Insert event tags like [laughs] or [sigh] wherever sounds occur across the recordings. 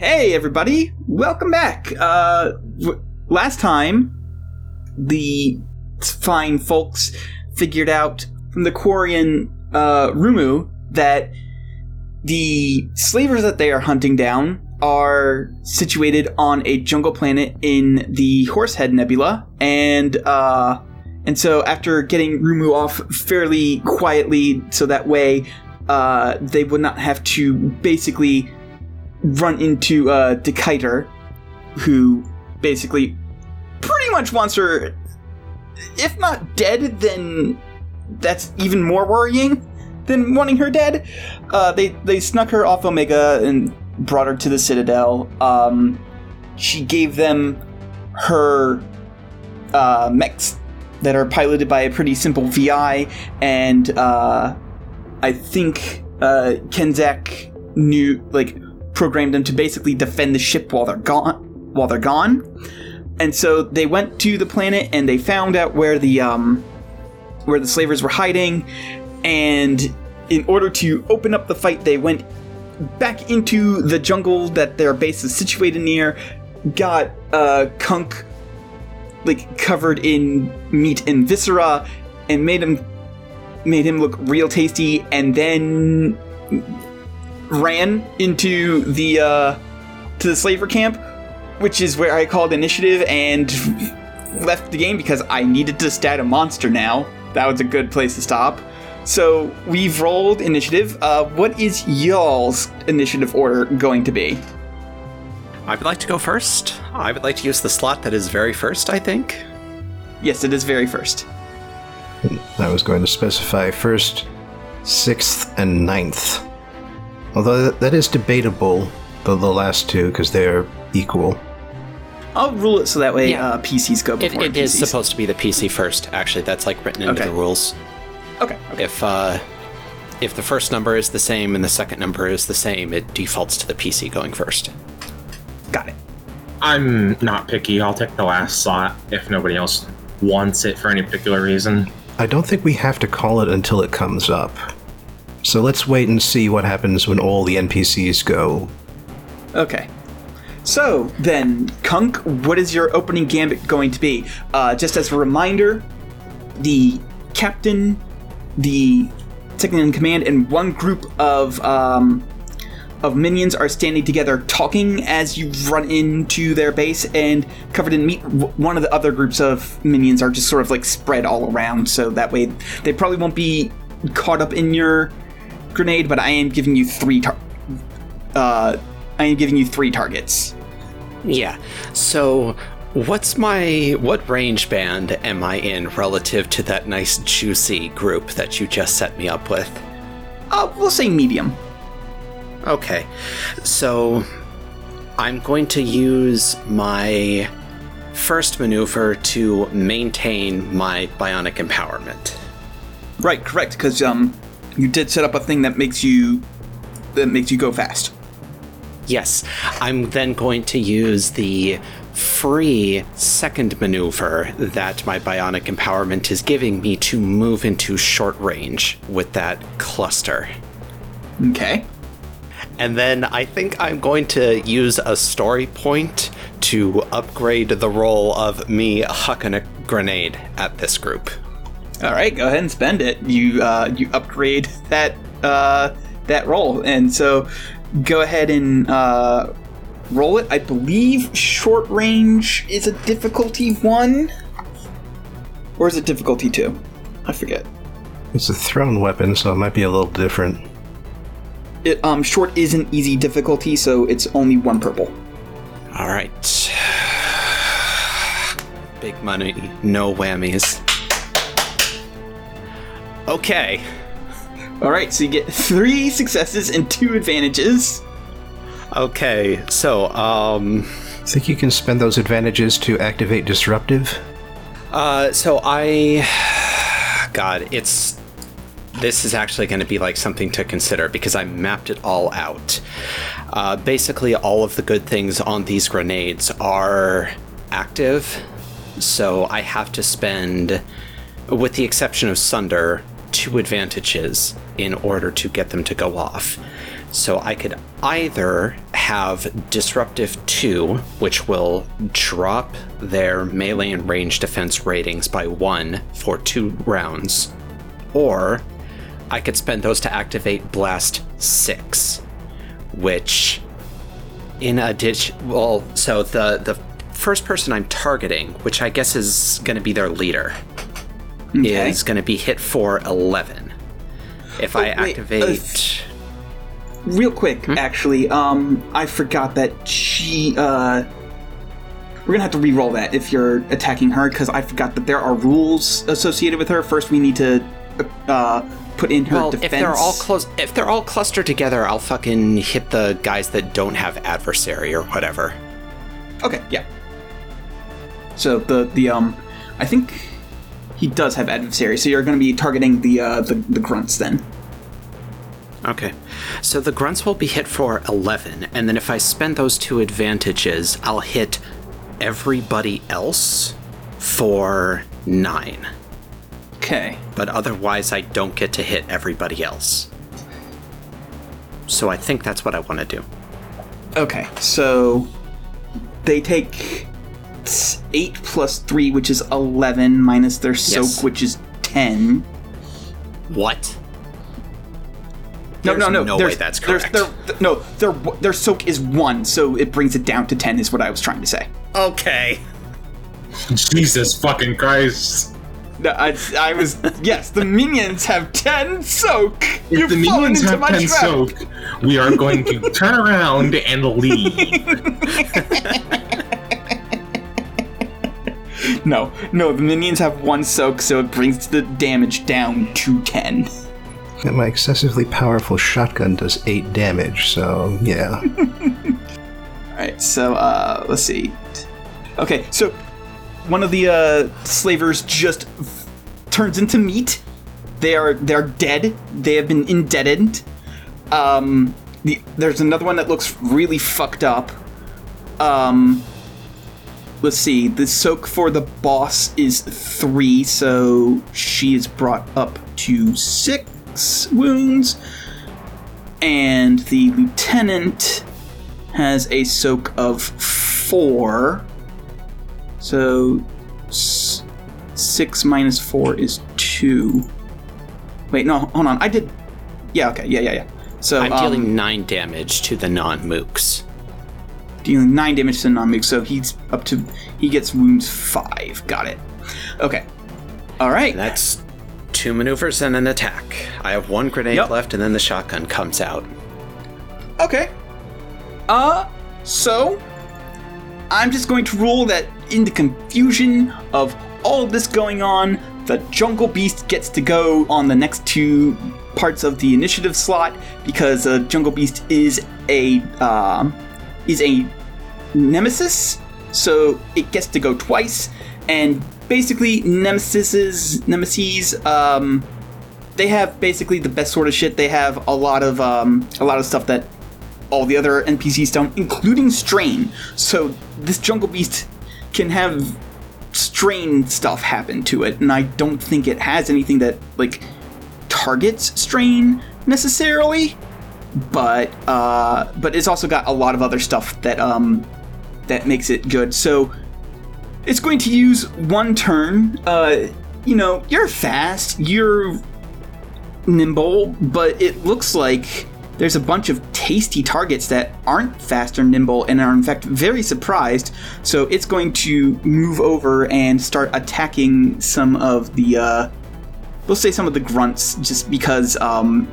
Hey, everybody! Welcome back. Uh, last time, the fine folks figured out from the Quarian uh, Rumu that the slavers that they are hunting down are situated on a jungle planet in the Horsehead Nebula, and uh, and so after getting Rumu off fairly quietly, so that way uh, they would not have to basically run into uh, Decatur, who basically pretty much wants her, if not dead, then that's even more worrying than wanting her dead. Uh, they they snuck her off Omega and brought her to the Citadel. Um, she gave them her uh, mechs that are piloted by a pretty simple VI, and uh, I think uh, Kenzak knew like programmed them to basically defend the ship while they're gone. While they're gone, and so they went to the planet and they found out where the um, where the slavers were hiding, and in order to open up the fight, they went back into the jungle that their base is situated near. Got uh, Kunk like covered in meat and viscera, and made him made him look real tasty, and then ran into the uh, to the slaver camp, which is where I called initiative and left the game because I needed to stat a monster now. That was a good place to stop. So we've rolled initiative. Uh, what is y'all's initiative order going to be? I would like to go first. I would like to use the slot that is very first, I think. Yes, it is very first. I was going to specify first, sixth, and ninth. Although that- that is debatable, the, the last two, because they're equal. I'll rule it so that way Yeah. uh, PCs go It, before it is supposed to be the PC first, actually. That's like written into Okay. the rules. Okay. okay. If uh, if the first number is the same and the second number is the same, it defaults to the PC going first. Got it. I'm not picky. I'll take the last slot if nobody else wants it for any particular reason. I don't think we have to call it until it comes up. So let's wait and see what happens when all the NPCs go. Okay. So then, Kunk, what is your opening gambit going to be? Uh, just as a reminder, the captain, the second in command, and one group of um, of minions are standing together, talking as you run into their base, and covered in meat. One of the other groups of minions are just sort of like spread all around, so that way they probably won't be caught up in your grenade. But I am giving you three tar- uh, I am giving you three targets. Yeah. So, what's my what range band am I in relative to that nice juicy group that you just set me up with? Uh, we'll say medium. Okay. So, I'm going to use my first maneuver to maintain my bionic empowerment. Right, correct. Because um, you did set up a thing that makes you that makes you go fast. Yes, I'm then going to use the free second maneuver that my bionic empowerment is giving me to move into short range with that cluster. Okay. And then I think I'm going to use a story point to upgrade the roll of me hucking a grenade at this group. All right, go ahead and spend it. You uh, you upgrade that uh, that roll, and so go ahead and uh, roll it. I believe short range is a difficulty one, or is it difficulty two? I forget. It's a thrown weapon, so it might be a little different. It, um, short is an easy difficulty, so it's only one purple. All right. [sighs] Big money, no whammies. Okay. All right, so you get three successes and two advantages. Okay. So, um Think you can spend those advantages to activate disruptive? Uh, so I, God, it's this is actually going to be like something to consider because I mapped it all out. Uh, basically, all of the good things on these grenades are active, so I have to spend, with the exception of Sunder, two advantages in order to get them to go off. So I could either have Disruptive 2, which will drop their melee and range defense ratings by one for two rounds, or I could spend those to activate Blast 6, which in addition well so the the first person i'm targeting which i guess is going to be their leader Okay. is going to be hit for 11 if i Oh, wait, activate Real quick, actually, um, I forgot that she, uh, we're gonna have to re-roll that if you're attacking her, because I forgot that there are rules associated with her. First, we need to, uh, put in her well defense. if they're all close if they're all clustered together i'll fucking hit the guys that don't have adversary or whatever Okay, yeah. So the the um, I think he does have adversary. So you're going to be targeting the uh the, the grunts then. Okay. So the grunts will be hit for 11, and then if I spend those two advantages, I'll hit everybody else for 9. Okay. But otherwise, I don't get to hit everybody else. So I think that's what I want to do. Okay. So they take s- eight plus three, which is eleven, minus their soak, Yes. which is ten. What? No, no, There's no. no there's- way that's correct. their- no, their their soak is one, so it brings it down to ten. Is what I was trying to say. Okay. Jesus fucking Christ. No, I, I was yes. The minions have ten soak. If You've the minions have 10 trap. soak, we are going to turn around and leave. [laughs] No, no, the minions have one soak, so it brings the damage down to 10. And my excessively powerful shotgun does 8 damage, so yeah. [laughs] Alright, so, uh, let's see. Okay, so one of the, uh, slavers just f- turns into meat. They are, they're dead. They have been indebted. Um, the, there's another one that looks really fucked up. Um, let's see. The soak for the boss is three, so she is brought up to six wounds. And the lieutenant has a soak of four. So s- six minus four is two. Wait, no, hold on. I did. Yeah, okay, yeah, yeah, yeah. So I'm um, dealing 9 damage to the non mooks. Dealing nine damage to Namik, so he's up to he gets wounds five. Got it. Okay. All right. That's two maneuvers and an attack. I have one grenade Yep. left, and then the shotgun comes out. Okay. Uh, so I'm just going to rule that in the confusion of all of this going on, the Jungle Beast gets to go on the next two parts of the initiative slot because uh, Jungle Beast is a um, is a nemesis, so it gets to go twice. And basically, nemesises nemesis um, they have basically the best sort of shit. They have a lot of um, a lot of stuff that all the other NPCs don't, including strain. So this jungle beast can have strain stuff happen to it, and I don't think it has anything that like targets strain necessarily. But uh, but it's also got a lot of other stuff that um that makes it good. So it's going to use one turn. Uh, you know, you're fast, you're nimble, but it looks like there's a bunch of tasty targets that aren't fast or nimble and are in fact very surprised. So it's going to move over and start attacking some of the, uh, we'll say some of the grunts, just because um,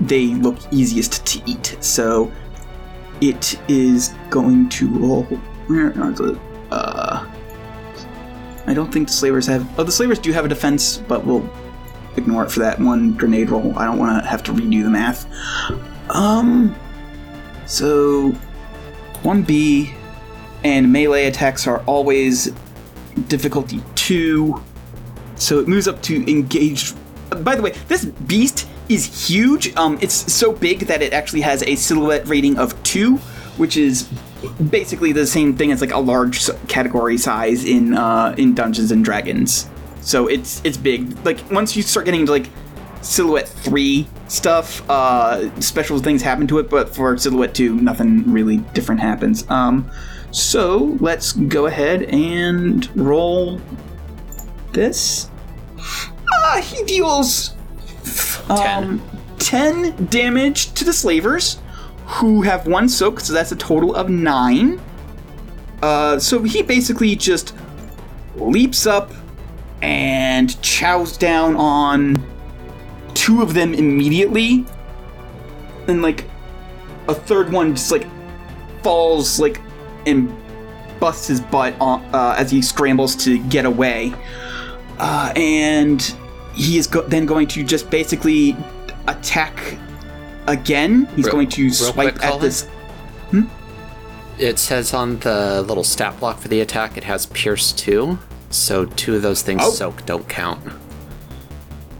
they look easiest to eat. So it is going to roll. Where are the? Uh, I don't think the slavers have. Oh, the slavers do have a defense, but we'll ignore it for that one grenade roll. I don't want to have to redo the math. Um, so 1B and melee attacks are always difficulty 2. So it moves up to engaged. By the way, this beast is huge. Um, it's so big that it actually has a silhouette rating of 2, which is basically the same thing as like a large category size in uh, in Dungeons and Dragons. So it's it's big. Like once you start getting into like Silhouette 3 stuff, uh, special things happen to it, but for Silhouette 2, nothing really different happens. Um, so let's go ahead and roll this. Ah, he deals um, 10 damage to the slavers, who have one soak, so that's a total of 9. Uh, so he basically just leaps up and chows down on two of them immediately. And, like, a third one just, like, falls, like, and busts his butt on, uh, as he scrambles to get away. Uh, and he is go- then going to just basically attack again. He's Real- going to swipe quick, at Colin? this. It says on the little stat block for the attack, it has Pierce 2. So two of those things Oh. soak don't count.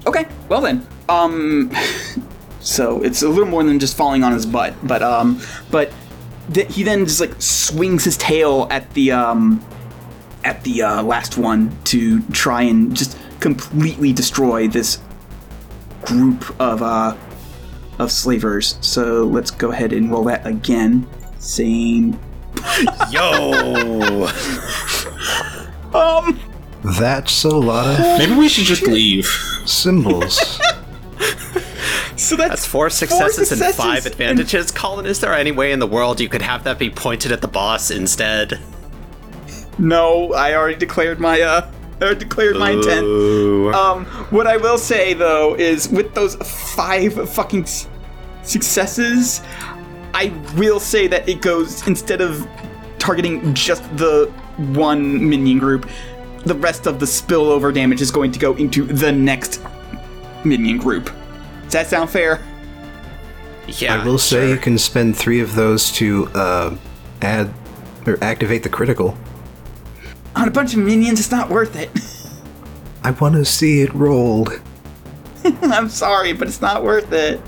Okay, well then. Um, [laughs] so it's a little more than just falling on his butt, but um, but th- he then just like swings his tail at the um, at the uh, last one to try and just completely destroy this group of uh of slavers. So let's go ahead and roll that again. Same. [laughs] Yo! [laughs] Um. That's a lot of [sighs] Maybe we should just leave. symbols. [laughs] So that's, That's four successes, and successes five and- advantages. Colin, is there any way in the world you could have that be pointed at the boss instead? No, I already declared my uh, I declared my intent. Ooh. Um, what I will say though is with those five fucking s- successes, I will say that it goes instead of targeting just the one minion group, the rest of the spillover damage is going to go into the next minion group. Does that sound fair? yeah. I will say you can spend three of those to uh, add or activate the critical. On a bunch of minions, it's not worth it. [laughs] I want to see it rolled. [laughs] I'm sorry, but it's not worth it.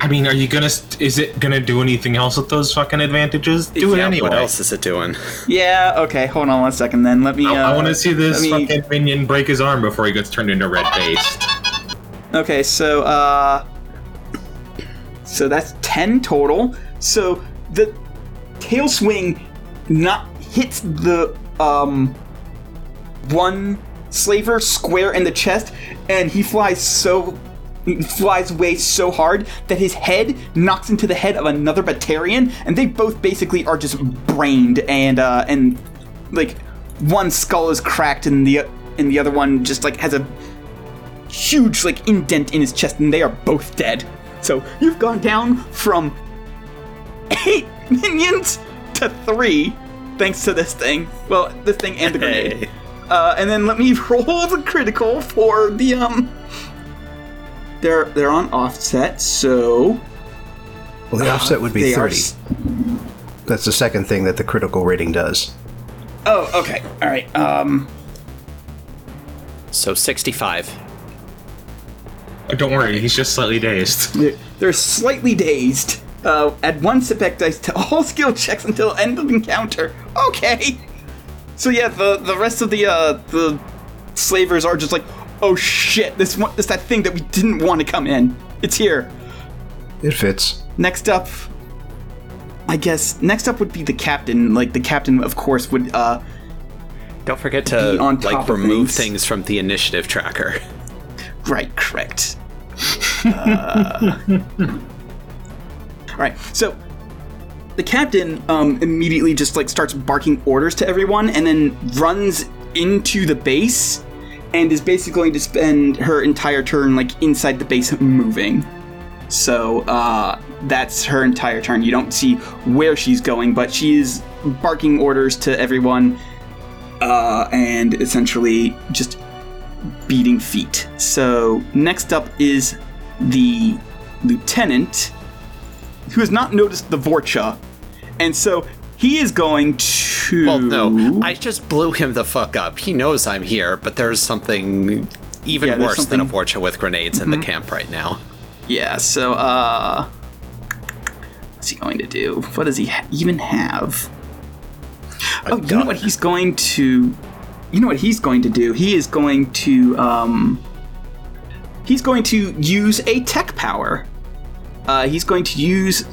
I mean, are you gonna? Is it gonna do anything else with those fucking advantages? Do it anyway. What else is it doing? Yeah. Okay. Hold on one second. Then let me. Uh, I, want to see this me- fucking minion break his arm before he gets turned into red face. Okay, so uh so that's 10 total. So the tail swing not hits the um one slaver square in the chest and he flies so flies away so hard that his head knocks into the head of another Batarian and they both basically are just brained and uh and like one skull is cracked and the and the other one just like has a huge like indent in his chest and they are both dead. So you've gone down from eight minions to three thanks to this thing well this thing and the grenade Hey. uh, and then let me [laughs] roll the critical for the um they're they're on offset so Well, the offset would be they are 30. s- That's the second thing that the critical rating does. oh okay all right um So 65. Uh, Don't worry, he's just slightly dazed. They're, they're slightly dazed. Uh, add one setback dice to all skill checks until end of encounter. Okay. So yeah, the the rest of the uh, the slavers are just like, oh shit, this one, this that thing that we didn't want to come in. It's here. It fits. Next up, I guess next up would be the captain. Like the captain, of course, would uh, Don't forget to on top like remove things. things. from the initiative tracker. [laughs] Right, correct. Uh, [laughs] all right, so the captain um, immediately just like starts barking orders to everyone, and then runs into the base, and is basically going to spend her entire turn like inside the base moving. So uh, that's her entire turn. You don't see where she's going, but she is barking orders to everyone, uh, and essentially just beating feet. So next up is the lieutenant, who has not noticed the Vorcha, and so he is going to. Well, no, I just blew him the fuck up. He knows I'm here, but there's something even Yeah, there's worse than a something- Vorcha with grenades in the camp right now. Yeah. So uh, what's he going to do? What does he ha- even have? oh, you know what he's going to. You know what he's going to do? He is going to um. he's going to use a tech power. Uh, he's going to use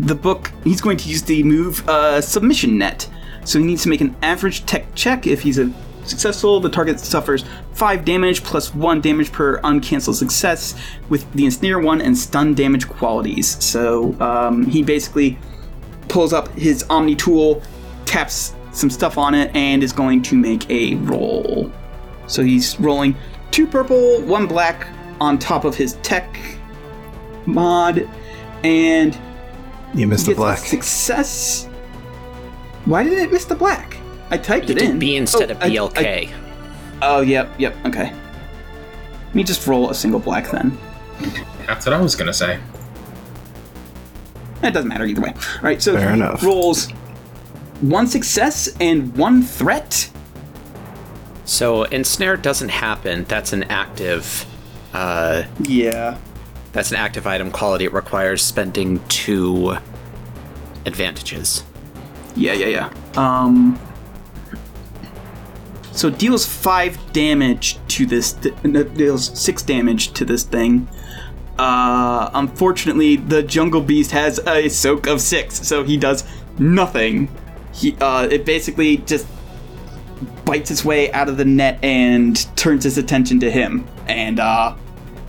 the book. He's going to use the move uh, Submission Net. So he needs to make an average tech check. If he's a successful, the target suffers five damage plus one damage per uncancelled success with the ensnare one and stun damage qualities. So um, he basically pulls up his Omni tool, taps some stuff on it, and is going to make a roll. So he's rolling two purple, one black on top of his tech mod, and You missed the a black. success. Why did it miss the black? I typed You it did in. B instead Oh, of BLK. I- oh, yep, yep, okay. Let me just roll a single black then. That's what I was gonna say. It doesn't matter either way. All right, so Fair enough. rolls one success and one threat. so ensnare doesn't happen. That's an active. Uh, Yeah. That's an active item quality. It requires spending two advantages. Yeah, yeah, yeah. Um. So deals five damage to this. Th- deals six damage to this thing. Uh, unfortunately, the jungle beast has a soak of six, so he does nothing. He, uh, it basically just bites its way out of the net and turns his attention to him. And uh,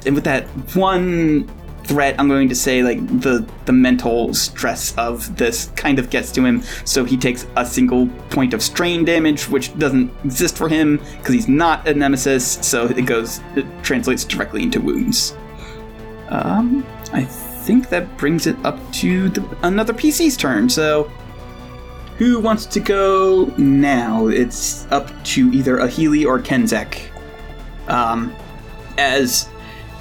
and with that one threat, I'm going to say like the the mental stress of this kind of gets to him, so he takes a single point of strain damage, which doesn't exist for him because he's not a nemesis. So it goes, it translates directly into wounds. Um, I think that brings it up to the, another PC's turn. So. Who wants to go now? It's up to either Ahili or Kenzek. Um, as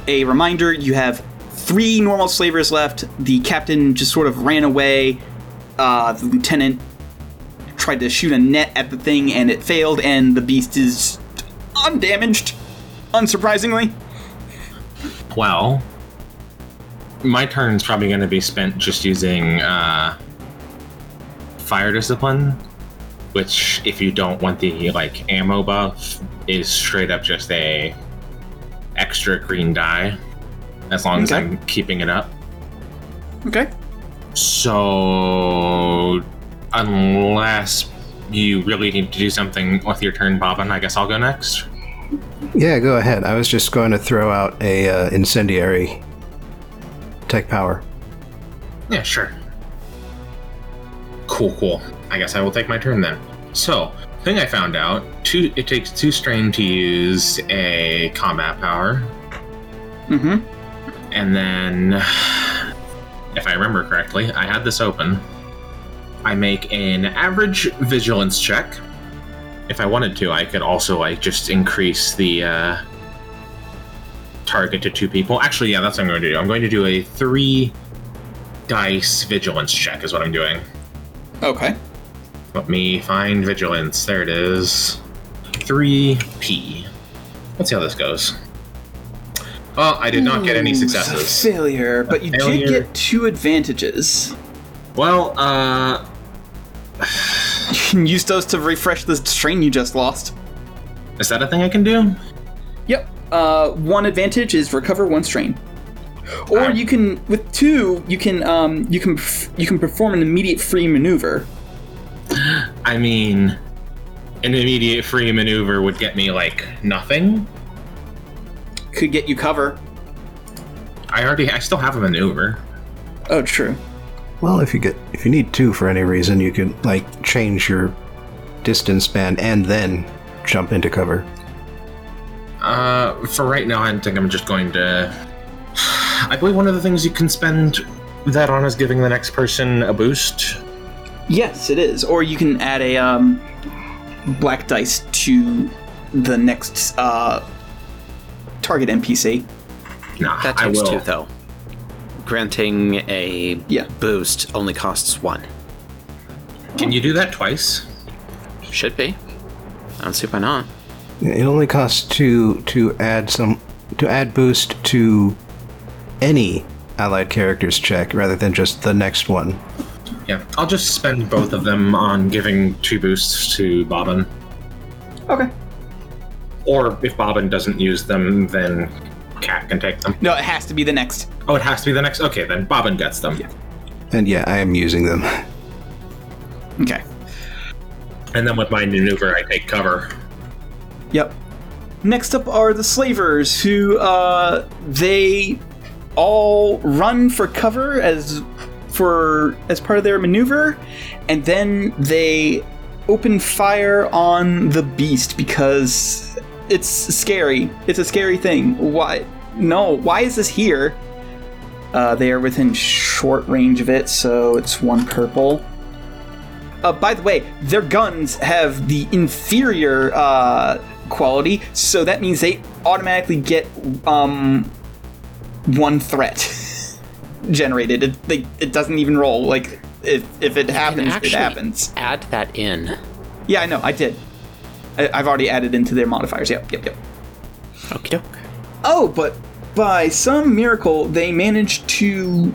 a reminder, you have three normal slavers left. The captain just sort of ran away. Uh, the lieutenant tried to shoot a net at the thing and it failed, and the beast is undamaged, unsurprisingly. Well, my turn's probably going to be spent just using uh, fire discipline, which, if you don't want the like ammo buff, is straight up just a extra green die. As long as I'm keeping it up. Okay. So, unless you really need to do something with your turn, Bobbin, I guess I'll go next. Yeah, go ahead. I was just going to throw out a uh, incendiary tech power. Yeah, sure. Cool, cool. I guess I will take my turn then. So, thing I found out: two. It takes two strain to use a combat power, Mm-hmm. and then, [sighs] if I remember correctly, I had this open. I make an average vigilance check. If I wanted to, I could also like just increase the uh, target to two people. Actually, yeah, that's what I'm going to do. I'm going to do a three dice vigilance check. Is what I'm doing. Okay. Let me find vigilance. There it is. 3p. Let's see how this goes. Well, I did not get any successes. a failure, but you failure. did get two advantages. Well, uh, [laughs] You can use those to refresh the strain you just lost. is that a thing I can do? Yep. Uh, one advantage is recover one strain. Or Alright. you can, with two, you can um, you can you can perform an immediate free maneuver. I mean, an immediate free maneuver would get me like nothing. Could get you cover. I already, I still have a maneuver. Oh, true. Well, if you get if you need two for any reason, you can like change your distance span and then jump into cover. Uh, for right now, I think I'm just going to. [sighs] I believe one of the things you can spend that on is giving the next person a boost. Yes, it is. Or you can add a um, black dice to the next uh, target NPC. Nah, That takes two, though. Granting a Yeah. boost only costs one. Can you do that twice? Should be. I don't see why not. It only costs two to add some to add boost to any allied character's check rather than just the next one. Yeah, I'll just spend both of them on giving two boosts to Bobbin. Okay. Or if Bobbin doesn't use them, then Cat can take them. No, it has to be the next. Oh, it has to be the next. Okay, then Bobbin gets them. And yeah, I am using them. Okay. And then with my maneuver, I take cover. Yep. Next up are the slavers, who uh, they all run for cover as for as part of their maneuver, and then they open fire on the beast because it's scary. It's a scary thing. Why? No. Why is this here? Uh, they are within short range of it, so it's one purple. Uh, by the way, their guns have the inferior uh, quality, so that means they automatically get um, one threat [laughs] generated. It, they, it doesn't even roll. Like if if it happens, it happens. Add that in. Yeah, I know. I did. I, I've already added into their modifiers. Yep, yep, yep. Okie doke. Oh, but by some miracle, they managed to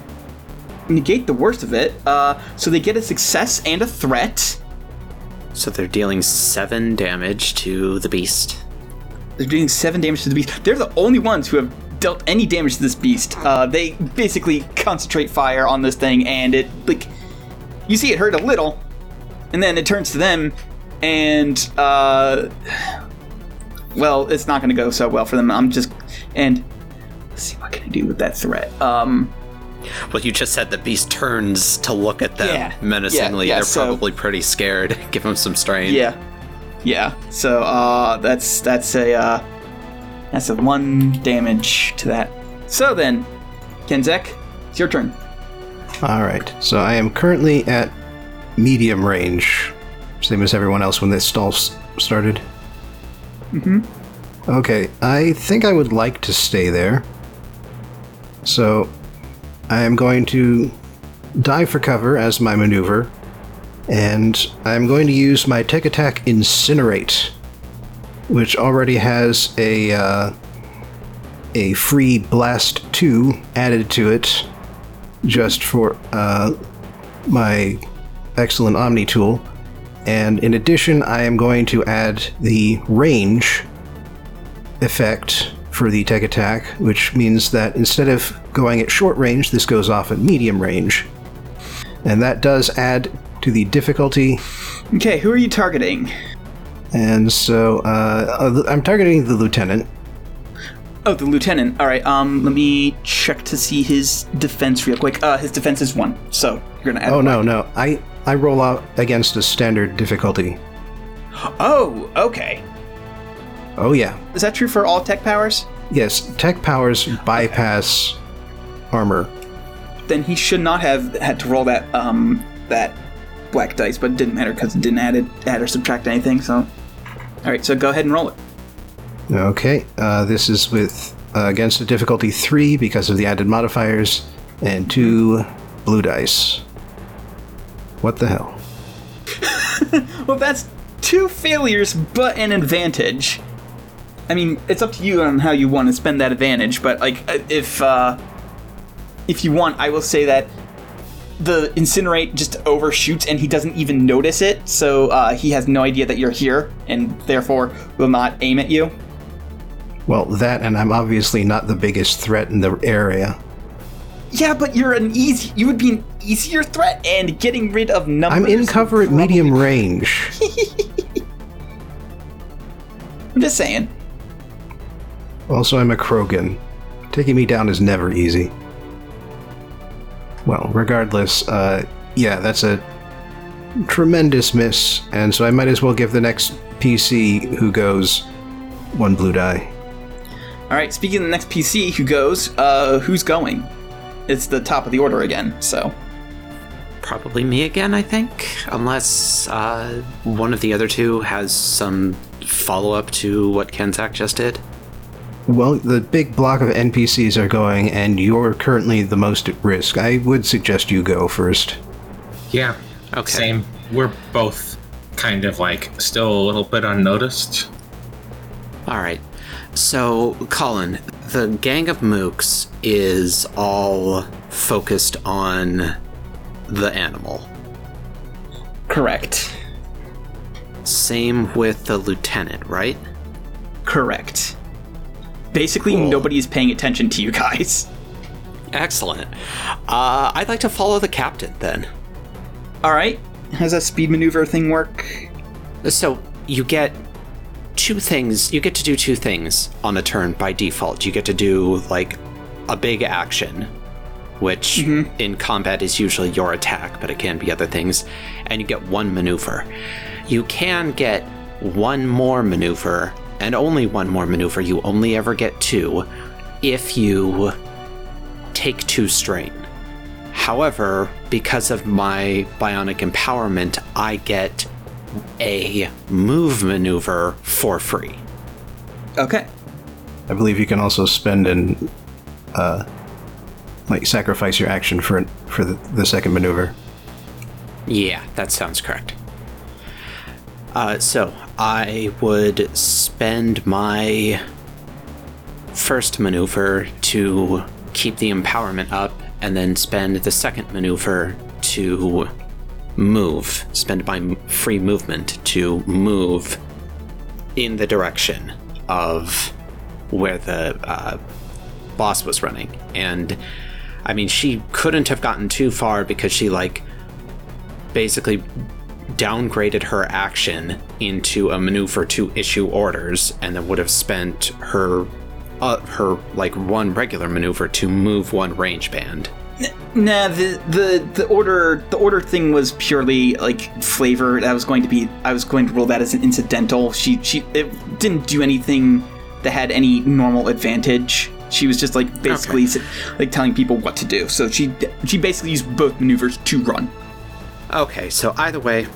negate the worst of it. Uh, so they get a success and a threat. So they're dealing seven damage to the beast. They're doing seven damage to the beast. They're the only ones who have dealt any damage to this beast. Uh, they basically concentrate fire on this thing, and it like you see it hurt a little, and then it turns to them, and uh, well, it's not going to go so well for them. I'm just and let's see what can I do with that threat. Um, Well, you just said the beast turns to look at them Yeah. menacingly. Yeah, yeah, They're so- probably pretty scared. [laughs] Give them some strain. yeah, yeah. So uh, that's that's a uh, that's a one damage to that. So then, Kenzek, it's your turn. All right. So I am currently at medium range, same as everyone else when this stall s- started. Mm-hmm. Okay. I think I would like to stay there. So I am going to dive for cover as my maneuver, and I'm going to use my tech attack Incinerate, which already has a uh, a free blast two added to it just for uh, my excellent Omni tool. And in addition, I am going to add the range effect for the tech attack, which means that instead of going at short range, this goes off at medium range. And that does add to the difficulty. Okay, who are you targeting? And so uh, I'm targeting the lieutenant. Oh, the lieutenant. All right. Um, let me check to see his defense real quick. Uh, his defense is one, so you're gonna add. Oh one. no, no, I I roll out against a standard difficulty. Oh, okay. Oh yeah, Is that true for all tech powers? Yes, tech powers bypass armor. Then he should not have had to roll that um that black dice, but it didn't matter because it didn't add it, add or subtract anything. So, all right. So go ahead and roll it. Okay, uh, this is with uh, against a difficulty three because of the added modifiers, and two blue dice. What the hell? [laughs] Well, that's two failures, but an advantage. I mean, it's up to you on how you want to spend that advantage, but like, uh, if uh, if you want, I will say that the incinerate just overshoots and he doesn't even notice it, so uh, he has no idea that you're here, and therefore will not aim at you. Well, that, and I'm obviously not the biggest threat in the area. Yeah, but you're an easy. You would be an easier threat, and getting rid of numbers. I'm in cover at medium range. [laughs] I'm just saying. Also, I'm a Krogan. Taking me down is never easy. Well, regardless, uh, yeah, that's a tremendous miss, and so I might as well give the next PC who goes one blue die. All right. Speaking of the next PC, who goes? Uh, who's going? It's the top of the order again. So. Probably me again, I think. Unless uh, one of the other two has some follow up to what Kenzak just did. Well, the big block of NPCs are going, and you're currently the most at risk. I would suggest you go first. Yeah. Okay. Same. We're both kind of like still a little bit unnoticed. All right. So, Colin, the gang of mooks is all focused on the animal. Correct. Same with the lieutenant, right? Correct. Basically, Cool. nobody is paying attention to you guys. Excellent. Uh, I'd like to follow the captain then. All right. How's that speed maneuver thing work? So you get two things. You get to do two things on a turn by default. You get to do like a big action, which in combat is usually your attack, but it can be other things, and you get one maneuver. You can get one more maneuver, and only one more maneuver. You only ever get two if you take two strain. However, because of my bionic empowerment, I get a move maneuver for free. Okay. I believe you can also spend and uh, like sacrifice your action for for the, the second maneuver. Yeah, that sounds correct. Uh, so I would spend my first maneuver to keep the empowerment up, and then spend the second maneuver to move. Spend my free movement to move in the direction of where the uh, boss was running. And I mean, she couldn't have gotten too far because she like basically downgraded her action into a maneuver to issue orders and then would have spent her uh, her like one regular maneuver to move one range band Nah, the the the order the order thing was purely like flavor. That was going to be I was going to roll that as an incidental. She she it didn't do anything that had any normal advantage. She was just like basically s like telling people what to do. So she she basically used both maneuvers to run. okay so either way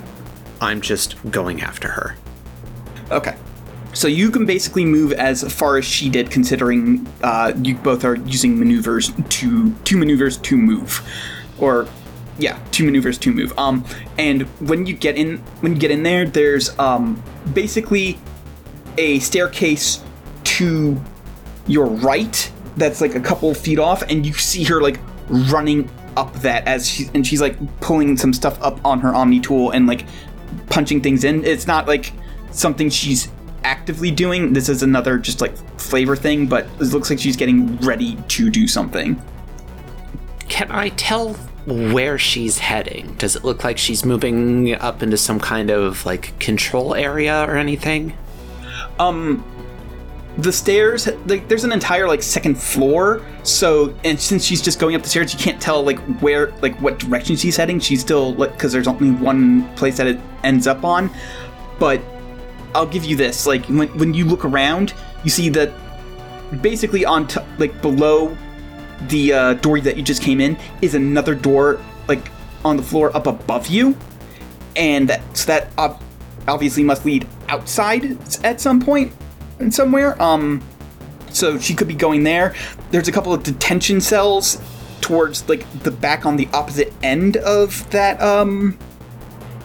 i'm just going after her Okay. So you can basically move as far as she did, considering uh, you both are using maneuvers to two maneuvers to move, or yeah, two maneuvers to move. Um, and when you get in, when you get in there, there's um basically a staircase to your right that's like a couple feet off, and you see her like running up that as she and she's like pulling some stuff up on her Omni tool and like punching things in. It's not like something she's actively doing. This is another just like flavor thing, but it looks like she's getting ready to do something. can i tell where she's heading does it look like she's moving up into some kind of like control area or anything Um, the stairs, like, there's an entire like second floor. So, and since she's just going up the stairs, you can't tell like where, like, what direction she's heading. She's still like, because there's only one place that it ends up on. But I'll give you this: like, when when you look around, you see that basically on t- like below the uh, door that you just came in is another door like on the floor up above you and that, so that ob- obviously must lead outside at some point and somewhere um so she could be going there. There's a couple of detention cells towards like the back on the opposite end of that um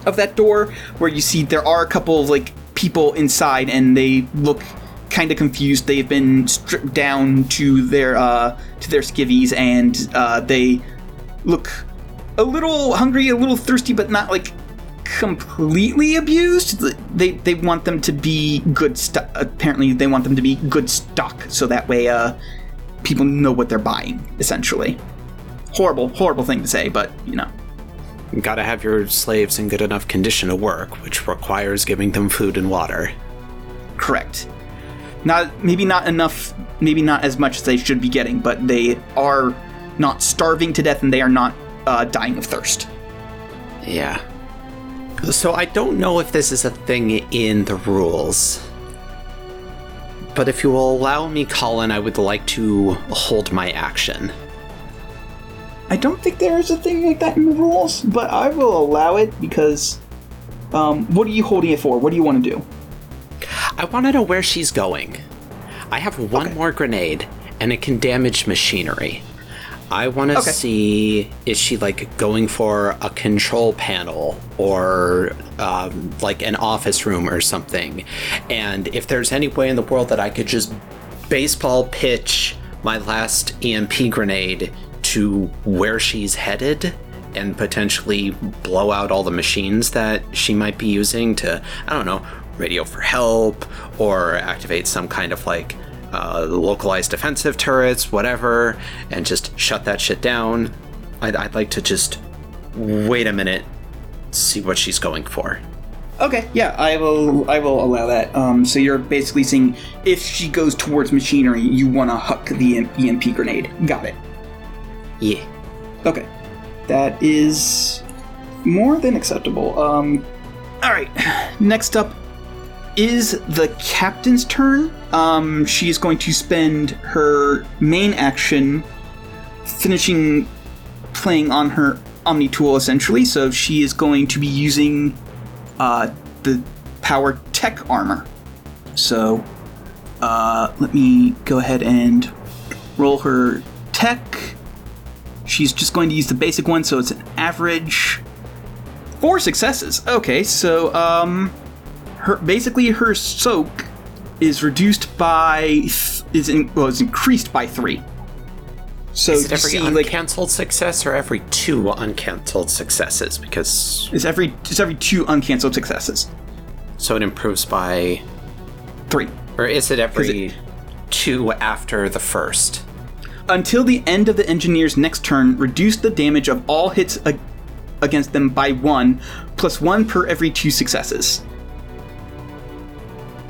of that door where you see there are a couple of like people inside and they look kind of confused. They've been stripped down to their uh to their skivvies and uh they look a little hungry a little thirsty but not like completely abused they they want them to be good stuff. apparently they want them to be good stock so that way uh people know what they're buying essentially horrible horrible thing to say but you know Gotta have your slaves in good enough condition to work, which requires giving them food and water. correct not maybe not enough maybe not as much as they should be getting but they are not starving to death and they are not uh, dying of thirst Yeah. So I don't know if this is a thing in the rules. But if you will allow me, Colin, I would like to hold my action. I don't think there is a thing like that in the rules, but I will allow it because. Um, what are you holding it for? What do you want to do? I want to know where she's going. I have one Okay. more grenade, and it can damage machinery. I want to Okay. see is she like going for a control panel or um, like an office room or something, and if there's any way in the world that I could just baseball pitch my last EMP grenade to where she's headed and potentially blow out all the machines that she might be using to, I don't know, radio for help or activate some kind of like uh, localized defensive turrets, whatever, and just shut that shit down. I'd, I'd like to just wait a minute, see what she's going for. Okay, yeah, I will. I will allow that. Um, so you're basically saying if she goes towards machinery, you want to huck the EMP grenade. Got it. Yeah. Okay, that is more than acceptable. Um, all right. [sighs] Next up is the captain's turn. Um, she is going to spend her main action finishing playing on her Omni tool essentially. So she is going to be using uh, the power tech armor. So uh, let me go ahead and roll her tech. She's just going to use the basic one, so it's an average four successes. Okay, so um, her basically her soak is reduced by th- is in, well, is increased by three. So Is it every see, like uncancelled success or every two uncancelled successes? Because it's every it's every two uncanceled successes. so it improves by, Three. or is it every it- two after the first? Until the end of the engineer's next turn, reduce the damage of all hits ag- against them by one, plus one per every two successes.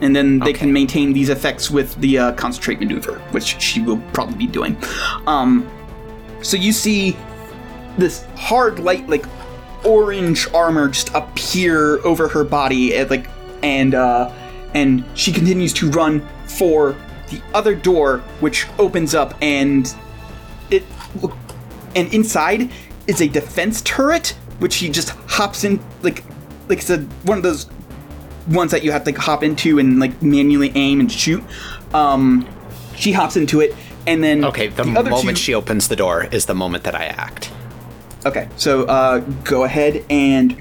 And then they Okay. can maintain these effects with the uh, concentrate maneuver, which she will probably be doing. Um, so you see this hard light, like orange armor, just appear over her body, and like, and uh, and she continues to run for the other door, which opens up, and it and inside is a defense turret, which she just hops in like like it's a one of those ones that you have to hop into and like manually aim and shoot. Um, she hops into it, and then Okay, the, other moment two- she opens the door is the moment that I act. Okay, so uh, go ahead and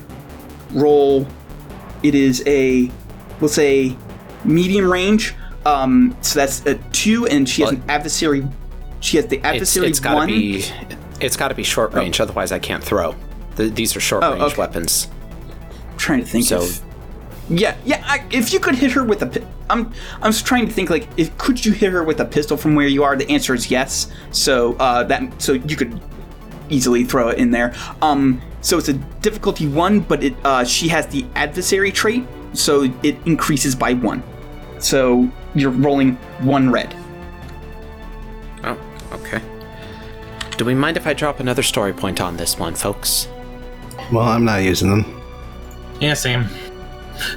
roll. It is a, we'll say, medium range. Um, so that's a two, and she has an adversary. She has the It's, adversary it's gotta one. be it's gotta be short range, otherwise I can't throw. The, these are short Oh, range okay. weapons. I'm trying to think. So- if, yeah, yeah. I, if you could hit her with a, pi- I'm, I'm just trying to think. Like, if could you hit her with a pistol from where you are? The answer is yes. So uh, that, so you could easily throw it in there. Um, so it's a difficulty one, but it, uh, she has the adversary trait, so it increases by one. So you're rolling one red. Oh, okay. Do we mind if I drop another story point on this one, folks? Well, I'm not using them. Yeah, same.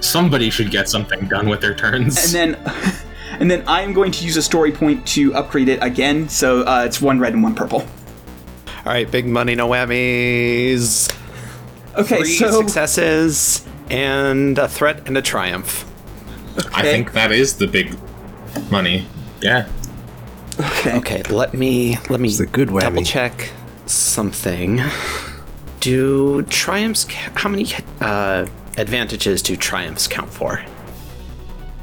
Somebody should get something done with their turns. And then, [laughs] and then I'm going to use a story point to upgrade it again. So uh, it's one red and one purple. All right, big money, no whammies. Okay, Three so successes and a threat and a triumph. I think that is the big money. Yeah. okay. Okay, let me let me the good whammy. double check something. Do triumphs? ca- How many uh, advantages do triumphs count for?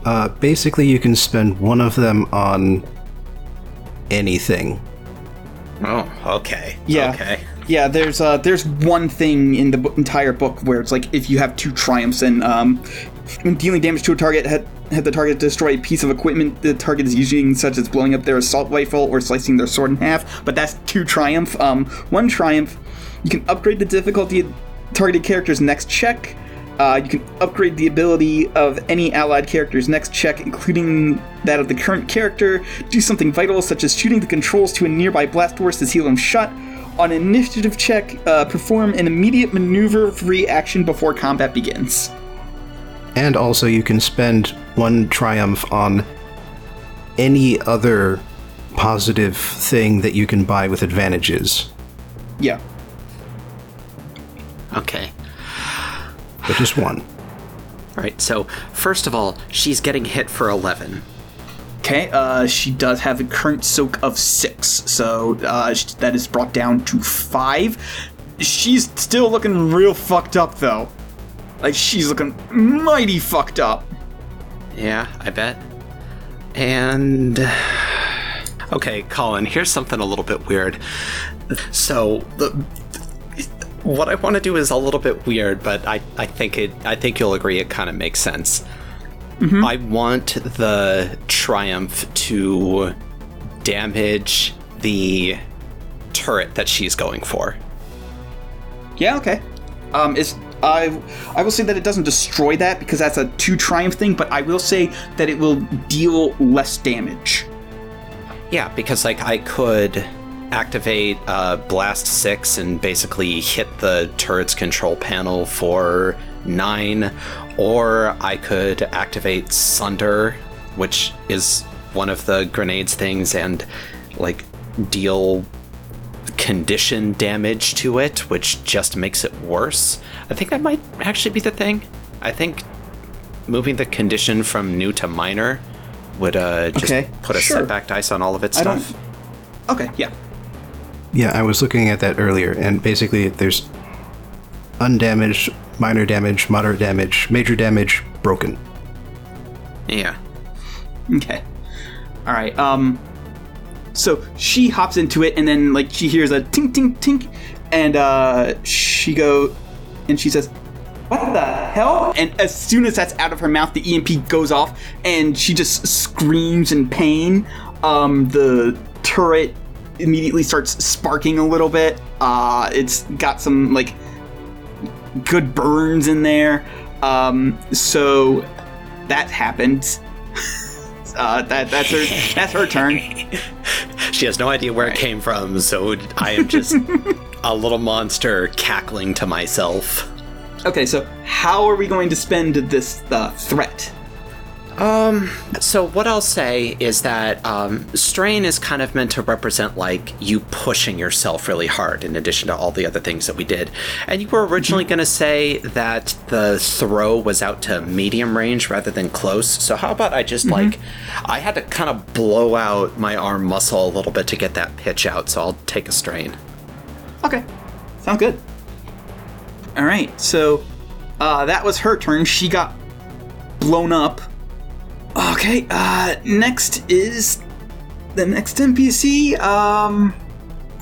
Uh, basically, you can spend one of them on anything. Oh, okay. Yeah. Okay. Yeah, there's uh, there's one thing in the bo- entire book where it's like if you have two triumphs and um, when dealing damage to a target, had, had the target destroy a piece of equipment the target is using, such as blowing up their assault rifle or slicing their sword in half. But that's two triumph. Um, one triumph, you can upgrade the difficulty of targeted character's next check. Uh, you can upgrade the ability of any allied character's next check, including that of the current character. Do something vital, such as shooting the controls to a nearby blast doors to seal them shut. On an initiative check, uh, perform an immediate maneuver-free action before combat begins. And also, you can spend one triumph on any other positive thing that you can buy with advantages, Yeah. Okay. But just one. All right. So first of all, she's getting hit for eleven. Okay, uh, she does have a current soak of six, so uh, that is brought down to five. She's still looking real fucked up, though. Like, she's looking mighty fucked up. Yeah, I bet. And [sighs] okay, Colin, here's something a little bit weird. So the what I want to do is a little bit weird, but I, I think it I think you'll agree it kind of makes sense. I want the Triumph to damage the turret that she's going for. Yeah, okay. Um, is I I will say that it doesn't destroy that because that's a two triumph thing, but I will say that it will deal less damage. Yeah, because like I could activate uh, Blast 6 and basically hit the turret's control panel for 9, or I could activate Sunder, which is one of the grenades things, and like deal condition damage to it, which just makes it worse. I think that might actually be the thing. I think moving the condition from new to minor would uh, just Okay, put a sure. setback dice on all of its I stuff. Okay, yeah. Yeah, I was looking at that earlier, and basically there's undamaged, minor damage, moderate damage, major damage, broken. Yeah. Okay. All right. Um. So she hops into it, and then like she hears a tink tink tink, and uh, she go, and she says, "What the hell?" And as soon as that's out of her mouth, the EMP goes off, and she just screams in pain. Um, the turret immediately starts sparking a little bit. Uh, it's got some like good burns in there. Um, so that happened. [laughs] Uh, that that's her that's her turn. [laughs] She has no idea where it came from, so I am just [laughs] a little monster cackling to myself. Okay, so how are we going to spend this uh, threat? Um, so what I'll say is that um, strain is kind of meant to represent like you pushing yourself really hard in addition to all the other things that we did. And you were originally going to say that the throw was out to medium range rather than close. So how about I just like, I had to kind of blow out my arm muscle a little bit to get that pitch out, so I'll take a strain. Okay, sounds good. All right, so uh, that was her turn. She got blown up. Okay, uh, next is the next NPC. Um,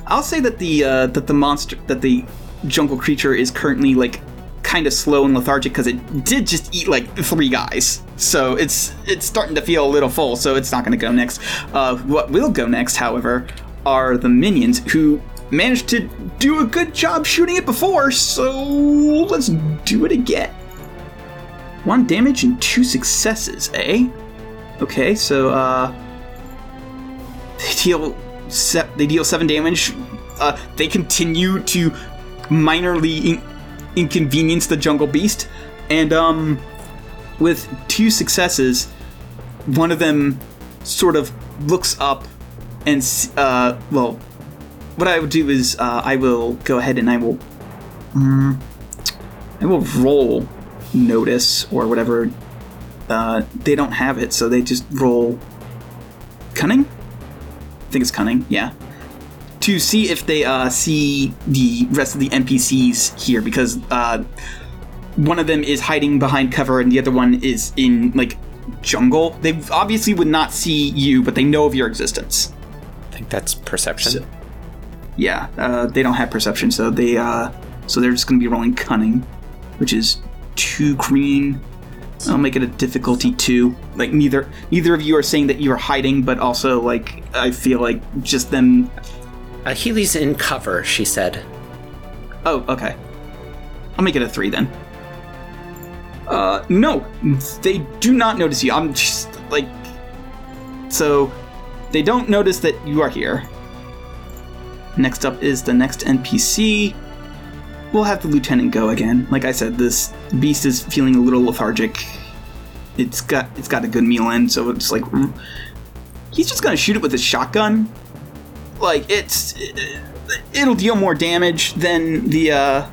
I'll say that the uh, that the monster that the jungle creature is currently like kind of slow and lethargic because it did just eat like three guys. So it's it's starting to feel a little full. So it's not going to go next. Uh, what will go next, however, are the minions who managed to do a good job shooting it before. So let's do it again. One damage and two successes, eh? Okay, so uh, they deal se- they deal seven damage. Uh, they continue to minorly in- inconvenience the jungle beast, and um, with two successes, one of them sort of looks up and uh, well, what I would do is uh, I will go ahead and I will mm, I will roll notice or whatever. Uh, they don't have it, so they just roll cunning. I think it's cunning. Yeah, to see if they uh, see the rest of the NPCs here because uh, one of them is hiding behind cover and the other one is in like jungle. They obviously would not see you, but they know of your existence. I think that's perception. So- Yeah, uh, they don't have perception, so they uh, so they're just going to be rolling cunning, which is two green. I'll make it a difficulty two. Like neither neither of you are saying that you are hiding, but also like I feel like just them. uh, Healy's in cover, she said. Oh, okay. I'll make it a three then. Uh, no, they do not notice you. I'm just like, so they don't notice that you are here. Next up is the next NPC. We'll have the lieutenant go again. Like I said, this beast is feeling a little lethargic. It's got it's got a good meal in, so it's like he's just gonna shoot it with his shotgun. Like it's it'll deal more damage than the uh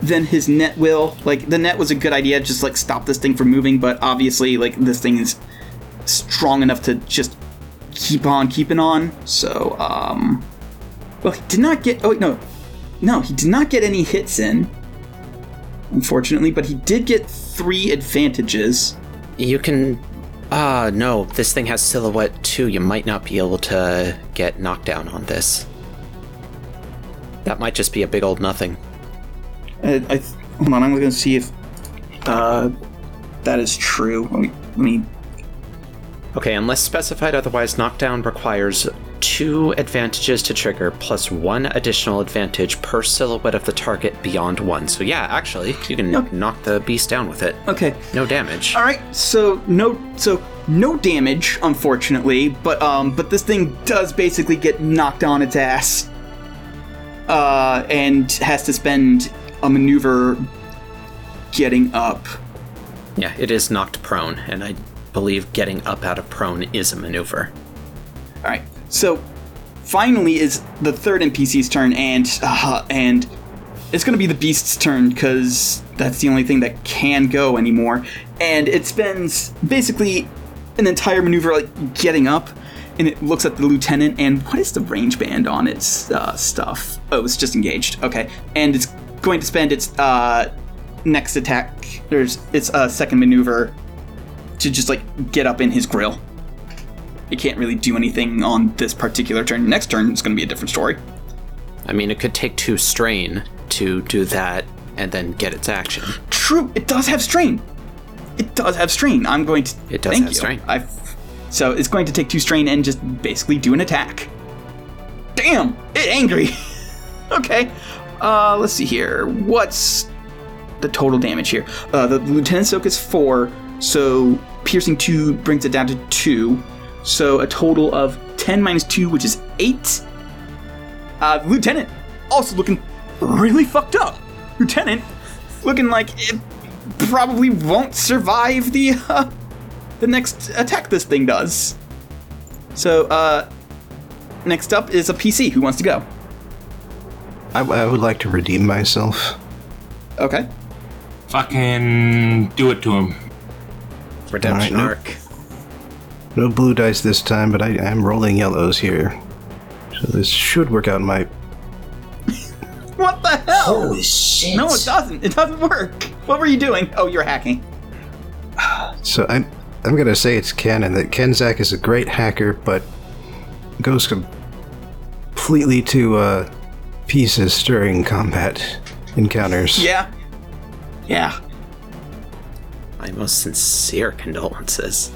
than his net will. Like the net was a good idea, just like stop this thing from moving, but obviously like this thing is strong enough to just keep on keeping on. So um well he did not get oh wait, no. No, he did not get any hits in. Unfortunately, but he did get three advantages. You can. Ah, no, this thing has silhouette too. You might not be able to get knocked down on this. That might just be a big old nothing. Uh, I th- hold on, I'm gonna see if uh that is true. Let me, let me Okay, unless specified otherwise, knockdown requires two advantages to trigger plus one additional advantage per silhouette of the target beyond one. So yeah, actually, you can Okay. knock the beast down with it. Okay. No damage. All right. So no. So no damage, unfortunately. But um. But this thing does basically get knocked on its ass. Uh, and has to spend a maneuver getting up. Yeah, it is knocked prone, and I believe getting up out of prone is a maneuver. All right. So finally is the third NPC's turn, and uh, and it's gonna be the beast's turn because that's the only thing that can go anymore. And it spends basically an entire maneuver like getting up, and it looks at the lieutenant. And what is the range band on its uh, stuff? Oh, it's just engaged. Okay, and it's going to spend its uh, next attack. There's its uh, second maneuver to just like get up in his grill it can't really do anything on this particular turn. Next turn is going to be a different story. I mean, it could take two strain to do that and then get its action. True, it does have strain. It does have strain. I'm going to. It does thank have you. strain. I've, so it's going to take two strain and just basically do an attack. Damn, it angry. [laughs] okay, uh, let's see here. What's the total damage here? Uh, the lieutenant soak is four, so piercing two brings it down to two. So a total of ten minus two, which is eight. Uh, lieutenant also looking really fucked up. Lieutenant looking like it probably won't survive the uh, the next attack this thing does. So, uh, next up is a PC. Who wants to go? I, I would like to redeem myself. Okay. Fucking do it to him. Redemption Alright, arc. No blue dice this time, but I am rolling yellows here. So this should work out in my. [laughs] What the hell? Holy shit. No, it doesn't. It doesn't work. What were you doing? Oh, you're hacking. [sighs] So I'm I'm gonna say it's canon that Kenzak is a great hacker, but goes completely to uh, pieces during combat encounters. Yeah. Yeah. My most sincere condolences.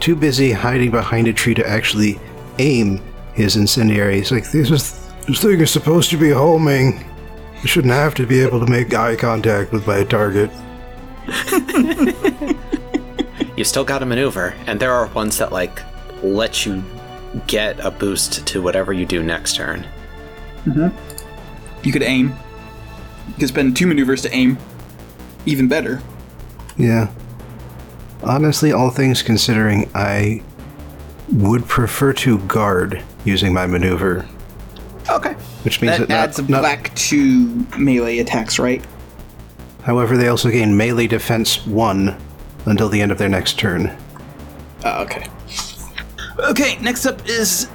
Too busy hiding behind a tree to actually aim his incendiary. He's like, this is this thing is supposed to be homing. I shouldn't have to be able to make eye contact with my target. [laughs] You still got to maneuver, and there are ones that like let you get a boost to whatever you do next turn. Mm-hmm. You could aim. You could spend two maneuvers to aim. Even better. Yeah. Honestly, all things considering, I would prefer to guard using my maneuver, Okay. which means That that, not, adds a not- black to melee attacks, right? However, they also gain melee defense one until the end of their next turn. Uh, okay. Okay, next up is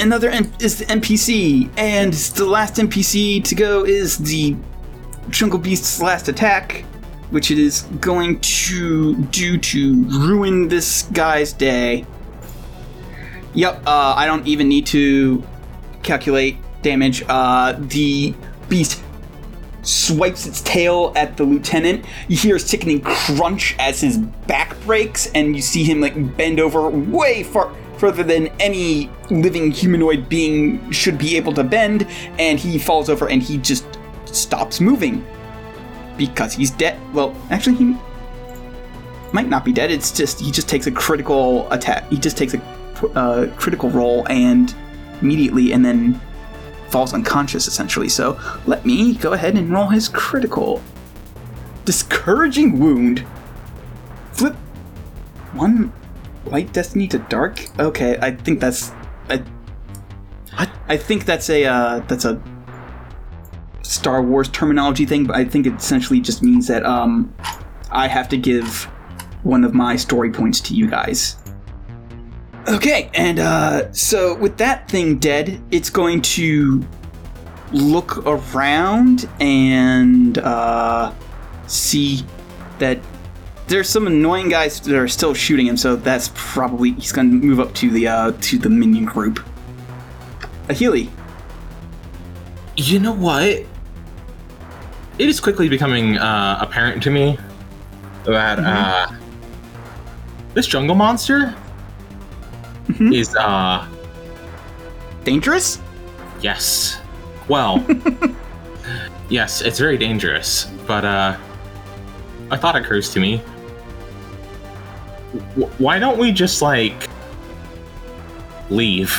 another N- is the NPC, and the last NPC to go is the Jungle Beast's last attack, which it is going to do to ruin this guy's day. Yep, uh, I don't even need to calculate damage. Uh, the beast swipes its tail at the lieutenant. You hear a sickening crunch as his back breaks, and you see him like bend over way far further than any living humanoid being should be able to bend, and he falls over and he just stops moving because he's dead. Well, actually, he might not be dead. It's just he just takes a critical attack. He just takes a uh, critical roll and immediately, and then falls unconscious essentially. So let me go ahead and roll his critical. Discouraging wound. Flip one light destiny to dark. Okay, I think that's I. I think that's a uh, that's a Star Wars terminology thing, but I think it essentially just means that um, I have to give one of my story points to you guys. Okay, and uh, so with that thing dead, it's going to look around and uh, see that there's some annoying guys that are still shooting him. So that's probably he's going to move up to the uh, to the minion group. A Healy. You know what? It is quickly becoming uh, apparent to me that uh, this jungle monster Mhm. is uh Dangerous? yes. Well, [laughs] yes, it's very dangerous, but uh a thought occurs to me. W- why don't we just like leave?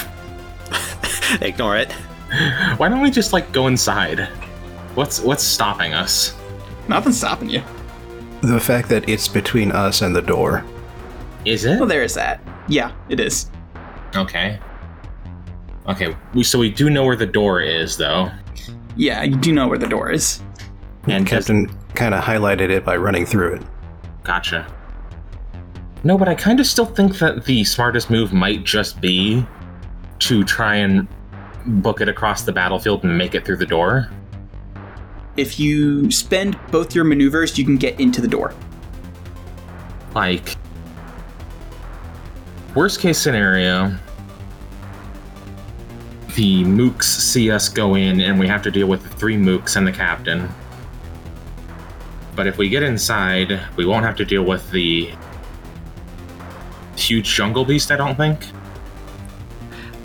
[laughs] Ignore it. [laughs] Why don't we just like go inside? What's what's stopping us? Nothing's stopping you. The fact that it's between us and the door. Is it? Well, there is that. Yeah, it is. Okay. Okay, we, so we do know where the door is, though. Yeah, you do know where the door is. And does- Captain kind of highlighted it by running through it. Gotcha. No, but I kind of still think that the smartest move might just be to try and book it across the battlefield and make it through the door. If you spend both your maneuvers, you can get into the door. Like, worst case scenario, the mooks see us go in and we have to deal with the three mooks and the captain. But if we get inside, we won't have to deal with the huge jungle beast, I don't think.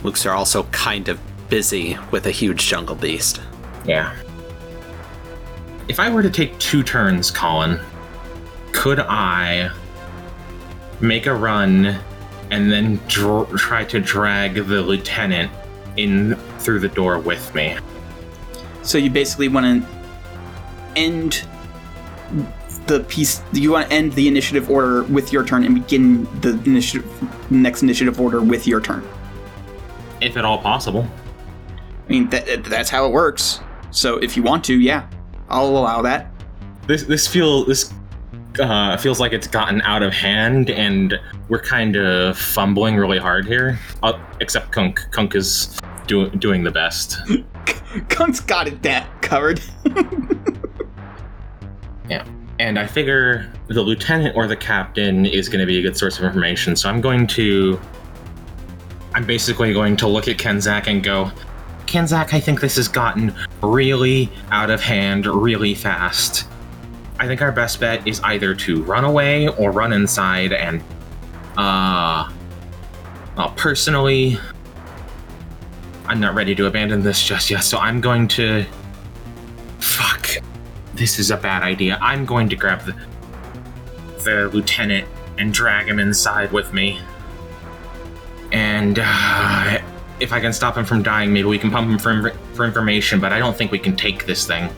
Mooks are also kind of busy with a huge jungle beast. Yeah. If I were to take two turns, Colin, could I make a run and then dr- try to drag the lieutenant in through the door with me? So you basically want to end the piece. You want to end the initiative order with your turn and begin the initiative next initiative order with your turn. If at all possible. I mean, that, that's how it works. So if you want to, yeah, I'll allow that. This this feel this uh, feels like it's gotten out of hand, and we're kind of fumbling really hard here. Uh, except Kunk. Kunk is do- doing the best. [laughs] Kunk's got it that covered. [laughs] Yeah. And I figure the lieutenant or the captain is going to be a good source of information. So I'm going to. I'm basically going to look at Kenzak and go, Kenzak, I think this has gotten really out of hand really fast. I think our best bet is either to run away or run inside and. Uh. Well, personally, I'm not ready to abandon this just yet, so I'm going to. Fuck. This is a bad idea. I'm going to grab the, the lieutenant and drag him inside with me. And uh, if I can stop him from dying, maybe we can pump him for, for information, but I don't think we can take this thing.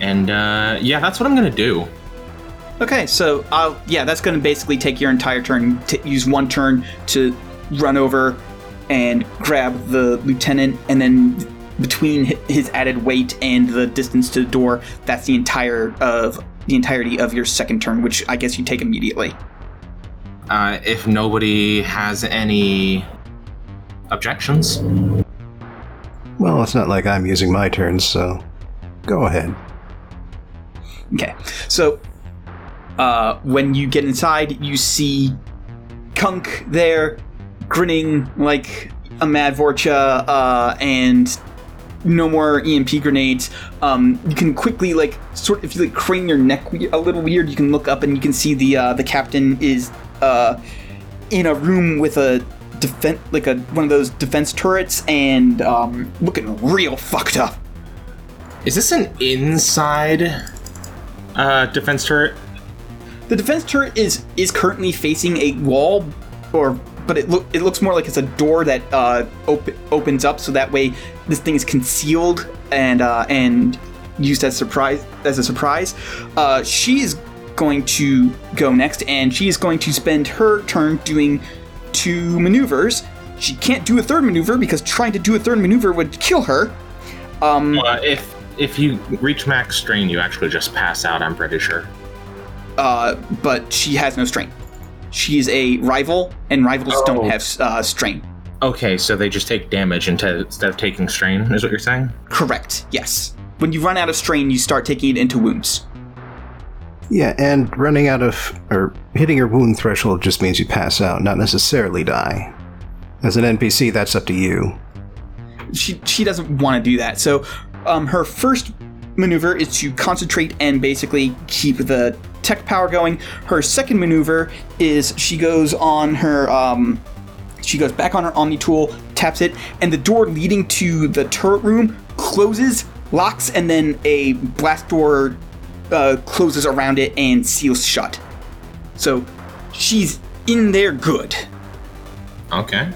And uh, yeah, that's what I'm gonna do. Okay, so I'll yeah, that's going to basically take your entire turn. To use one turn to run over and grab the lieutenant, and then between his added weight and the distance to the door, that's the entire of the entirety of your second turn, which I guess you take immediately. Uh, if nobody has any objections, Well, it's not like I'm using my turns, so go ahead. Okay, so uh, when you get inside, you see Kunk there, grinning like a mad Vorcha, uh, and no more EMP grenades. Um, you can quickly like sort of if you like crane your neck a little weird, you can look up and you can see the uh, the captain is uh, in a room with a defense like a one of those defense turrets and um, looking real fucked up. is this an inside uh, defense turret? The defense turret is is currently facing a wall, or but it look it looks more like it's a door that uh, op- opens up, so that way this thing is concealed and uh, and used as surprise as a surprise. Uh, she is going to go next, and she is going to spend her turn doing two maneuvers. She can't do a third maneuver because trying to do a third maneuver would kill her. Um, Uh, if if you reach max strain, you actually just pass out. I'm pretty sure. uh, but she has no strain. She is a rival, and rivals Oh. don't have uh, strain. Okay, so they just take damage instead instead of taking strain. Is what you're saying? Correct. Yes. When you run out of strain, you start taking it into wounds. Yeah, and running out of or hitting your wound threshold just means you pass out, not necessarily die. As an NPC, that's up to you. She she doesn't want to do that. So, um, her first maneuver is to concentrate and basically keep the tech power going. Her second maneuver is she goes on her um, she goes back on her Omni tool, taps it, and the door leading to the turret room closes, locks, and then a blast door uh, closes around it and seals shut. So she's in there good. Okay.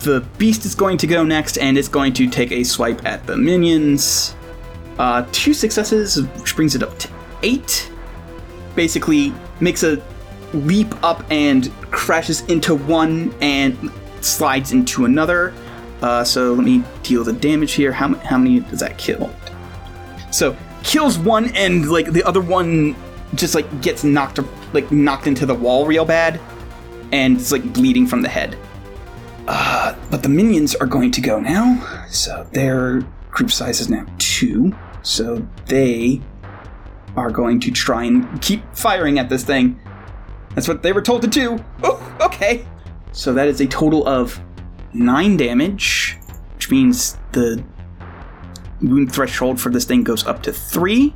The beast is going to go next, and it's going to take a swipe at the minions. Uh, two successes, which brings it up to eight. Basically, makes a leap up and crashes into one and slides into another. Uh, so let me deal the damage here. How, how many does that kill? So kills one, and like the other one just like gets knocked like knocked into the wall real bad, and it's like bleeding from the head. Uh, but the minions are going to go now. So their group size is now two. So they are going to try and keep firing at this thing. That's what they were told to do. Oh, okay. So that is a total of nine damage, which means the wound threshold for this thing goes up to three.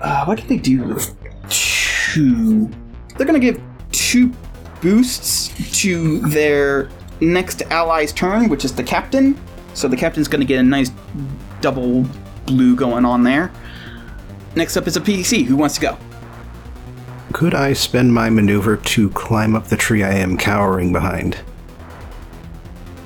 Uh, what can they do with two? They're gonna give two boosts to their next ally's turn, which is the captain. So the captain's gonna get a nice double blue going on there. Next up is a PC. Who wants to go? Could I spend my maneuver to climb up the tree I am cowering behind?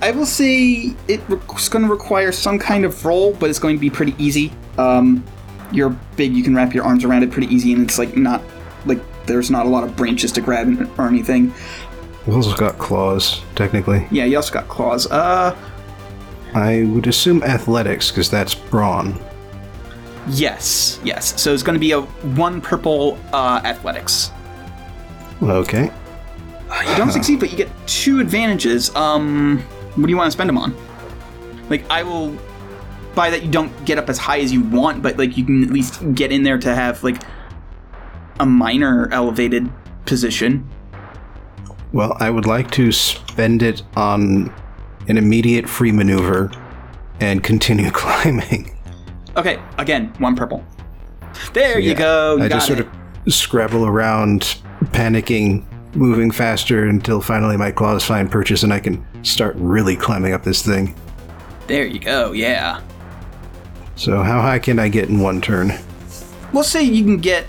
I will say it's going to require some kind of roll, but it's going to be pretty easy. Um, you're big, you can wrap your arms around it pretty easy, and it's like not like there's not a lot of branches to grab or anything. I've also got claws, technically. Yeah, you also got claws. Uh, I would assume athletics, because that's brawn. yes, yes. So it's going to be a one purple uh, athletics. Okay. You don't [laughs] succeed, but you get two advantages. Um, what do you want to spend them on? Like, I will buy that you don't get up as high as you want, but like you can at least get in there to have like a minor elevated position. Well, I would like to spend it on an immediate free maneuver and continue [laughs] climbing. Okay, again, one purple. There you Yeah, go. You I just sort of scrabble around, panicking, moving faster until finally my claws find purchase and I can start really climbing up this thing. There you go. Yeah. So, how high can I get in one turn? We'll say you can get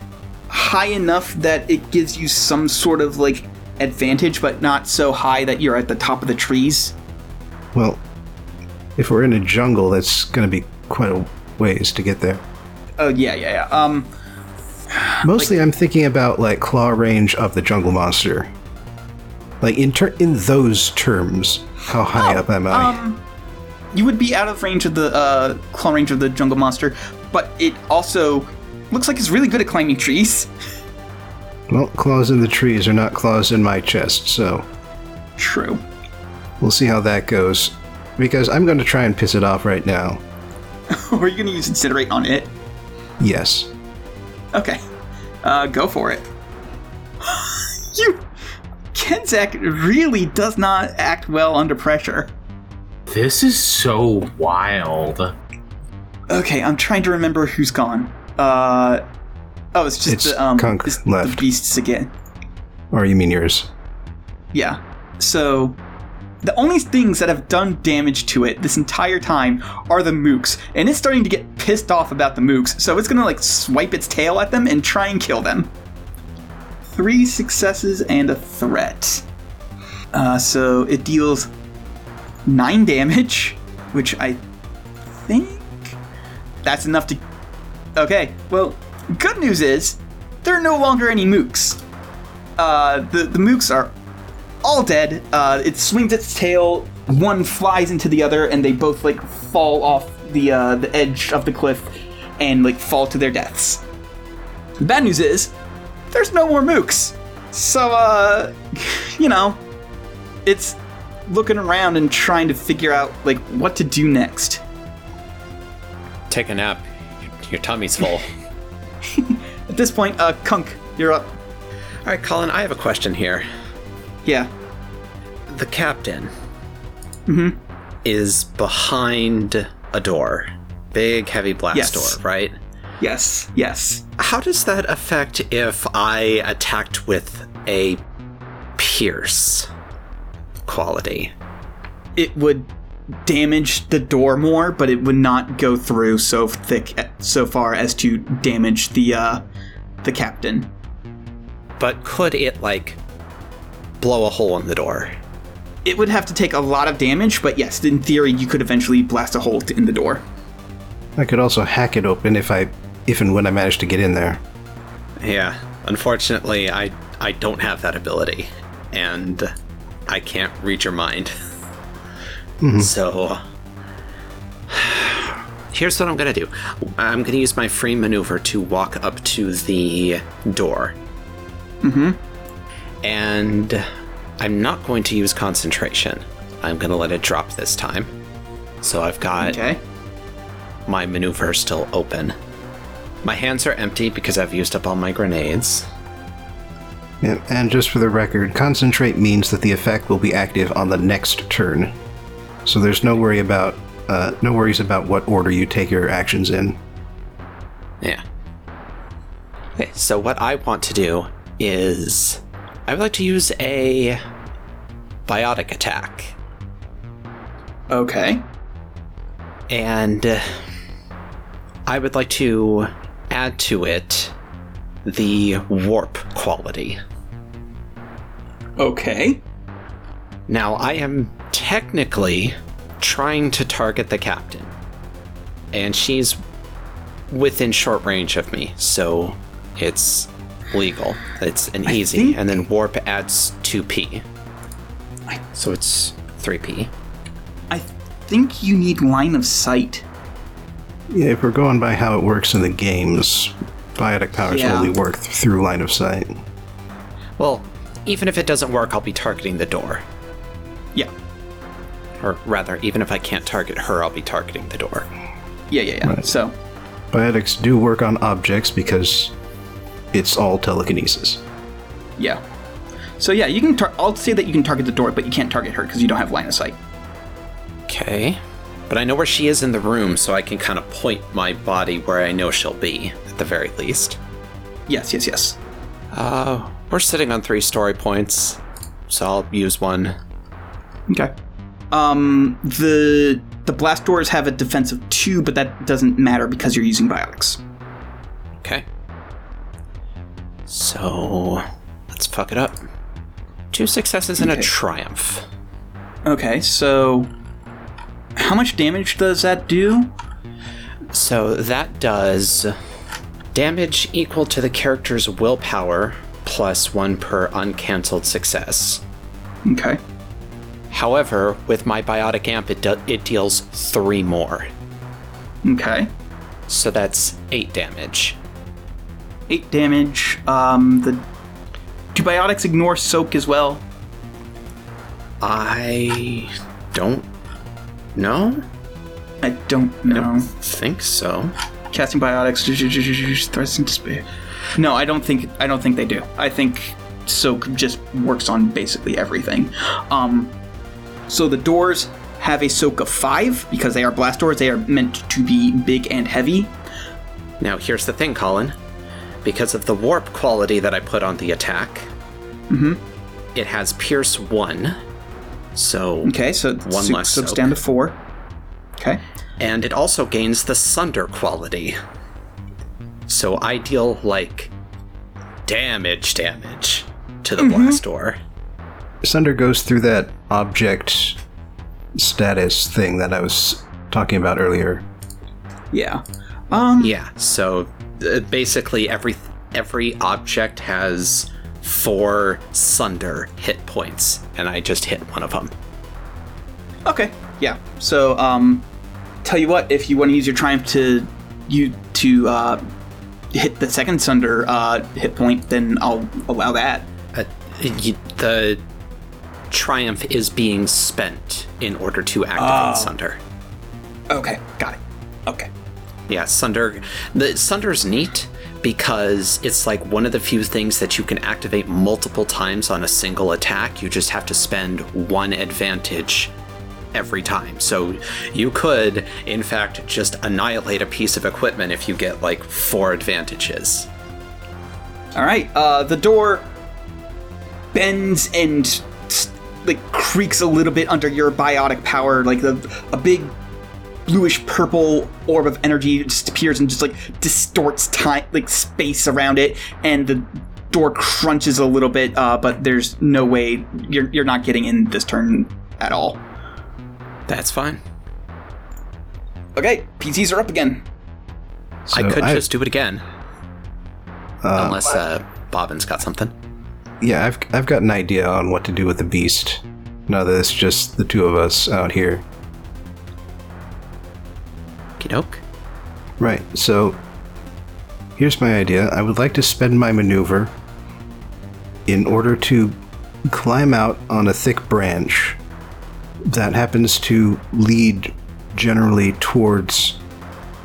high enough that it gives you some sort of like advantage, but not so high that you're at the top of the trees. Well, if we're in a jungle, that's going to be quite a ways to get there. Oh yeah, yeah, yeah. Um, Mostly, I'm thinking about like claw range of the jungle monster. Like in ter- in those terms, how high Oh, up am I? um, you would be out of range of the uh, claw range of the jungle monster, but it also looks like it's really good at climbing trees. well, claws in the trees are not claws in my chest, so True. we'll see how that goes. Because I'm going to try and piss it off right now. [laughs] Are you gonna use incinerate on it? Yes. Okay. Uh, go for it. [gasps] you. Kenzak really does not act well under pressure. This is so wild. Okay, I'm trying to remember who's gone. Uh. Oh, it's just It's the, um, Kunk it's the beasts again. Or you mean yours? Yeah. So the only things that have done damage to it this entire time are the mooks, and it's starting to get pissed off about the mooks, so it's gonna like swipe its tail at them and try and kill them. Three successes and a threat. Uh, so it deals nine damage, which I think that's enough to. Okay, well, good news is there are no longer any mooks. Uh, the the mooks are all dead. Uh, it swings its tail. One flies into the other, and they both like fall off the uh, the edge of the cliff and like fall to their deaths. The bad news is there's no more mooks. So uh, [laughs] you know, it's looking around and trying to figure out like what to do next. Take a nap. Your tummy's full. [laughs] [laughs] At this point, uh, Kunk, you're up. All right, Colin, I have a question here. Yeah. The captain mm-hmm. is behind a door. Big, heavy blast Yes. door, right? Yes, yes. How does that affect if I attacked with a pierce quality? It would damage the door more, but it would not go through so thick, so far as to damage the uh, the captain. But could it like blow a hole in the door? It would have to take a lot of damage, but yes, in theory, you could eventually blast a hole in the door. I could also hack it open if I, if and when I manage to get in there. Yeah. Unfortunately, I I don't have that ability, and I can't read your mind. So here's what I'm gonna do. I'm gonna use my free maneuver to walk up to the door. Mm-hmm. And I'm not going to use concentration. I'm gonna let it drop this time. So I've got Okay. my maneuver still open. My hands are empty because I've used up all my grenades. Yeah, and just for the record, concentrate means that the effect will be active on the next turn. So there's no worry about uh, no worries about what order you take your actions in. Yeah. Okay, so what I want to do is I would like to use a biotic attack. Okay. And uh, I would like to add to it the warp quality. Okay. Now, I am technically trying to target the captain, and she's within short range of me, so it's legal. It's an easy, think- and then warp adds 2p. I- So it's 3p. I think you need line of sight. Yeah, if we're going by how it works in the games, biotic powers Yeah. only work through line of sight. Well, even if it doesn't work, I'll be targeting the door. Yeah. Or rather, even if I can't target her, I'll be targeting the door. Yeah, yeah, yeah. Right. So, Biotics do work on objects because it's all telekinesis. yeah. So yeah, you can. Tar- I'll say that you can target the door, but you can't target her because you don't have line of sight. Okay. But I know where she is in the room, so I can kind of point my body where I know she'll be, at the very least. Yes, yes, yes. Uh, we're sitting on three story points, so I'll use one. Okay. Um, the the blast doors have a defense of two, but that doesn't matter because you're using biotics. Okay. So, let's fuck it up. Two successes and a triumph. Okay, so how much damage does that do? So that does damage equal to the character's willpower plus one per uncancelled success. Okay. However, with my biotic amp, it, do- it deals three more. Okay. So that's eight damage. Eight damage. Um, the do biotics ignore soak as well? I don't know. I don't I know. don't think so. Casting biotics threats into space. No, I don't think I don't think they do. I think soak just works on basically everything. Um, so the doors have a soak of five because they are blast doors. They are meant to be big and heavy. Now, here's the thing, Colin. Because of the warp quality that I put on the attack, it has Pierce 1. So, Okay, so One so- less soaks soak. down to four. Okay. and it also gains the Sunder quality. So I deal like damage, damage to the blast door. Sunder goes through that object status thing that I was talking about earlier. Yeah. Um. Yeah. So basically, every every object has four Sunder hit points, and I just hit one of them. Okay. Yeah. So, um, tell you what, if you want to use your triumph to you to uh, hit the second Sunder uh, hit point, then I'll allow that. Uh, y- the triumph is being spent in order to activate Sunder. Okay. Got it. Okay. Yeah, Sunder. The Sunder's neat because it's like one of the few things that you can activate multiple times on a single attack. You just have to spend one advantage every time. So you could, in fact, just annihilate a piece of equipment if you get like four advantages. All right. Uh, the door bends and like creaks a little bit under your biotic power. Like the a big bluish purple orb of energy just appears and just like distorts time, like space around it, and the door crunches a little bit. Uh, but there's no way you're you're not getting in this turn at all. That's fine. Okay, PTs are up again. I could I- just do it again. Unless uh, Bobbin's got something. Yeah, I've I've got an idea on what to do with the beast. Now that it's just the two of us out here. Kidoke. Right. So here's my idea. I would like to spend my maneuver in order to climb out on a thick branch that happens to lead generally towards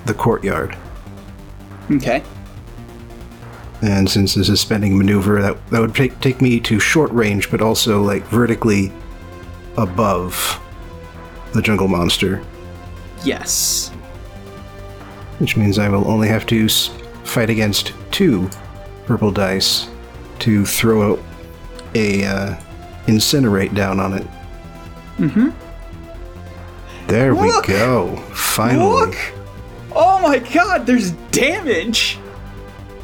the courtyard. Okay. And since this is spending maneuver, that, that would take, take me to short range, but also like vertically above the jungle monster, Yes. Which means I will only have to s- fight against two purple dice to throw a uh, incinerate down on it. Mm-hmm. There Look! we go. Finally. Look! Oh my god, there's damage!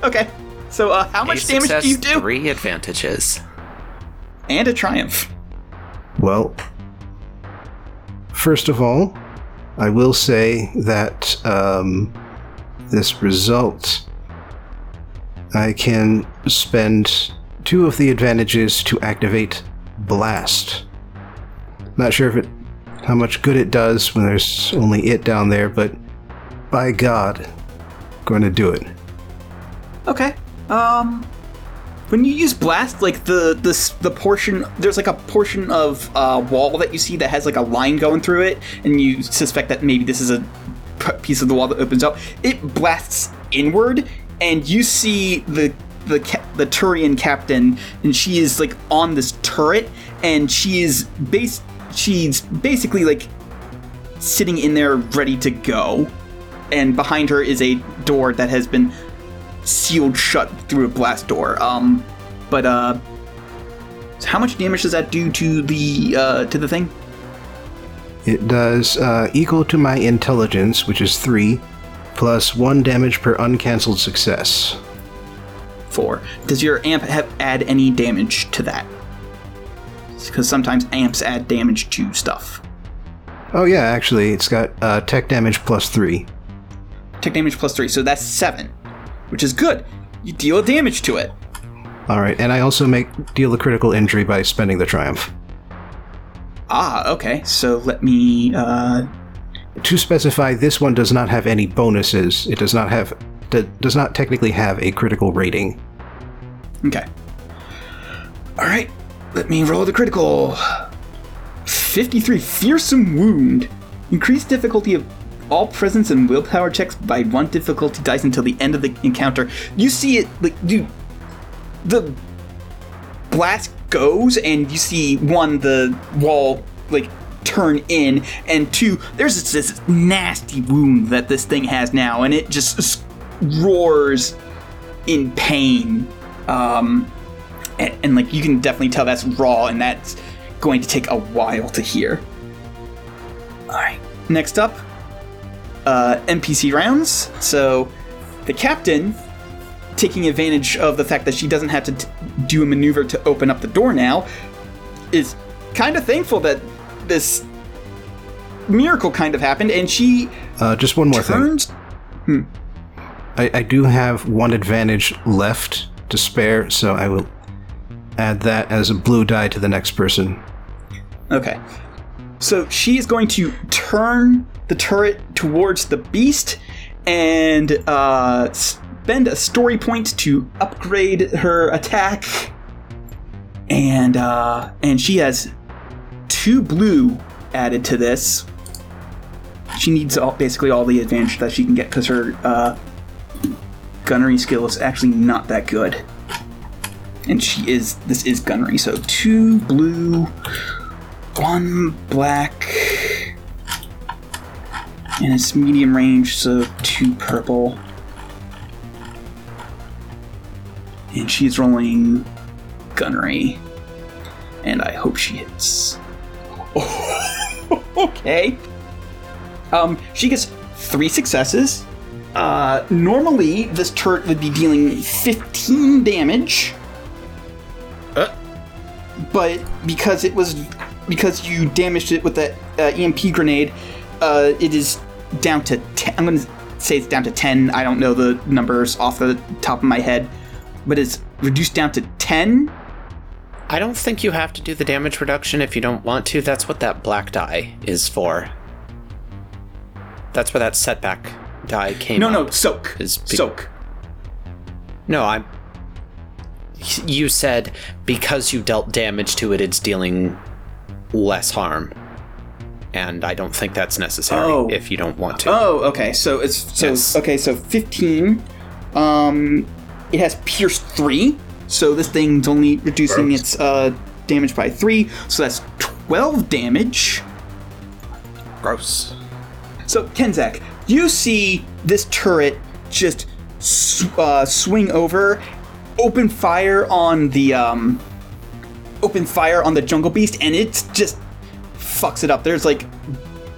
Okay. So, uh, how much A damage success, do you do? Three advantages. And a triumph. Well, first of all, I will say that um, this result, I can spend two of the advantages to activate Blast. Not sure if it, how much good it does when there's only it down there, but by God, going to do it. Okay. Um, when you use blast, like the this the portion there's like a portion of uh, wall that you see that has like a line going through it, and you suspect that maybe this is a piece of the wall that opens up. It blasts inward, and you see the the the Turian captain, and she is like on this turret, and she is base she's basically like sitting in there ready to go, and behind her is a door that has been sealed shut through a blast door. Um, but uh, so how much damage does that do to the uh, to the thing? It does uh, equal to my intelligence, which is three, plus one damage per uncancelled success. Four. Does your amp have add any damage to that? Because sometimes amps add damage to stuff. Oh yeah, actually, it's got uh, tech damage plus three. Tech damage plus three, so that's seven, which is good. You deal damage to it. All right, and I also make deal a critical injury by spending the triumph. Ah, okay. So let me. Uh, To specify, this one does not have any bonuses. It does not have does not technically have a critical rating. Okay. All right. Let me roll the critical. 53 fearsome wound. Increased difficulty of all presence and willpower checks by one difficulty dice until the end of the encounter. You see it like dude the blast goes and you see one the wall like turn in and two there's this, this nasty wound that this thing has now and it just roars in pain. Um and, and like you can definitely tell that's raw and that's going to take a while to hear. All right next up uh npc rounds. So the captain taking advantage of the fact that she doesn't have to t- do a maneuver to open up the door now is kind of thankful that this miracle kind of happened and she Uh, just one more thing. turns I, I do have one advantage left to spare, so I will add that as a blue die to the next person. Okay. So she is going to turn the turret towards the beast and uh, spend a story point to upgrade her attack. And uh, and she has two blue added to this. She needs all, basically all the advantage that she can get because her uh, gunnery skill is actually not that good. And she is this is gunnery, so two blue one black And it's medium range, so two purple. And she's rolling gunnery. And I hope she hits. [laughs] okay. Um, she gets three successes. Uh, normally, this turret would be dealing 15 damage. Uh. But because it was. Because you damaged it with that uh, EMP grenade, uh, it is down to 10. I'm going to say it's down to 10. I don't know the numbers off the top of my head. But it's reduced down to 10. I don't think you have to do the damage reduction if you don't want to. That's what that black die is for. That's where that setback die came. No, no, soak. Is be- soak. No, I'm. You said because you dealt damage to it, it's dealing less harm, and I don't think that's necessary Oh. if you don't want to. Oh, okay. So it's so Yes. okay. So fifteen. Um, it has pierce three. So this thing's only reducing Gross. its uh damage by three. So that's twelve damage. Gross. So Kenzak, you see this turret just sw- uh, swing over, open fire on the um, open fire on the jungle beast, and it just fucks it up. There's like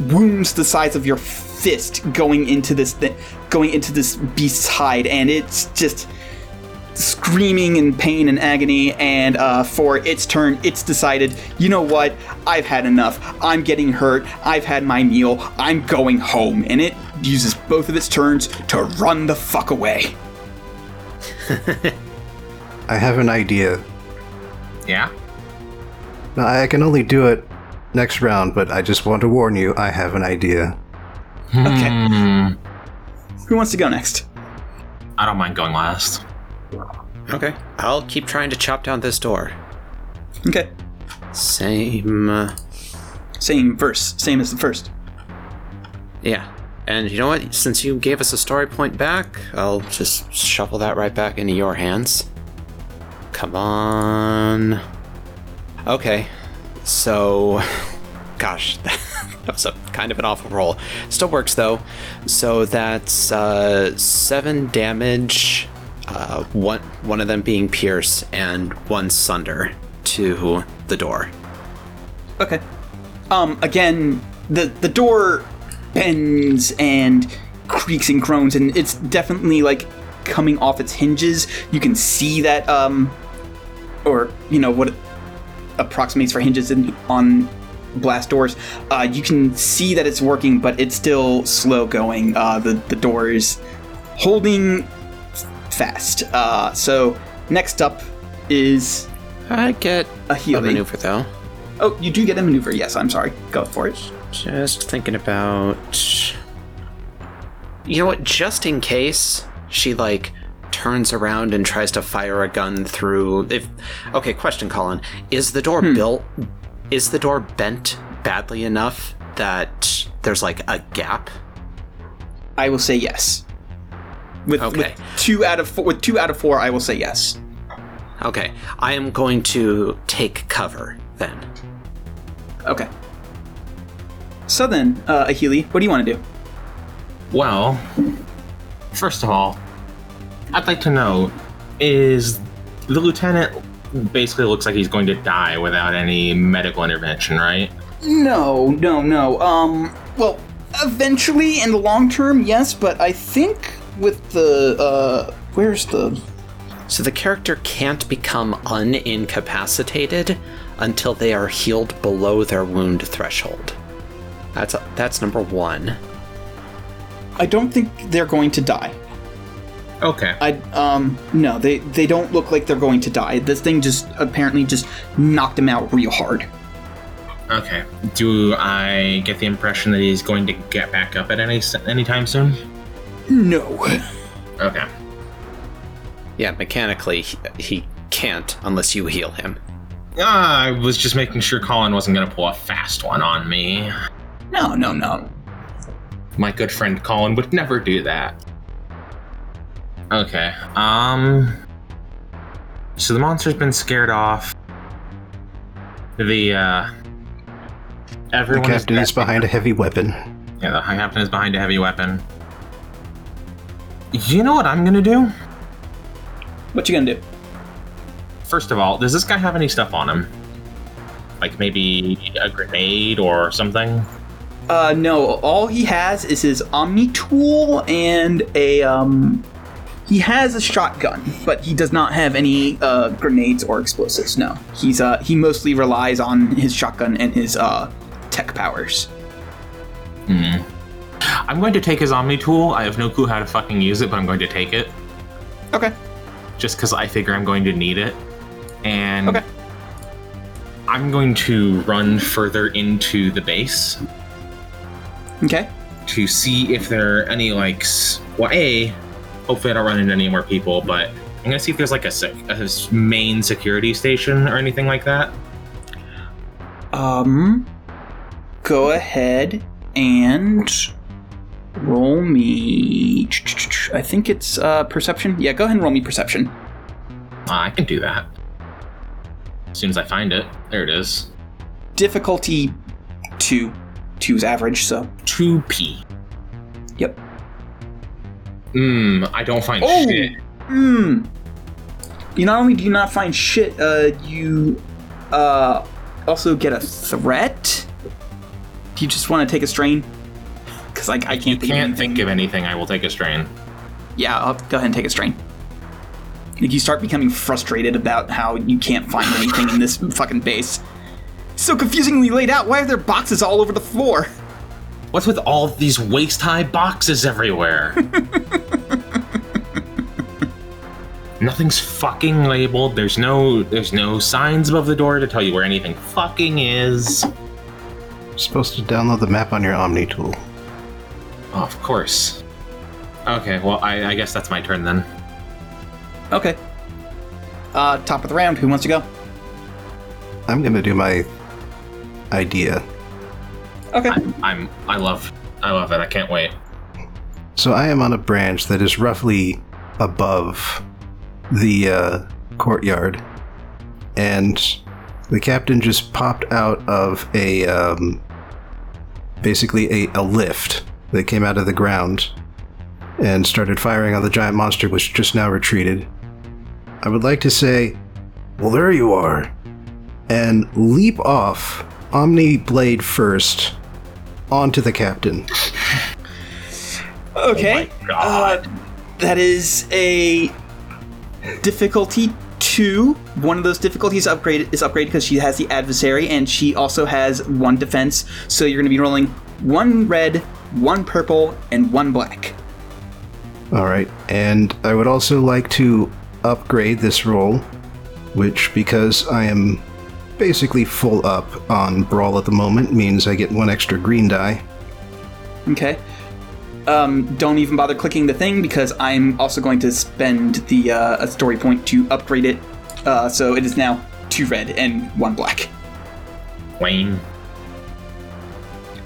wounds the size of your fist going into this thi- going into this beast's hide, and it's just screaming in pain and agony. And uh, for its turn, it's decided, you know what? I've had enough. I'm getting hurt. I've had my meal. I'm going home. And it uses both of its turns to run the fuck away. [laughs] I have an idea. Yeah? Now, I can only do it next round, but I just want to warn you, I have an idea. Okay. Hmm. Who wants to go next? I don't mind going last. Okay, I'll keep trying to chop down this door. Okay. Same. uh, Same verse. Same as the first. Yeah. And you know what? Since you gave us a story point back, I'll just shuffle that right back into your hands. Come on. Okay. So, [laughs] gosh, [laughs] that was a kind of an awful roll. Still works though. So that's uh, seven damage. Uh, one one of them being pierce and one sunder to the door. Okay. Um, again, the the door bends and creaks and groans, and it's definitely like coming off its hinges. You can see that, um, or you know what approximates for hinges in, on blast doors. Uh, you can see that it's working, but it's still slow going. Uh, the the door is holding fast. Uh, so next up is I get a a healing. maneuver though. Oh, you do get a maneuver. Yes, I'm sorry. Go for it. Just thinking about. You know what? Just in case she, like, turns around and tries to fire a gun through. If Okay, question, Colin. Is the door built. Is the door bent badly enough that there's, like, a gap? I will say yes. With, Okay. with two out of four, with two out of four, I will say yes. Okay, I am going to take cover then. Okay. So then, uh, Ahili, what do you want to do? Well, first of all, I'd like to know is the lieutenant basically looks like he's going to die without any medical intervention, right? No, no, no. Um, well, eventually in the long term, yes, but I think with the uh, where's the So the character can't become unincapacitated until they are healed below their wound threshold. That's that's number one. I don't think they're going to die. Okay. I um no, they they don't look like they're going to die. This thing just apparently just knocked him out real hard. Okay. Do I get the impression that he's going to get back up at any anytime soon? No. Okay. Yeah, mechanically he, he can't unless you heal him. Ah, I was just making sure Colin wasn't going to pull a fast one on me. No, no, no. My good friend Colin would never do that. Okay. Um. So the monster's been scared off. The uh. The captain is back- behind a heavy weapon. Yeah, the captain is behind a heavy weapon. You know what I'm gonna do? What you gonna do? First of all, does this guy have any stuff on him? Like maybe a grenade or something? Uh, no. All he has is his Omni tool and a um. He has a shotgun, but he does not have any uh, grenades or explosives. No, he's uh he mostly relies on his shotgun and his uh tech powers. Hmm. I'm going to take his Omni tool. I have no clue how to fucking use it, but I'm going to take it. Okay. Just because I figure I'm going to need it. And Okay. I'm going to run further into the base Okay. to see if there are any like well a hopefully i don't run into any more people but i'm gonna see if there's like a, sec- a main security station or anything like that Um, go ahead and roll me. I think it's uh, perception. Yeah, go ahead and roll me perception. Ah, i can do that as soon as i find it there it is Difficulty two. Two is average, so 2p yep. Hmm, i don't find Oh! shit Hmm. You not only do you not find shit, uh, you uh also get a threat. Do you just want to take a strain? Because like I can't you think of can't anything. think of anything i will take a strain Yeah, I'll go ahead and take a strain. Like you start becoming frustrated about how you can't find anything in this [laughs] fucking base. So confusingly laid out. Why are there boxes all over the floor? what's with all these waist-high boxes everywhere [laughs] Nothing's fucking labeled. There's no there's no signs above the door to tell you where anything fucking is. You're supposed to download the map on your Omni tool. Oh, of course. Okay, well I, I guess that's my turn then. Okay. Uh, top of the round. Who wants to go? I'm gonna do my idea. Okay. I'm I love I love it. I can't wait. So I am on a branch that is roughly above the uh, courtyard, and the captain just popped out of a um, basically a, a lift that came out of the ground and started firing on the giant monster, which just now retreated. I would like to say, "Well, there you are," and leap off Omni Blade first onto the captain. [laughs] Okay. Oh my God. Uh, that is a difficulty two. One of those difficulties upgraded is upgraded because she has the adversary, and she also has one defense. So you're going to be rolling one red, one purple, and one black. All right, and I would also like to upgrade this roll, which, because I am basically full up on Brawl at the moment, means I get one extra green die. Okay. Um, don't even bother clicking the thing because I'm also going to spend the uh, a story point to upgrade it. Uh, so it is now two red and one black. Wayne.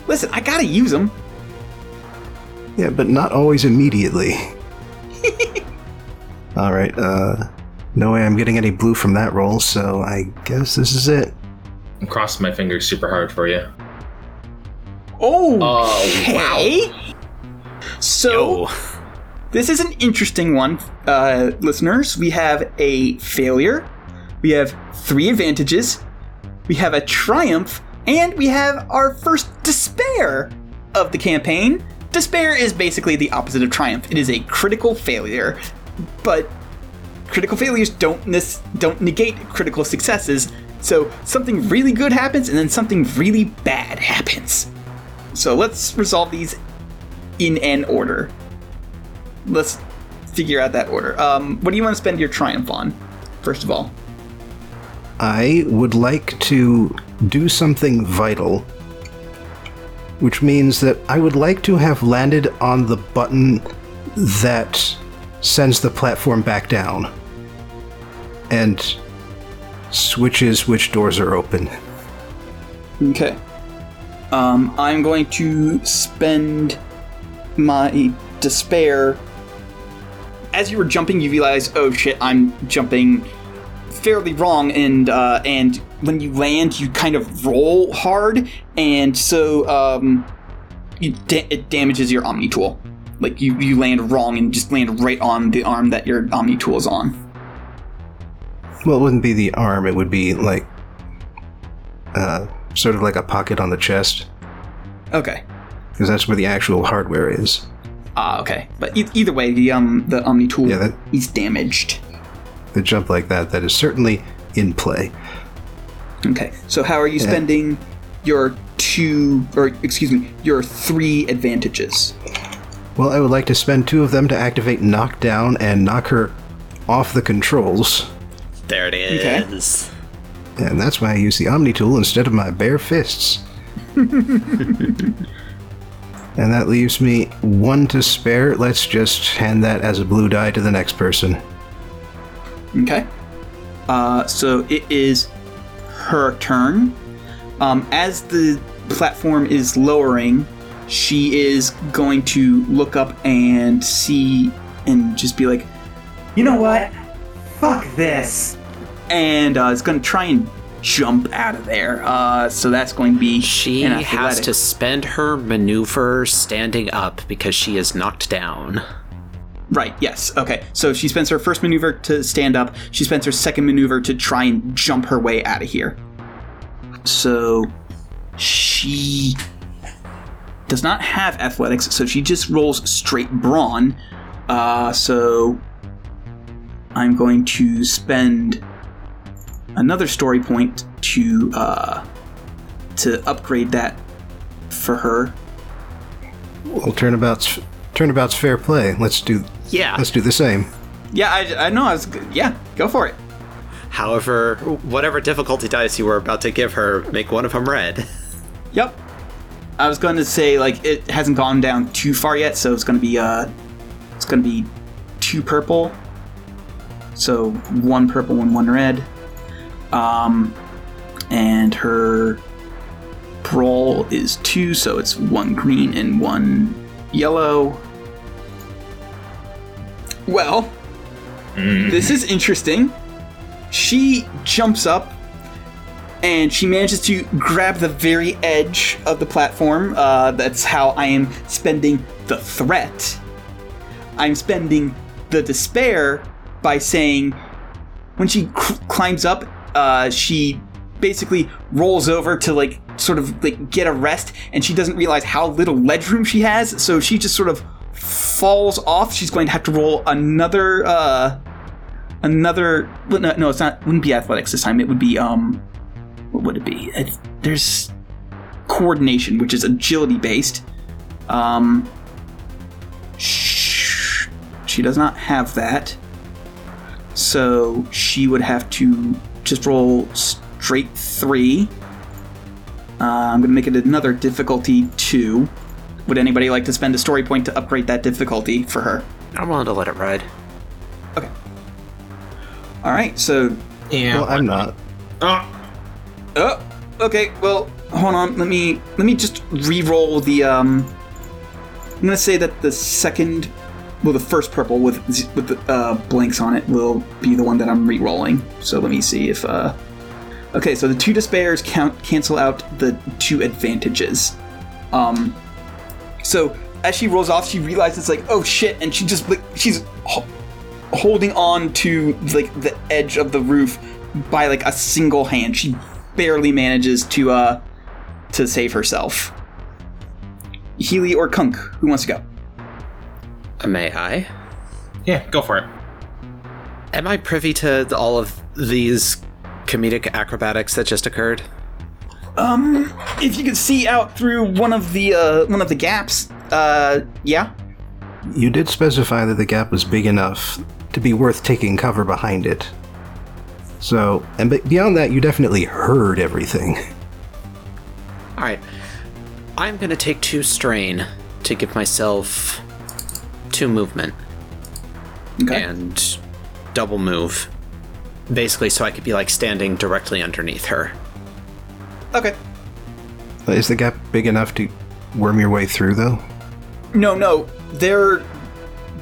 Listen, I gotta use them. Yeah, but not always immediately. [laughs] All right, uh, no way I'm getting any blue from that roll, so I guess this is it. I'm crossing my fingers super hard for you. Oh, Oh, okay. So this is an interesting one, uh, listeners. We have a failure, we have three advantages, we have a triumph, and we have our first despair of the campaign. Despair is basically the opposite of triumph. It is a critical failure, but critical failures don't nes- don't negate critical successes. So something really good happens, and then something really bad happens. So let's resolve these in an order. Let's figure out that order. Um, what do you want to spend your triumph on, first of all? I would like to do something vital, which means that I would like to have landed on the button that sends the platform back down and switches which doors are open. Okay. Um, I'm going to spend my despair. As you were jumping, you realize, oh shit, I'm jumping fairly wrong, and uh, and when you land, you kind of roll hard, and so um, da- it damages your Omni tool. Like you, you land wrong and just land right on the arm that your Omni tool is on. Well, it wouldn't be the arm, it would be like. Uh, sort of like a pocket on the chest, Okay. because that's where the actual hardware is. Ah, okay. But e- either way, the um the Omni tool Yeah, that- is damaged. The jump like that, that is certainly in play. Okay. So how are you spending your two or excuse me, your three advantages? Well, I would like to spend two of them to activate knockdown and knock her off the controls. There it is. Okay. And that's why I use the Omni tool instead of my bare fists. [laughs] and that leaves me one to spare. Let's just hand that as a blue die to the next person. Okay. Uh, so it is her turn. Um, as the platform is lowering, she is going to look up and see and just be like, you know what? Fuck this. And uh, is going to try and jump out of there. Uh, so that's going to be She has to spend her maneuver standing up because she is knocked down. Right, yes. Okay. So she spends her first maneuver to stand up. She spends her second maneuver to try and jump her way out of here. So she does not have athletics, so she just rolls straight brawn. Uh, so I'm going to spend another story point to uh, to upgrade that for her. Well, turnabout's turnabout's fair play. Let's do Yeah. let's do the same. Yeah, I, I know. I was yeah. Go for it. However, whatever difficulty dice you were about to give her, make one of them red. [laughs] Yep. I was going to say like it hasn't gone down too far yet, so it's going to be uh, it's going to be two purple. So one purple and one red. Um, and her brawl is two, so it's one green and one yellow. Well, this is interesting. She jumps up and she manages to grab the very edge of the platform. Uh, that's how I am spending the threat. I'm spending the despair by saying when she climbs up, uh, she basically rolls over to like sort of like get a rest, and she doesn't realize how little ledge room she has, so she just sort of falls off. She's going to have to roll another uh, another. No, no, it's not. Wouldn't be athletics this time. It would be um, what would it be? There's coordination, which is agility based. Um, sh- she does not have that, so she would have to just roll straight three. Uh, I'm going to make it another difficulty two. Would anybody like to spend a story point to upgrade that difficulty for her? I'm willing to let it ride. Okay. All right. So Yeah. Well, I'm not. Oh, Oh, okay. Well, hold on. Let me let me just re-roll the. Um, I'm gonna say that the second, well, the first purple with with the uh, blanks on it will be the one that I'm re-rolling. So let me see if. Uh, okay, so the two despairs count cancel out the two advantages. Um, so as she rolls off, she realizes like, oh shit, and she just like she's ho- holding on to like the edge of the roof by like a single hand. She barely manages to uh to save herself. Healy or Kunk, who wants to go? May I? yeah, go for it. Am I privy to all of these comedic acrobatics that just occurred? Um, if you could see out through one of the uh one of the gaps, uh, yeah. You did specify that the gap was big enough to be worth taking cover behind it. So, and be- beyond that, you definitely heard everything. [laughs] All right. I'm going to take two strain to give myself two movement Okay. and double move. Basically, so I could be like standing directly underneath her. Okay. Is the gap big enough to worm your way through, though? No, no, they're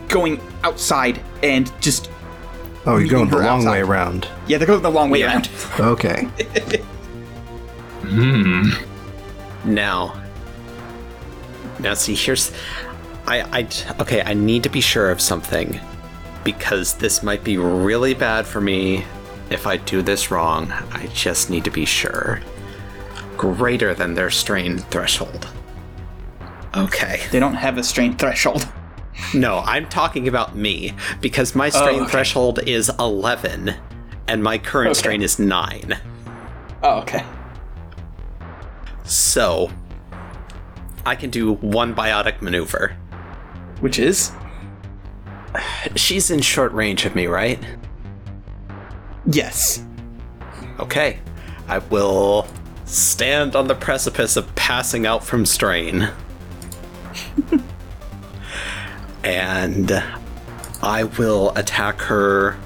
going outside and just Oh, you're going the her long way around. yeah, they're going the long way Yeah. around. [laughs] Okay. Hmm. Now, Now, see, here's. I, I. Okay, I need to be sure of something. Because this might be really bad for me if I do this wrong. I just need to be sure. Greater than their strain threshold. Okay. They don't have a strain threshold. No, I'm talking about me. Because my strain oh, okay. threshold is 11, and my current Okay. strain is 9. Oh, okay. So. I can do one biotic maneuver. Which is? She's in short range of me, right? Yes. Okay. I will stand on the precipice of passing out from strain. [laughs] and I will attack her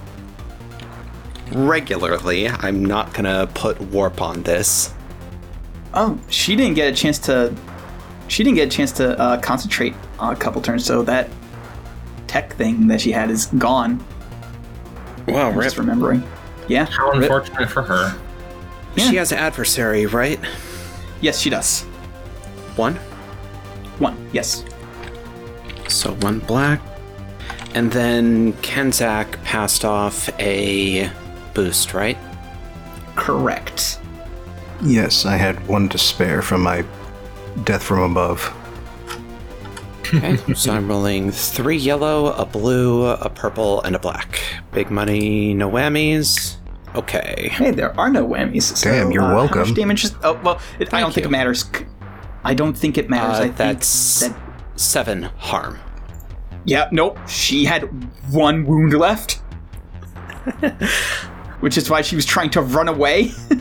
regularly. I'm not gonna put warp on this. Oh, she didn't get a chance to. She didn't get a chance to uh, concentrate on a couple turns, so that tech thing that she had is gone. Wow, I'm just remembering. Yeah. How rip. unfortunate for her. Yeah. She has an adversary, right? Yes, she does. One. One. Yes. So one black. And then Kenzak passed off a boost, right? Correct. Yes, I had one to spare from my death from above. Okay, so I'm rolling three yellow, a blue, a purple, and a black. Big money, no whammies. Okay. Hey, there are no whammies. So, Damn, you're uh, How welcome. much damage is? Oh well, it, I don't think it matters. I don't think it matters. Uh, I think that. seven harm. Yeah. Nope. She had one wound left, [laughs] which is why she was trying to run away. [laughs]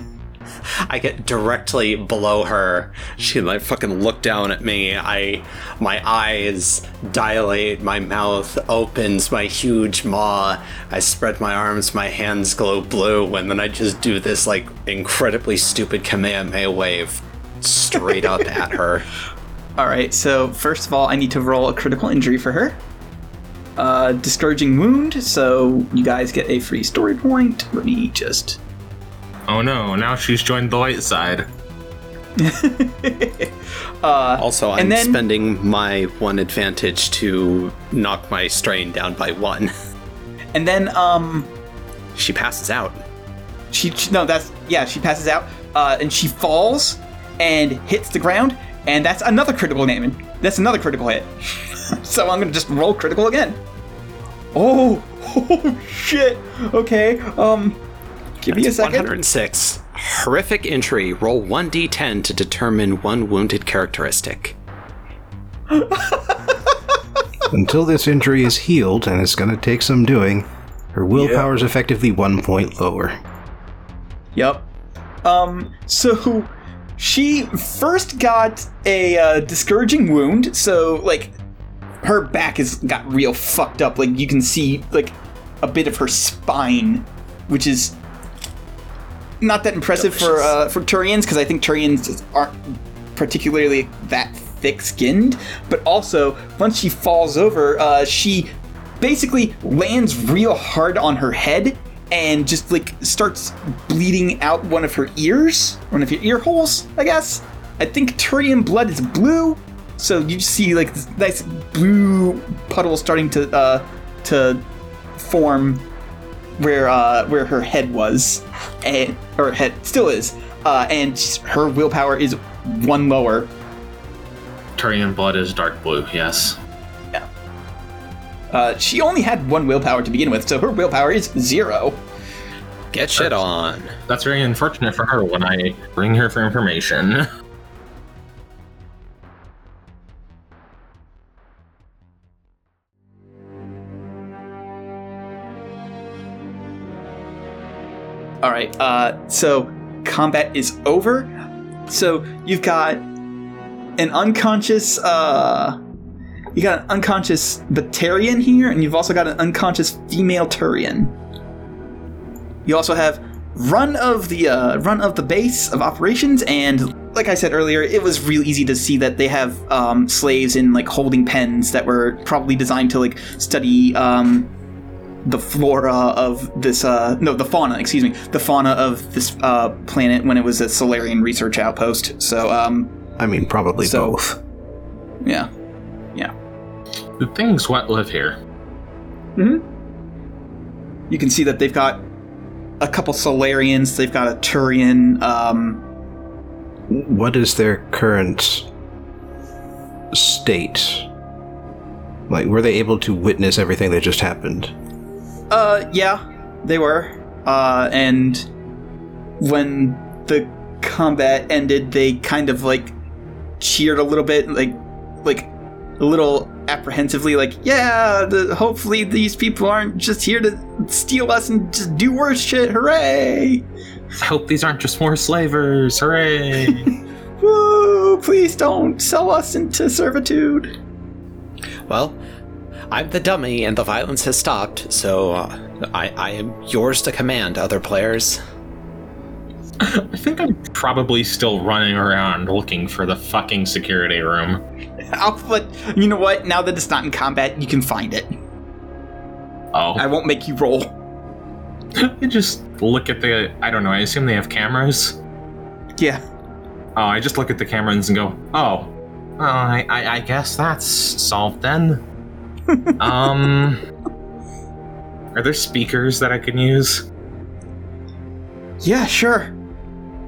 I get directly below her. She like fucking look down at me. I my eyes dilate, my mouth opens, my huge maw. I spread my arms, my hands glow blue, and then I just do this like incredibly stupid Kamehameha wave straight up at her. [laughs] All right. So first of all, I need to roll a critical injury for her. Uh, discouraging wound. So you guys get a free story point. Let me just. Oh no, now she's joined the light side. [laughs] Uh, Also, I'm then- spending my one advantage to knock my strain down by one. [laughs] and then um, She passes out. she, she no that's yeah she passes out uh, and she falls and hits the ground and that's another critical damage that's another critical hit [laughs] so i'm gonna just roll critical again oh oh shit okay um give me a second 106. Horrific injury. Roll 1d10 to determine one wounded characteristic. [laughs] Until this injury is healed, and it's going to take some doing, her willpower is effectively one point lower. Yep. Um, so she first got a uh, discouraging wound, so like her back has got real fucked up. Like you can see like a bit of her spine, which is not that impressive for uh, for Turians because I think Turians aren't particularly that thick-skinned. But also, once she falls over, uh, she basically lands real hard on her head and just like starts bleeding out one of her ears, one of your ear holes, I guess. I think Turian blood is blue, so you see like this nice blue puddle starting to uh, to form where uh, where her head was, and or head still is, uh, and her willpower is one lower. Turian blood is dark blue, yes. Uh, she only had one willpower to begin with, so her willpower is zero. Get shit on. That's very unfortunate for her when I bring her for information. [laughs] All right. Uh, so combat is over. So you've got an unconscious. Uh, you got an unconscious Batarian here, and you've also got an unconscious female Turian. You also have run of the uh, run of the base of operations, and like I said earlier, it was real easy to see that they have um, slaves in like holding pens that were probably designed to like study um, the flora of this uh no the fauna excuse me the fauna of this uh planet when it was a Salarian research outpost so um I mean, probably So- both. Yeah. Yeah. The things what live here. Hmm. You can see that they've got a couple Salarians, they've got a Turian, um, What is their current state? Like, were they able to witness everything that just happened? Uh, yeah, they were. Uh, and when the combat ended, they kind of like cheered a little bit, like, like a little apprehensively, like, yeah, the, hopefully these people aren't just here to steal us and just do worse shit. Hooray! I hope these aren't just more slavers. Hooray! [laughs] Woo! Please don't sell us into servitude. Well, I'm the dummy and the violence has stopped, so uh, I, I am yours to command, other players. [laughs] I think I'm probably still running around looking for the fucking security room. [laughs] I'll put. You know what? Now that it's not in combat, you can find it. Oh, I won't make you roll. [laughs] I just look at the. I don't know. I assume they have cameras. Yeah. Oh, I just look at the cameras and go, oh, well, I, I, I guess that's solved then. Um, are there speakers that I can use? Yeah, sure.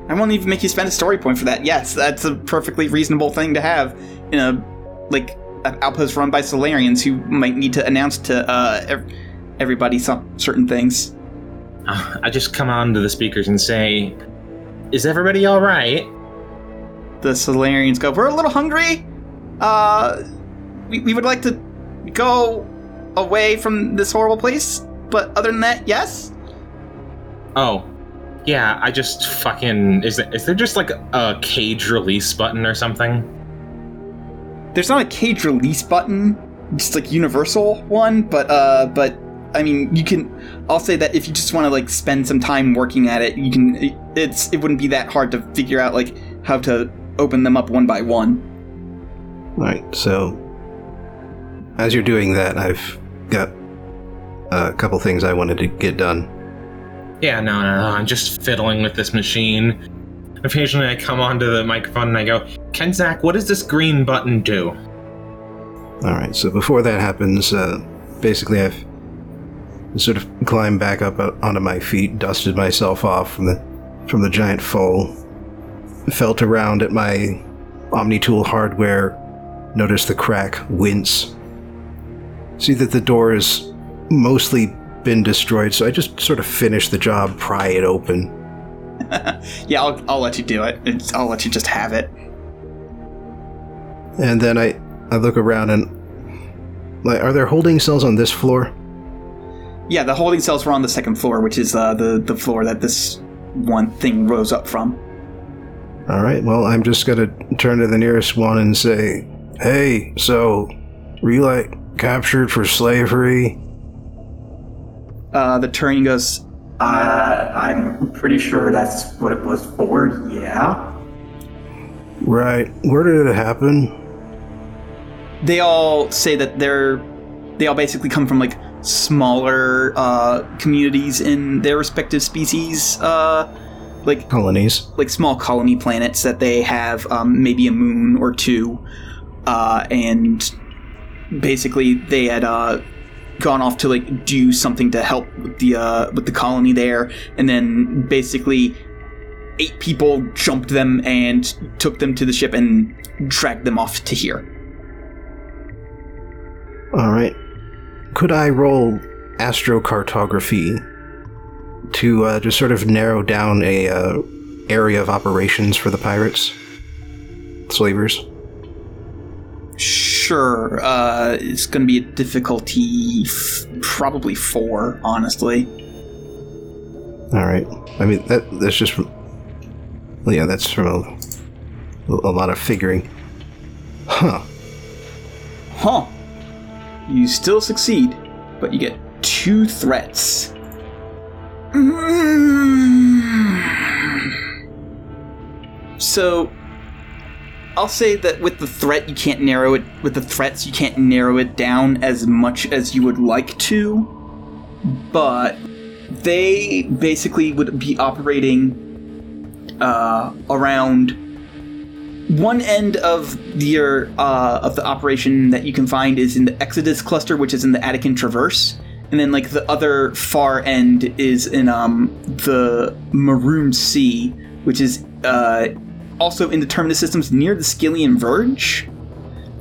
I won't even make you spend a story point for that. Yes, that's a perfectly reasonable thing to have in a like an outpost run by Salarians who might need to announce to uh, ev- everybody some certain things. Uh, I just come on to the speakers and say, is everybody all right? The Salarians go, "We're a little hungry. Uh, we, we would like to go away from this horrible place, but other than that, yes." Oh, yeah. I just fucking is. There, is there just like a cage release button or something? there's not a cage release button, just like universal one, but uh, but I mean, you can. I'll say that if you just want to like spend some time working at it, you can. It's it wouldn't be that hard to figure out like how to open them up one by one. Right, so as you're doing that, I've got a couple things I wanted to get done. Yeah, no, no, no. I'm just fiddling with this machine. Occasionally, I come onto the microphone and I go, Kenzak, what does this green button do? All right, so before that happens, uh, basically I've sort of climbed back up onto my feet, dusted myself off from the from the giant foal, felt around at my OmniTool hardware, noticed the crack, wince, see that the door has mostly been destroyed, so I just sort of finished the job, pry it open. [laughs] Yeah, I'll I'll let you do it. It's, I'll let you just have it. And then I, I look around and like, are there holding cells on this floor? Yeah, the holding cells were on the second floor, which is uh, the the floor that this one thing rose up from. All right. Well, I'm just gonna turn to the nearest one and say, "Hey, so relay captured for slavery." Uh, the Turian goes, Uh, I'm pretty sure that's what it was for, yeah. Right. Where did it happen? they all say that they're they all basically come from like smaller uh, communities in their respective species uh, like Colonies. like small colony planets that they have um, maybe a moon or two uh, and basically they had uh, gone off to like do something to help with the uh, with the colony there and then basically eight people jumped them and took them to the ship and dragged them off to here All right. Could I roll astrocartography to uh, just sort of narrow down a uh, area of operations for the pirates, slavers? Sure. Uh, it's going to be a difficulty, f- probably four, honestly. All right. I mean that that's just from, well, yeah, that's from a, a lot of figuring. Huh. Huh. You still succeed, but you get two threats. So, I'll say that with the threat, you can't narrow it. With the threats, you can't narrow it down as much as you would like to. But they basically would be operating uh, around one end of your uh, of the operation that you can find is in the Exodus cluster, which is in the Attican Traverse, and then like the other far end is in um, the Maroon Sea, which is uh, also in the Terminus systems near the Skyllian Verge.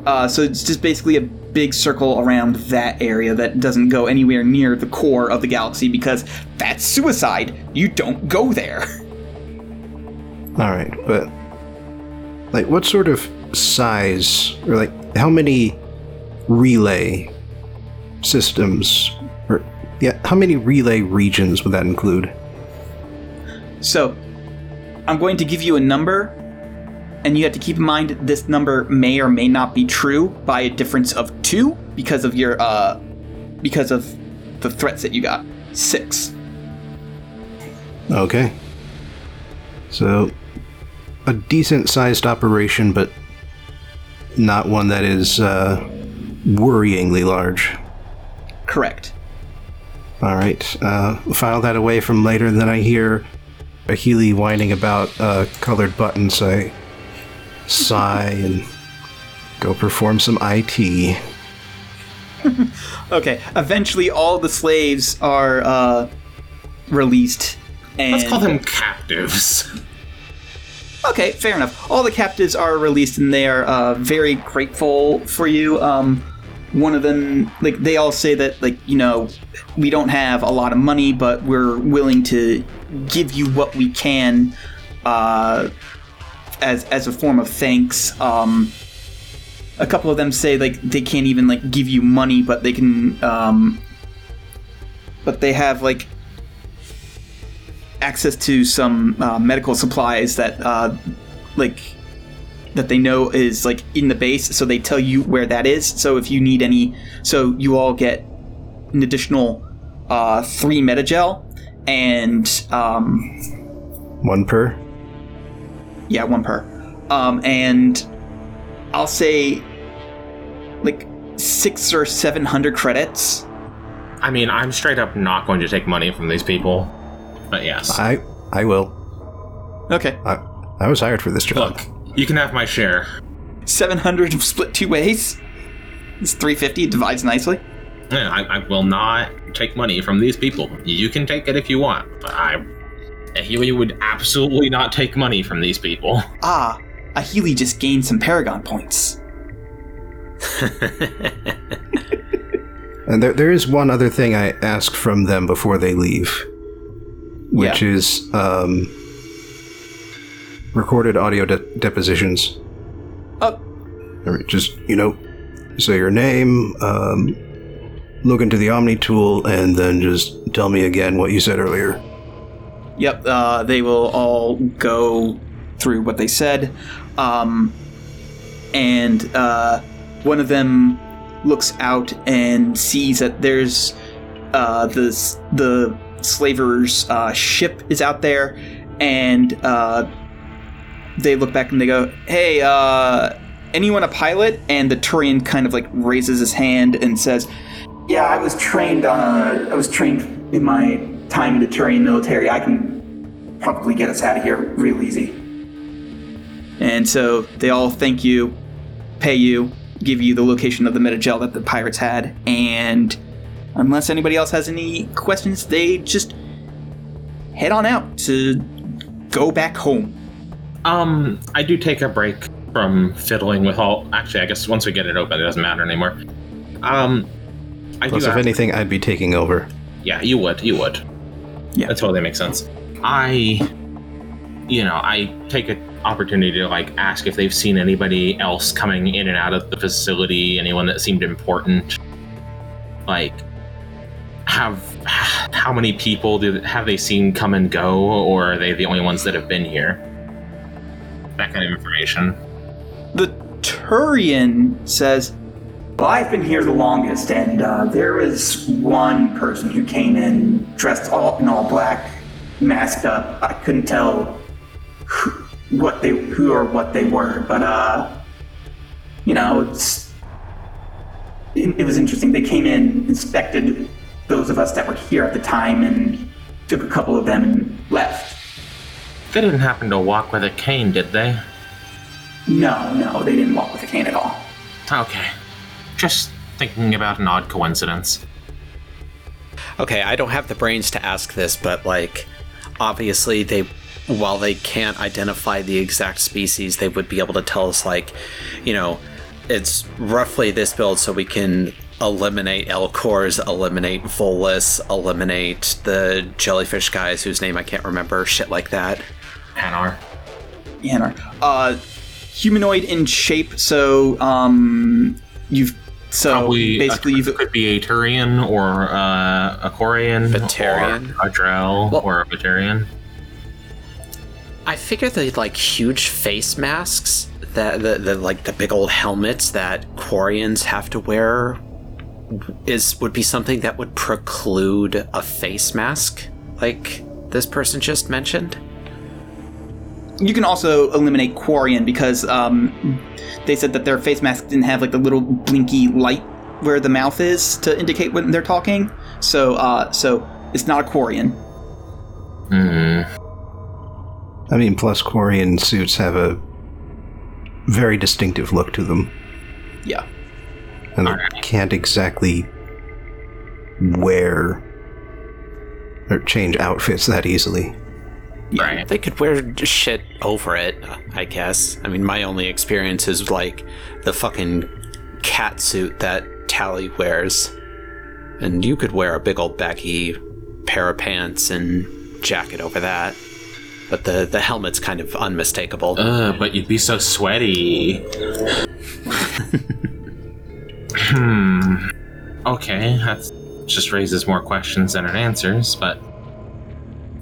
Uh, so it's just basically a big circle around that area that doesn't go anywhere near the core of the galaxy because that's suicide. You don't go there. [laughs] All right, but like, what sort of size, or like, how many relay systems, or yeah, how many relay regions would that include? So, I'm going to give you a number, and you have to keep in mind this number may or may not be true by a difference of two because of your uh, because of the threats that you got. Six. Okay. So, a decent sized operation, but not one that is uh, worryingly large. Correct. All right. Uh, file that away from later. Then I hear a Healy whining about uh, colored buttons. I sigh and go perform some IT. [laughs] Okay. Eventually, all the slaves are uh, released. And Let's call them captives. Okay, fair enough. All the captives are released, and they are uh, very grateful for you. Um, one of them, like, they all say that, like, you know, we don't have a lot of money, but we're willing to give you what we can uh, as as a form of thanks. Um, a couple of them say like they can't even like give you money, but they can. Um, but they have like access to some uh, medical supplies that uh, like that they know is like in the base so they tell you where that is so if you need any so you all get an additional uh, three medi-gel and um, One per. Yeah one per um, and i'll say like six or seven hundred credits I mean, I'm straight up not going to take money from these people. But yes. I I will. okay I I was hired for this job. Look, you can have my share. 700 [laughs] split two ways it's 350 it divides nicely Yeah, I, I will not take money from these people. You can take it if you want, but I. Healy would absolutely not take money from these people. [laughs] Ah, a Healy just gained some Paragon points. And there, there is one other thing I ask from them before they leave, which Yeah. is um, recorded audio de- depositions. Oh, Or Just, you know, say your name, um, look into the Omni tool, and then just tell me again what you said earlier. Yep. Uh, they will all go through what they said, um, and uh, one of them looks out and sees that there's uh, the the slavers' uh, ship is out there, and uh, they look back and they go, "Hey, uh, anyone a pilot?" And the Turian kind of like raises his hand and says, Yeah, I was trained on a, I was trained in my time in the Turian military. I can probably get us out of here real easy. And so they all thank you, pay you, give you the location of the medi-gel that the pirates had, and unless anybody else has any questions, they just head on out to go back home. Um, I do take a break from fiddling with all. Actually, I guess once we get it open, it doesn't matter anymore. Um, I Plus, do. if have- anything, I'd be taking over. Yeah, you would. You would. Yeah. That totally makes sense. I, you know, I take an opportunity to like ask if they've seen anybody else coming in and out of the facility, anyone that seemed important. Like, have how many people do have they seen come and go, or are they the only ones that have been here? That kind of information. The Turian says, Well, I've been here the longest, and uh, there was one person who came in dressed all in all black, masked up. I couldn't tell who, what they, who or what they were, but uh, you know, it's it, it was interesting. They came in, inspected those of us that were here at the time, and took a couple of them and left. They didn't happen to walk with a cane, did they? No, no, they didn't walk with a cane at all. Okay. Just thinking about an odd coincidence. Okay, I don't have the brains to ask this, but like, obviously they, while they can't identify the exact species, they would be able to tell us like, you know, it's roughly this build, so we can eliminate Elcors, eliminate Volus, eliminate the jellyfish guys whose name I can't remember, shit like that. Hanar. Hanar. Uh, humanoid in shape. So um, you've so Probably basically a, you've could be a Turian or uh, a Quarian, Batarian? or a Drell, Well- or a Batarian. I figure the like huge face masks that the, the like the big old helmets that Quarians have to wear is would be something that would preclude a face mask like this person just mentioned. You can also eliminate Quarian because um, they said that their face mask didn't have like the little blinky light where the mouth is to indicate when they're talking. So uh, so it's not a Quarian. Hmm. I mean, plus Quarian suits have a very distinctive look to them, Yeah. and they Alright. can't exactly wear or change outfits that easily. Right. They could wear shit over it, I guess. I mean, my only experience is like the fucking cat suit that Tali wears. And you could wear a big old baggy pair of pants and jacket over that. But the, the helmet's kind of unmistakable. Uh, but you'd be so sweaty. hmm. Okay, that just raises more questions than it answers, but.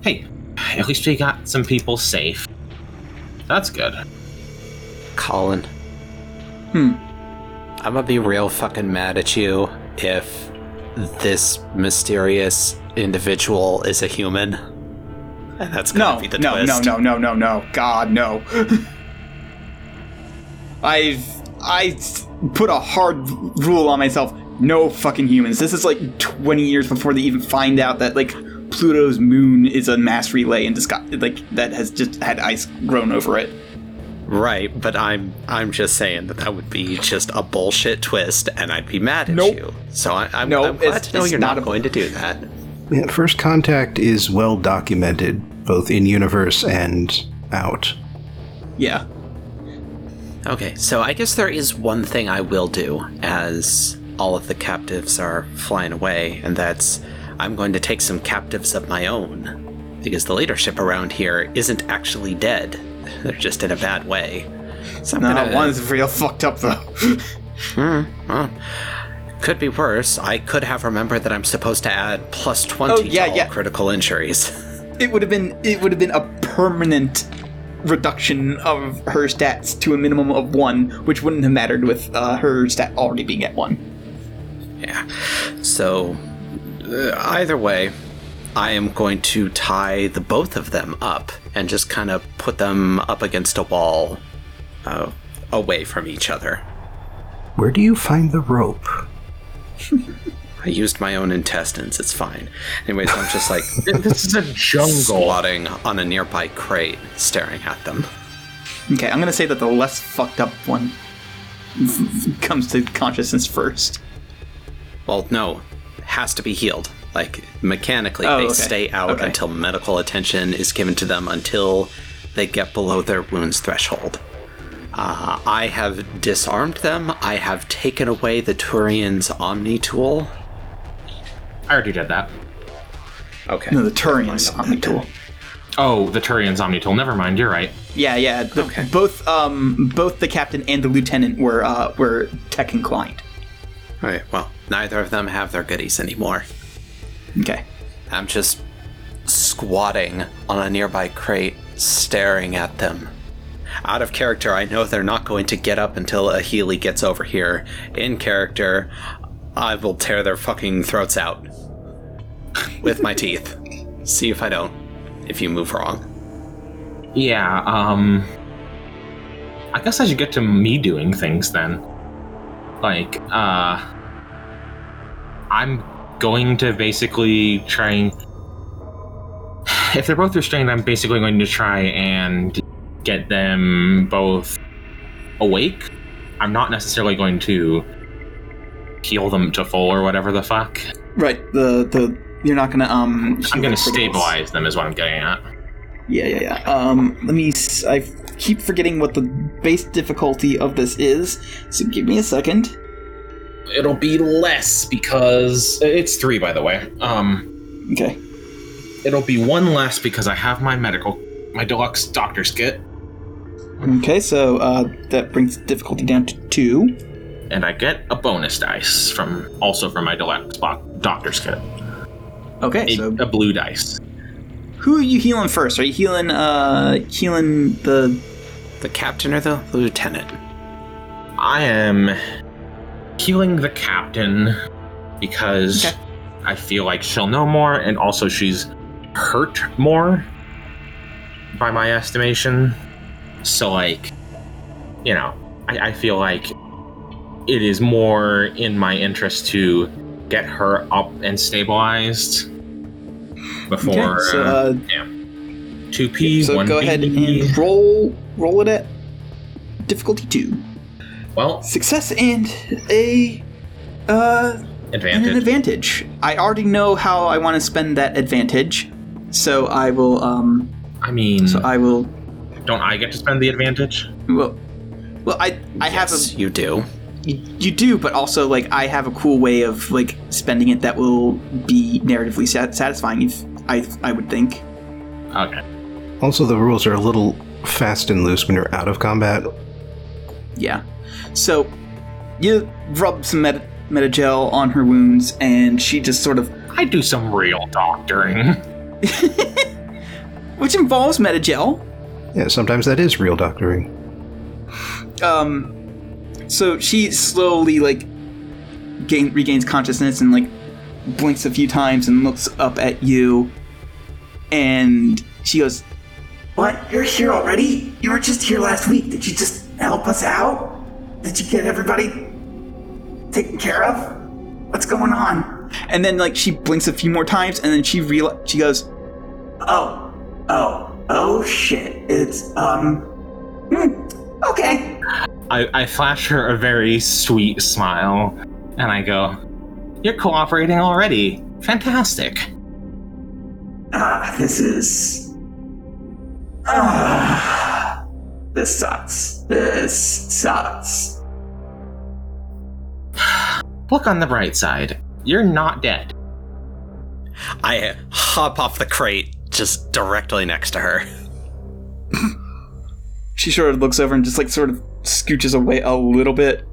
Hey, at least we got some people safe. That's good. Colin. Hmm. I'm gonna be real fucking mad at you if this mysterious individual is a human. And that's gonna No, be the no, no, twist. no, no, no, no. God, no. [laughs] I've I put a hard rule on myself. No fucking humans. This is like 20 years before they even find out that like Pluto's moon is a mass relay and just got like that has just had ice grown over it. Right, but I'm I'm just saying that that would be just a bullshit twist, and I'd be mad at Nope. you. So I, I'm, No, I'm glad it's- to know you're not not, a- going to do that. Yeah, First contact is well documented, both in universe and out. Yeah. Okay, so I guess there is one thing I will do as all of the captives are flying away, and that's I'm going to take some captives of my own. Because the leadership around here isn't actually dead. [laughs] They're just in a bad way. So No, gonna one's real fucked up though. [laughs] Hmm, well, could be worse. I could have remembered that I'm supposed to add plus 20 Oh, yeah, to all yeah. critical injuries. [laughs] it would have been it would have been a permanent reduction of her stats to a minimum of one, which wouldn't have mattered with uh, her stat already being at one. Yeah. So, either way, I am going to tie the both of them up and just kind of put them up against a wall uh, away from each other. Where do you find the rope? [laughs] I used my own intestines, it's fine. Anyways, I'm just like [laughs] This is a jungle. squatting on a nearby crate, staring at them. Okay, I'm gonna say that the less fucked up one [laughs] comes to consciousness first. Well, no, has to be healed. Like mechanically, Oh, they okay. stay out Okay. until medical attention is given to them until they get below their wounds threshold. Uh, I have disarmed them. I have taken away the Turian's Omni tool. I already did that. Okay. No, the Turian's Omni tool. Oh, the Turian's Omni Tool. Never mind, you're right. Yeah, yeah. The, Okay. Both um both the captain and the lieutenant were uh were tech inclined. All right. Well, neither of them have their goodies anymore. Okay. I'm just squatting on a nearby crate, staring at them. Out of character, I know they're not going to get up until a Healy gets over here. In character, I will tear their fucking throats out [laughs] with my teeth. See if I don't. If you move wrong. Yeah, um. I guess I should get to me doing things then. Like, uh. I'm going to basically try and. If they're both restrained, I'm basically going to try and get them both awake, I'm not necessarily going to heal them to full or whatever the fuck. Right. The the you're not gonna um. I'm criticals. stabilize them, is what I'm getting at. Yeah, yeah, yeah. Um, let me. I keep forgetting what the base difficulty of this is. So give me a second. It'll be less because it's three, by the way. Um, Okay. it'll be one less because I have my medical, my deluxe doctor's kit, Okay. So uh, that brings difficulty down to two. and I get a bonus dice from also from my deluxe doctor's kit. Okay. A, So a blue dice. Who are you healing first? Are you healing uh healing the The captain or the lieutenant? I am healing the captain because Okay. I feel like she'll know more, and also she's hurt more by my estimation. So, like, you know, I, I feel like it is more in my interest to get her up and stabilized before Okay, so, uh, uh, yeah. Two P. so one go ahead and roll roll it at difficulty two. well Success and a uh and advantage. an advantage. I already know how I want to spend that advantage, so I will um I mean, so I will don't I get to spend the advantage? well well I I yes, have you do. you, you do, but also like I have a cool way of like spending it that will be narratively sat- satisfying. If I I would think. Okay. Also, the rules are a little fast and loose when you're out of combat. Yeah. So you rub some meta, medi-gel on her wounds, and she just sort of, I do some real doctoring. [laughs] which involves medi-gel. Yeah, sometimes that is real doctoring. Um, so she slowly like gain, regains consciousness and like blinks a few times and looks up at you, and she goes, What? You're here already? You were just here last week. Did you just help us out? Did you get everybody taken care of? What's going on? and then like she blinks a few more times, and then she real she goes, Oh, oh, oh shit. It's, um, hmm, okay. I, I flash her a very sweet smile, and I go, You're cooperating already. Fantastic. Ah, this is. Ah, this sucks. This sucks. Look on the bright side. You're not dead. I hop off the crate just directly next to her. she sort of looks over and just like sort of scooches away a little bit.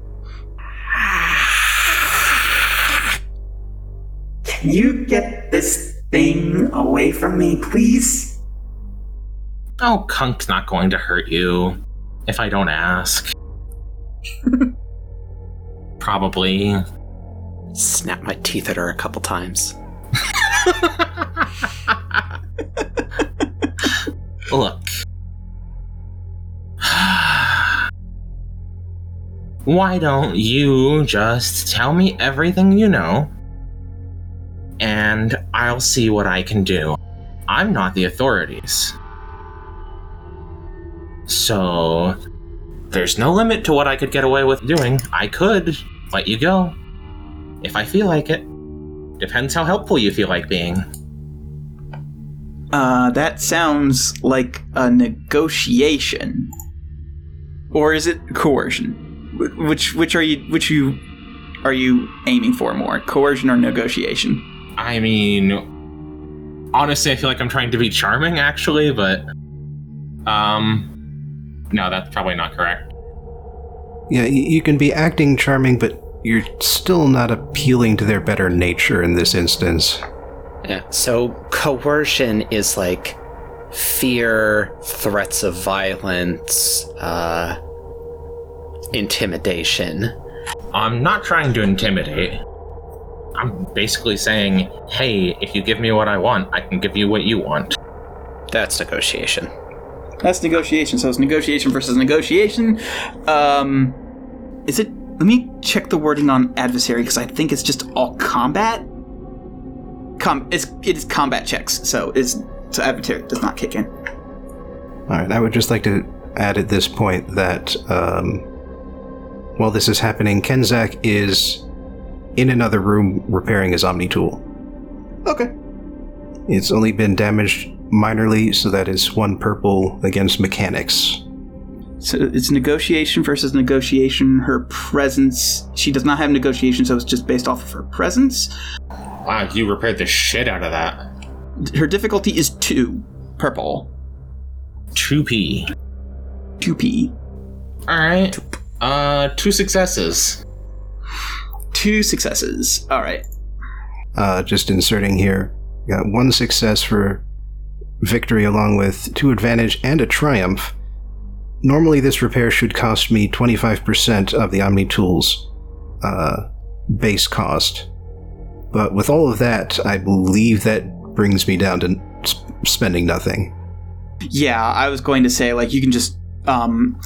Can you get this thing away from me, please? Oh, Kunk's not going to hurt you if I don't ask. [laughs] Probably. Snap my teeth at her a couple times. [laughs] Look. [sighs] Why don't you just tell me everything you know? And I'll see what I can do. I'm not the authorities. So, there's no limit to what I could get away with doing. I could let you go. If I feel like it. Depends how helpful you feel like being. Uh, that sounds like a negotiation, or is it coercion? Which which are you which you are you aiming for more, coercion or negotiation? I mean, honestly, I feel like I'm trying to be charming, actually, but um, no, that's probably not correct. Yeah, you can be acting charming, but you're still not appealing to their better nature in this instance. Yeah. So coercion is like fear, threats of violence, uh, intimidation. I'm not trying to intimidate. I'm basically saying, hey, if you give me what I want, I can give you what you want. That's negotiation. That's negotiation. So it's negotiation versus negotiation. Um, is it? Let me check the wording on adversary because I think it's just all combat. Com, it's it is combat checks. So is so adversary does not kick in. All right, I would just like to add at this point that um, while this is happening, Kenzak is in another room repairing his Omni tool. Okay. It's only been damaged minorly, so that is one purple against mechanics. So it's negotiation versus negotiation. Her presence. She does not have negotiation, so it's just based off of her presence. Wow, you repaired the shit out of that. Her difficulty is two. Purple. 2p. 2p. Alright. Uh, two successes. Two successes. Alright. Uh, just inserting here, got one success for victory along with two advantage and a triumph. Normally, this repair should cost me 25% of the Omni Tools uh, base cost. But with all of that, I believe that brings me down to sp- spending nothing. Yeah, I was going to say like you can just um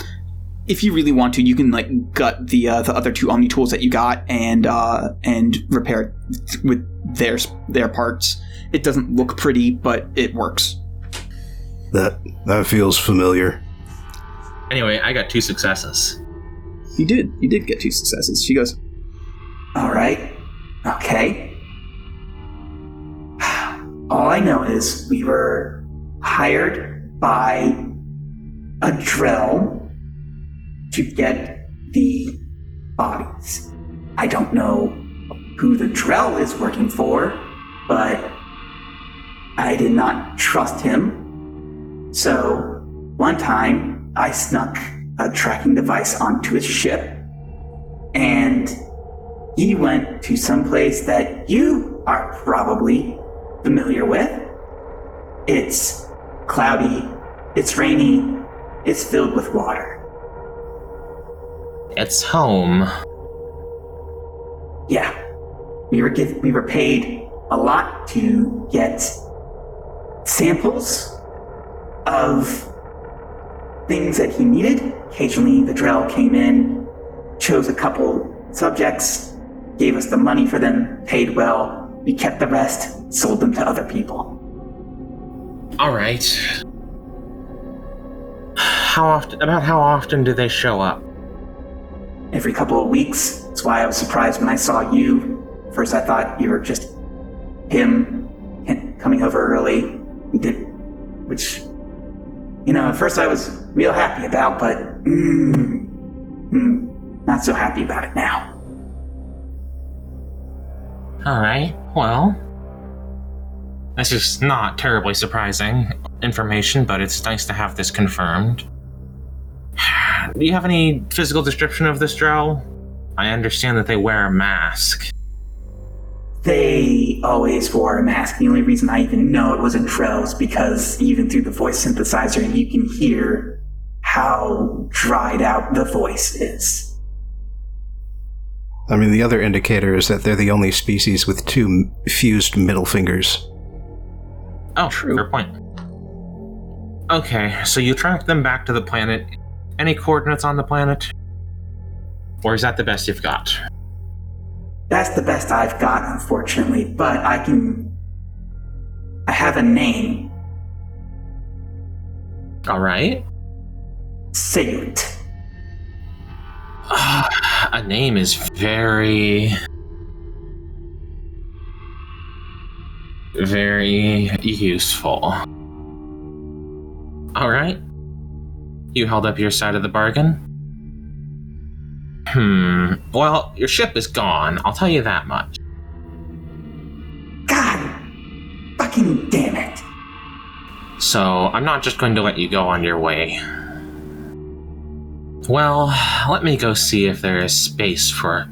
if you really want to, you can like gut the uh, the other two Omni tools that you got and uh and repair it with their their parts. It doesn't look pretty, but it works. That that feels familiar. Anyway, I got two successes. You did. You did get two successes. She goes, All right. Okay. [sighs] All I know is we were hired by a Drell to get the bodies. I don't know who the Drell is working for, but I did not trust him. So one time I snuck a tracking device onto his ship and he went to some place that you are probably familiar with. It's cloudy, it's rainy, it's filled with water. It's home. Yeah. We were giv we were paid a lot to get samples of things that he needed. Occasionally the Drell came in, chose a couple subjects, gave us the money for them, paid well. We kept the rest, sold them to other people. Alright. How often, about how often do they show up? Every couple of weeks. That's why I was surprised when I saw you. First I thought you were just him coming over early. We did which you know, at first I was real happy about, but mm, mm, not so happy about it now. Alright, well. This is not terribly surprising information, but it's nice to have this confirmed. [sighs] Do you have any physical description of this Drell? I understand that they wear a mask. They always wore a mask. The only reason I even know it was in Drell is because even through the voice synthesizer, you can hear how dried out the voice is. I mean, the other indicator is that they're the only species with two fused middle fingers. Oh, True. fair point. Okay, so you tracked them back to the planet. Any coordinates on the planet? Or is that the best you've got? That's the best I've got, unfortunately, but I can. I have a name. Alright. Sayut. [sighs] a name is very. Very useful. Alright. You held up your side of the bargain? Hmm. Well, your ship is gone, I'll tell you that much. God! Fucking damn it! So, I'm not just going to let you go on your way. Well, let me go see if there is space for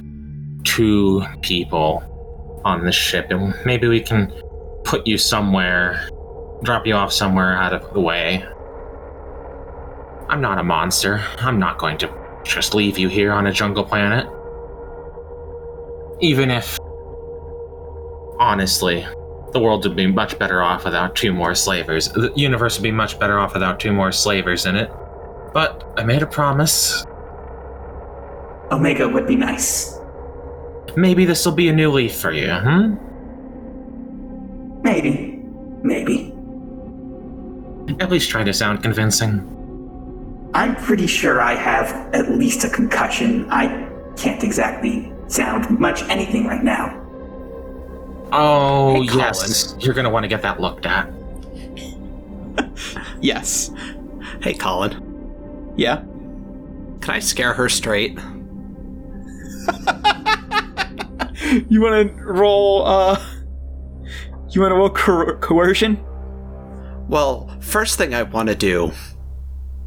two people on the ship, and maybe we can put you somewhere, drop you off somewhere out of the way. I'm not a monster. I'm not going to just leave you here on a jungle planet. Even if, honestly, the world would be much better off without two more slavers. The universe would be much better off without two more slavers in it. But I made a promise. Omega would be nice. Maybe this will be a new leaf for you, hmm? Maybe. Maybe. At least try to sound convincing. I'm pretty sure I have at least a concussion. I can't exactly sound much anything right now. Oh, Hey, yes. You're going to want to get that looked at. [laughs] Yes. Hey, Colin. Yeah. Can I scare her straight? [laughs] You want to roll? uh... You want to roll coer- coercion? Well, first thing I want to do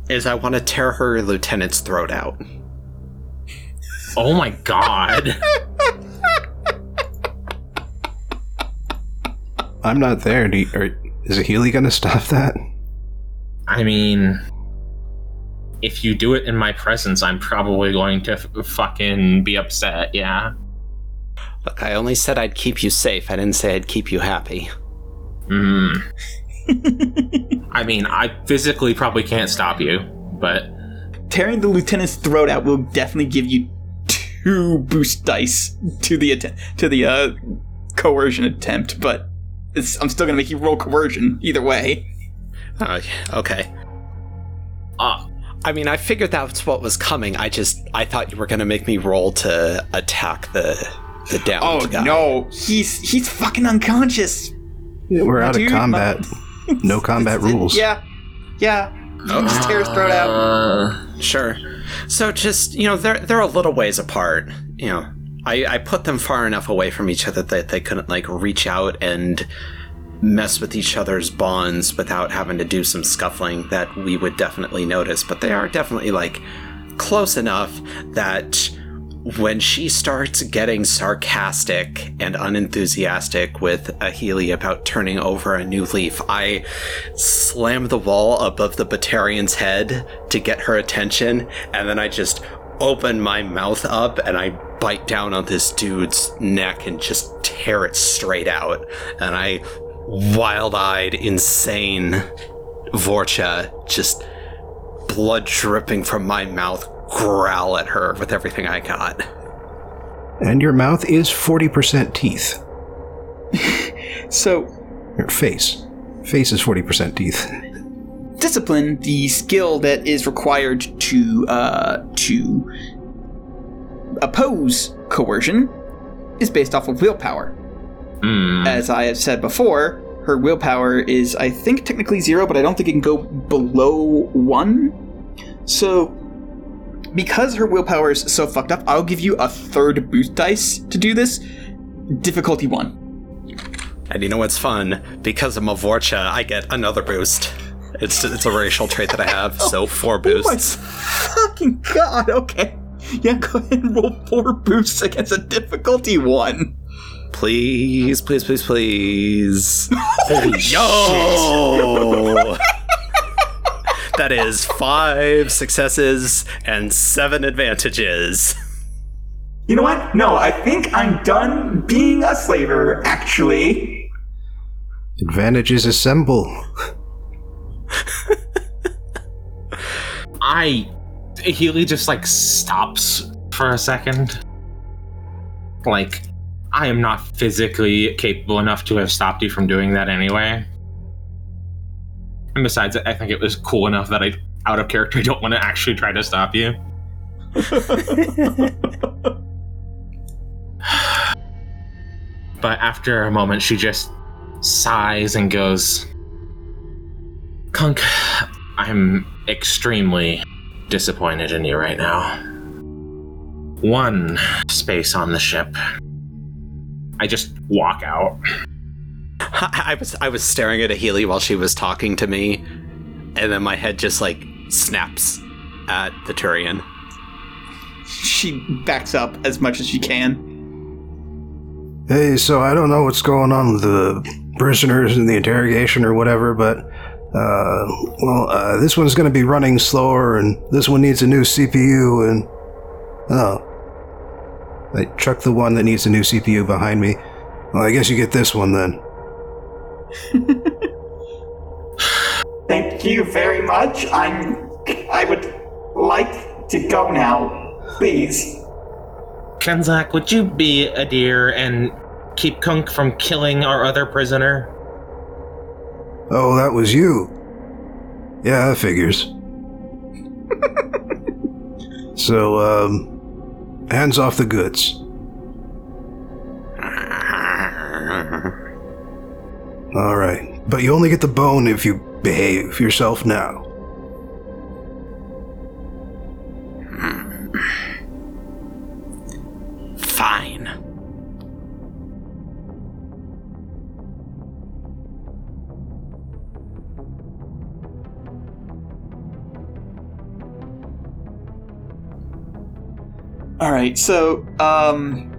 is I want to tear her lieutenant's throat out. Oh my god. [laughs] I'm not there. Do you, are, is Healy going to stop that? I mean, if you do it in my presence, I'm probably going to f- fucking be upset, yeah? Look, I only said I'd keep you safe. I didn't say I'd keep you happy. Hmm. [laughs] I mean, I physically probably can't stop you, but Tearing the lieutenant's throat out will definitely give you two boost dice to the att- to the uh, coercion attempt, but it's, I'm still gonna make you roll coercion either way. Uh, okay. uh, I mean, I figured that's what was coming. I just I thought you were gonna make me roll to attack the the downed Oh guy. no, he's he's fucking unconscious. Yeah, We're out Dude, of combat. [laughs] No combat rules. Yeah, yeah. You can just tear his throat out. uh, Sure. So just you know, they're they're a little ways apart. You know, I I put them far enough away from each other that they couldn't like reach out and mess with each other's bonds without having to do some scuffling that we would definitely notice. But they are definitely like close enough that when she starts getting sarcastic and unenthusiastic with a Healy about turning over a new leaf, I slam the wall above the Batarian's head to get her attention, and then I just open my mouth up and I bite down on this dude's neck and just tear it straight out. And I, wild eyed, insane Vorcha, just blood dripping from my mouth, growl at her with everything I got. And your mouth is 40% teeth. [laughs] So Your face. Face is 40% teeth. discipline, the skill that is required to uh, to oppose coercion, is based off of willpower. hmm. As I have said before, her willpower is, I think, technically zero, but I don't think it can go below one. So, because her willpower is so fucked up, I'll give you a third boost dice to do this. Difficulty one. And you know what's fun? Because I'm a Vorcha, I get another boost. It's it's a racial trait that I have, [laughs] oh, so four Oh boosts. fucking god, okay. Yeah, go ahead and roll four boosts against a difficulty one. Please, please, please, please. [laughs] Holy Yo! [laughs] that is five successes and seven advantages. You know what? No, I think I'm done being a slaver, actually. Advantages assemble. [laughs] I Healy just like stops for a second. Like, I am not physically capable enough to have stopped you from doing that anyway. And besides, I think it was cool enough that I, out of character, I [laughs] don't want to actually try to stop you. [laughs] but after a moment, she just sighs and goes, Kunk, I'm extremely disappointed in you right now. One space on the ship. I just walk out. I, [laughs] I was I was staring at a Healy while she was talking to me, and then my head just like snaps at the Turian. She backs up as much as she can. Hey, so I don't know what's going on with the prisoners in the interrogation or whatever, but, uh, well, uh, this one's gonna be running slower, and this one needs a new CPU, and. Oh. I chuck the one that needs a new CPU behind me. Well, I guess you get this one then. [laughs] Thank you very much. I'm. I would like to go now. Please. Kenzak, would you be a dear and keep Kunk from killing our other prisoner? Oh, that was you. Yeah, that figures. [laughs] so, um, Hands off the goods. All right, but you only get the bone if you behave yourself now. Fine. All right, so um,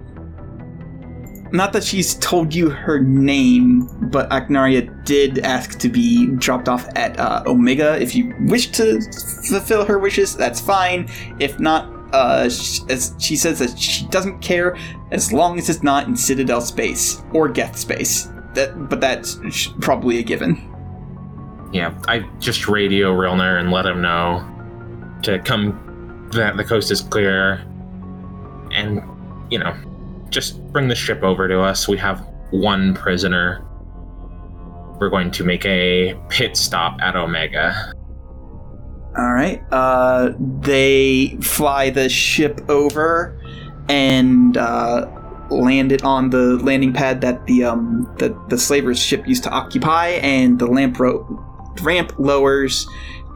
not that she's told you her name, but Agnaria did ask to be dropped off at uh, Omega. If you wish to fulfill her wishes, that's fine. If not, uh, as she says that she doesn't care as long as it's not in Citadel space or Geth space. That, but that's probably a given. Yeah, I just radio Rilner and let him know to come that the coast is clear, and you know, just bring the ship over to us. We have one prisoner. We're going to make a pit stop at Omega. All right. Uh, they fly the ship over and uh, land it on the landing pad that the um the, the slaver's ship used to occupy, and the lamp ro- ramp lowers.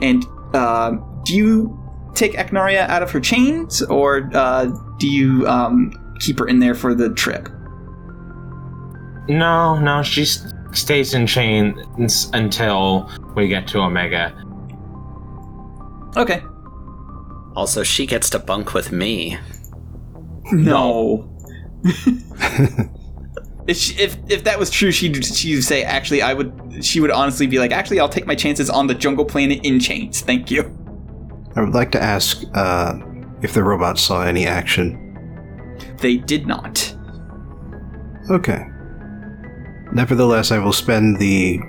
And uh, do you take Eknaria out of her chains, or uh, do you um, keep her in there for the trip? No, no, she stays in chains until we get to Omega. Okay. Also, she gets to bunk with me. No. [laughs] [laughs] if, she, if if that was true, she'd she'd say actually I would she would honestly be like actually I'll take my chances on the jungle planet in chains. Thank you. I would like to ask uh, if the robots saw any action. They did not. Okay. Nevertheless, I will spend the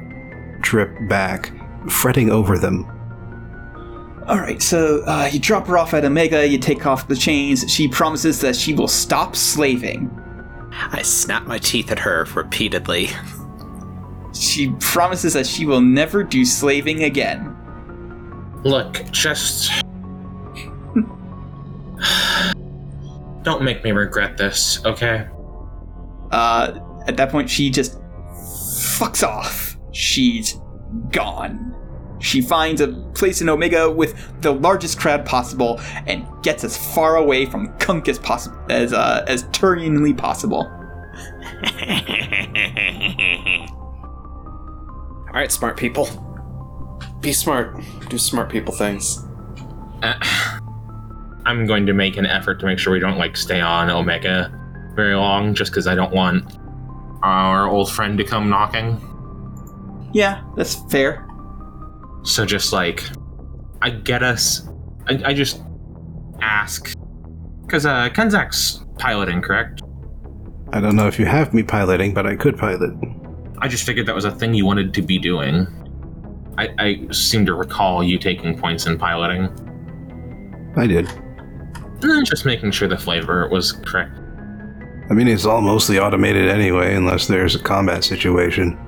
trip back fretting over them. All right, so uh, you drop her off at Omega. You take off the chains. She promises that she will stop slaving. I snap my teeth at her repeatedly. She promises that she will never do slaving again. Look, just. [laughs] Don't make me regret this, okay? Uh, at that point, she just fucks off. She's gone. She finds a place in Omega with the largest crowd possible and gets as far away from Kunk as possible as uh, as Turianly possible. [laughs] All right, smart people. Be smart. Do smart people things. Uh, I'm going to make an effort to make sure we don't, like, stay on Omega very long, just because I don't want our old friend to come knocking. Yeah, that's fair. So just, like, I get us. I, I just ask. Because, uh, Kenzak's piloting, correct? I don't know if you have me piloting, but I could pilot. I just figured that was a thing you wanted to be doing. I, I seem to recall you taking points in piloting. I did. And then just making sure the flavor was correct. I mean, it's all mostly automated anyway, unless there's a combat situation.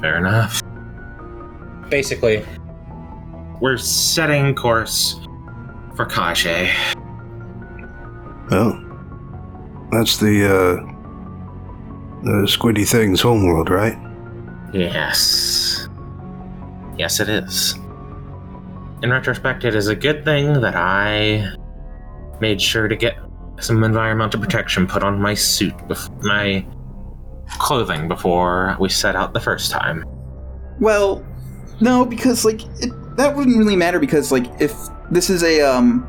Fair enough. Basically, we're setting course for Kahje. Well, that's the, uh, the squiddy thing's homeworld, right? Yes. Yes, it is. In retrospect, it is a good thing that I made sure to get some environmental protection put on my suit, bef- my clothing before we set out the first time. Well, no, because like it, that wouldn't really matter because like if this is a um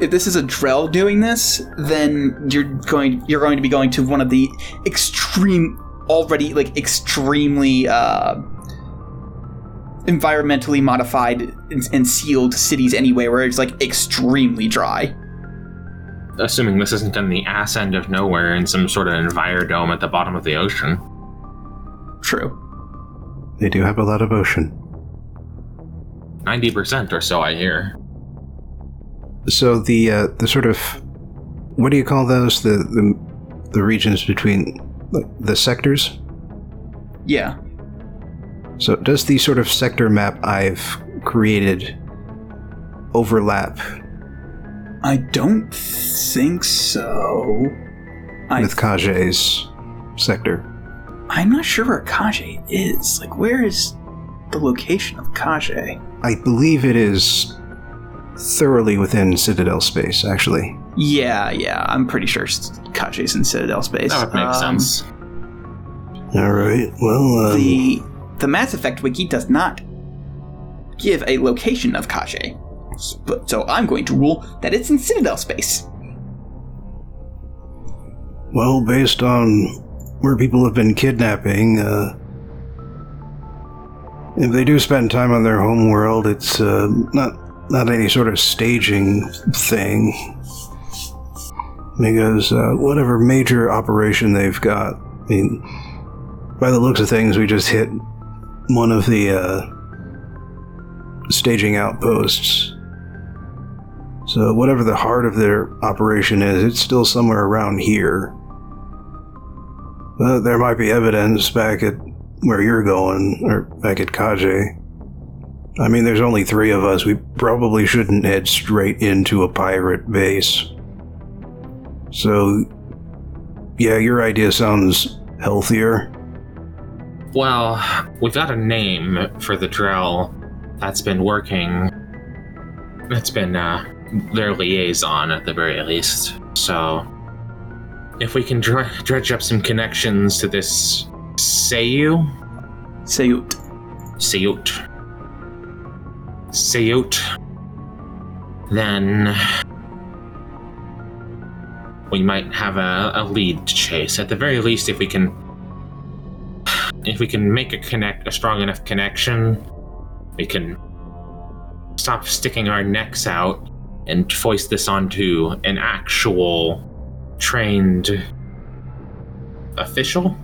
if this is a Drell doing this, then you're going you're going to be going to one of the extreme already like extremely uh environmentally modified and, and sealed cities anyway where it's like extremely dry. Assuming this isn't in the ass end of nowhere in some sort of envirodome at the bottom of the ocean. True. They do have a lot of ocean. 90% or so, I hear. So the uh, the sort of what do you call those? The the, the regions between the, the sectors. Yeah. So does the sort of sector map I've created overlap I don't think so. I, With Kahje's sector. I'm not sure where Kahje is. Like, where is the location of Kahje? I believe it is thoroughly within Citadel space, actually. Yeah, yeah, I'm pretty sure Kahje's in Citadel space. That would make Um, sense. All right. Well, um, The the Mass Effect wiki does not give a location of but so I'm going to rule that it's in Citadel space. well, based on where people have been kidnapping, uh, if they do spend time on their home world, it's uh, not not any sort of staging thing. Because uh, whatever major operation they've got, I mean, by the looks of things, we just hit one of the uh, staging outposts. So, whatever the heart of their operation is, it's still somewhere around here. But there might be evidence back at where you're going, or back at Kahje. I mean, there's only three of us. We probably shouldn't head straight into a pirate base. So, yeah, your idea sounds healthier. Well, we've got a name for the Drell that's been working. That's been uh, their liaison at the very least. So, if we can dr- dredge up some connections to this Seiyu, Sayut. Seiut, Seiut, then we might have a, a lead to chase. At the very least, if we can if we can make a connect a strong enough connection, we can stop sticking our necks out and foist this onto an actual trained official.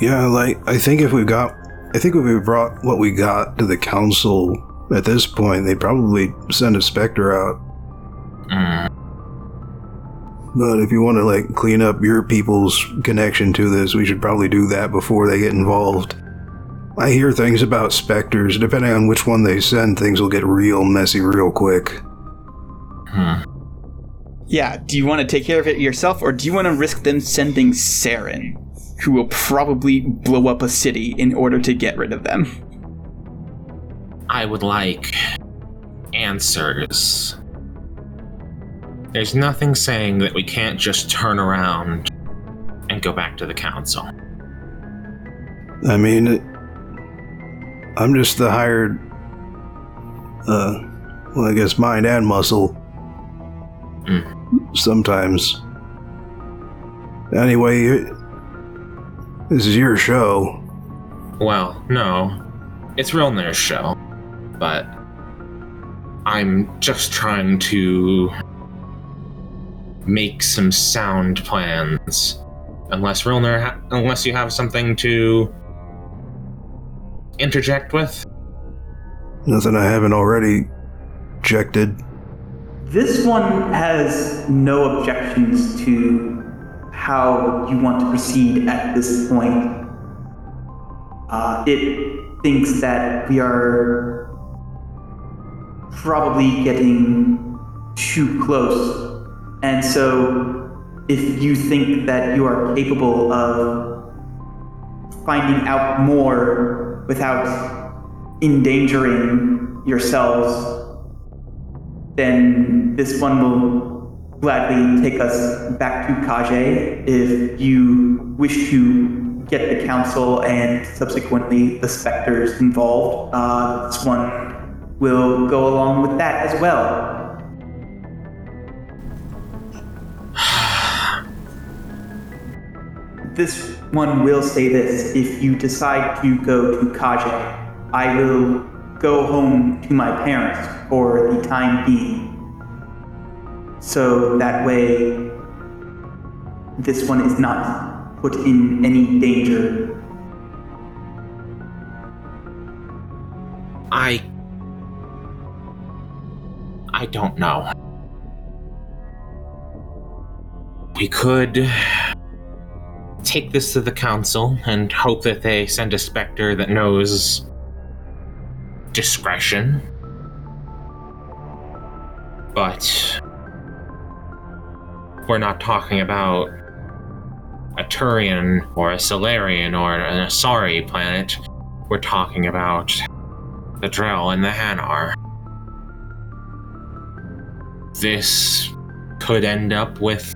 Yeah, like, I think if we've got. I think if we brought what we got to the council at this point, they'd probably send a Spectre out. Mm, But if you want to, like, clean up your people's connection to this, we should probably do that before they get involved. I hear things about Spectres. Depending on which one they send, things will get real messy real quick. hmm. Yeah, do you want to take care of it yourself, or do you want to risk them sending Saren, who will probably blow up a city in order to get rid of them? I would like answers. There's nothing saying that we can't just turn around and go back to the council. I mean, it, I'm just the hired, uh, well, I guess mind and muscle. Sometimes. Anyway, this is your show. Well, no. It's real Rilner's show. But I'm just trying to make some sound plans. Unless Rilner, ha- unless you have something to interject with. Nothing I haven't already objected. This one has no objections to how you want to proceed at this point. Uh, it thinks that we are probably getting too close. And so, if you think that you are capable of finding out more without endangering yourselves, then this one will gladly take us back to Kahje if you wish to get the council and subsequently the specters involved. Uh, this one will go along with that as well. This one will say this if you decide to go to Kahje, I will go home to my parents for the time being. So that way, this one is not put in any danger. I. I don't know. We could take this to the council and hope that they send a specter that knows discretion. But we're not talking about a Turian or a Salarian or an Asari planet. We're talking about the Drell and the Hanar. This could end up with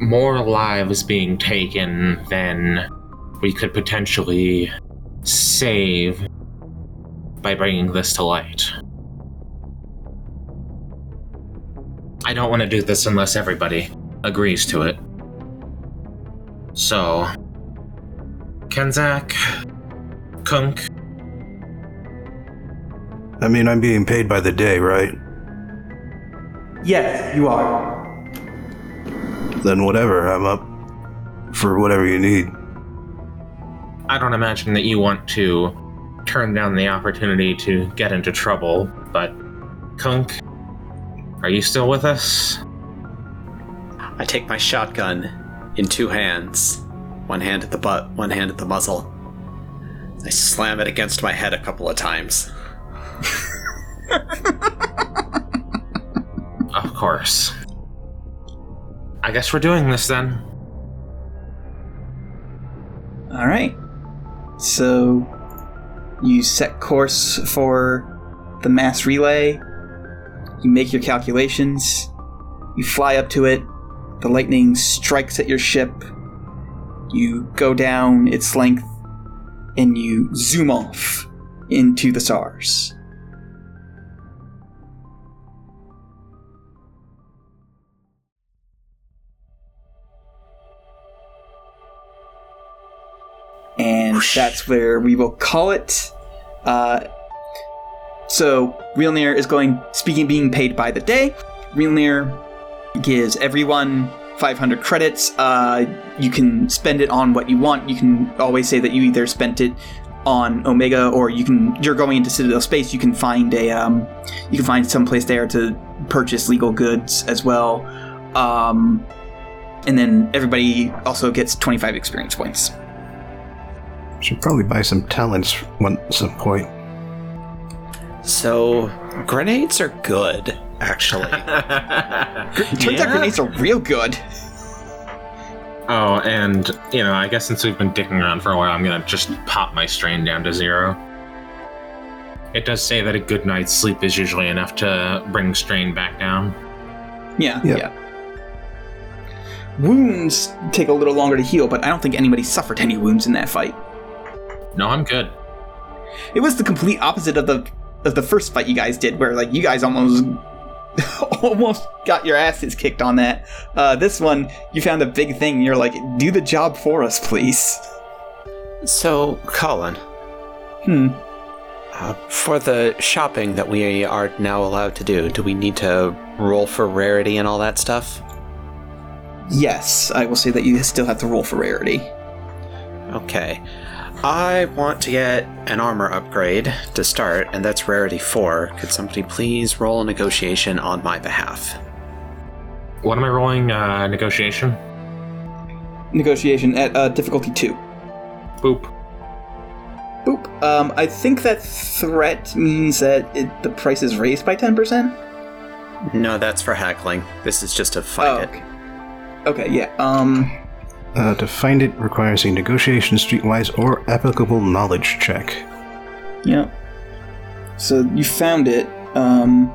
more lives being taken than we could potentially save by bringing this to light. I don't want to do this unless everybody agrees to it. So, Kenzak, Kunk, I mean, I'm being paid by the day, right? Yes, you are. Then whatever, I'm up for whatever you need. I don't imagine that you want to turn down the opportunity to get into trouble, but Kunk, are you still with us? I take my shotgun in two hands, one hand at the butt, one hand at the muzzle. I slam it against my head a couple of times. Of course. I guess we're doing this then. All right. So you set course for the mass relay. You make your calculations. You fly up to it. The lightning strikes at your ship. You go down its length and you zoom off into the stars. And that's where we will call it. Uh, so Realnir is going speaking being paid by the day. Realnir gives everyone 500 credits. Uh, you can spend it on what you want. You can always say that you either spent it on Omega or you can you're going into Citadel space. You can find a um, you can find some place there to purchase legal goods as well. Um, and then everybody also gets 25 experience points. Should probably buy some talents one some point. So, grenades are good, actually. [laughs] Turns out grenades are real good. Oh, and, you know, I guess since we've been dicking around for a while, I'm gonna just pop my strain down to zero. It does say that a good night's sleep is usually enough to bring strain back down. Yeah, Yeah. yeah. Wounds take a little longer to heal, but I don't think anybody suffered any wounds in that fight. No, I'm good. It was the complete opposite of the of the first fight you guys did, where like you guys almost [laughs] almost got your asses kicked on that. Uh, this one, you found a big thing. And you're like, do the job for us, please. so, Colin, Hmm. uh, for the shopping that we are now allowed to do, do we need to roll for rarity and all that stuff? Yes, I will say that you still have to roll for rarity. Okay. I want to get an armor upgrade to start, and that's rarity 4. Could somebody please roll a negotiation on my behalf? What am I rolling? Uh, negotiation? Negotiation at uh, difficulty two. Boop. Boop. Um, I think that threat means that it, the price is raised by ten percent. No, that's for haggling. This is just to find Oh, it. okay. Okay, yeah. Um, Uh, to find it requires a negotiation streetwise or applicable knowledge check. yeah. So you found it. Um,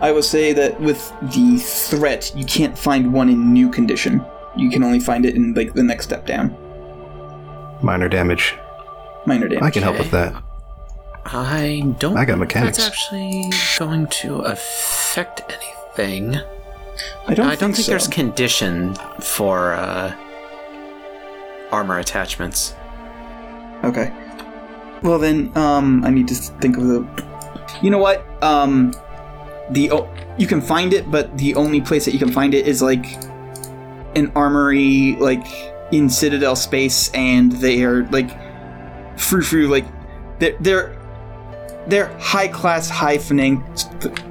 I will say that with the threat, you can't find one in new condition. You can only find it in like the next step down. Minor damage. Minor damage. I can help Okay. with that. I don't I got think mechanics. That's actually going to affect anything. I don't, I don't think so. there's condition for uh, armor attachments. Okay. Well then, um, I need to think of the. You know what? Um, the o- you can find it, but the only place that you can find it is like an armory, like in Citadel space, and they are like frou frou, like they're they're they're high class, high finang,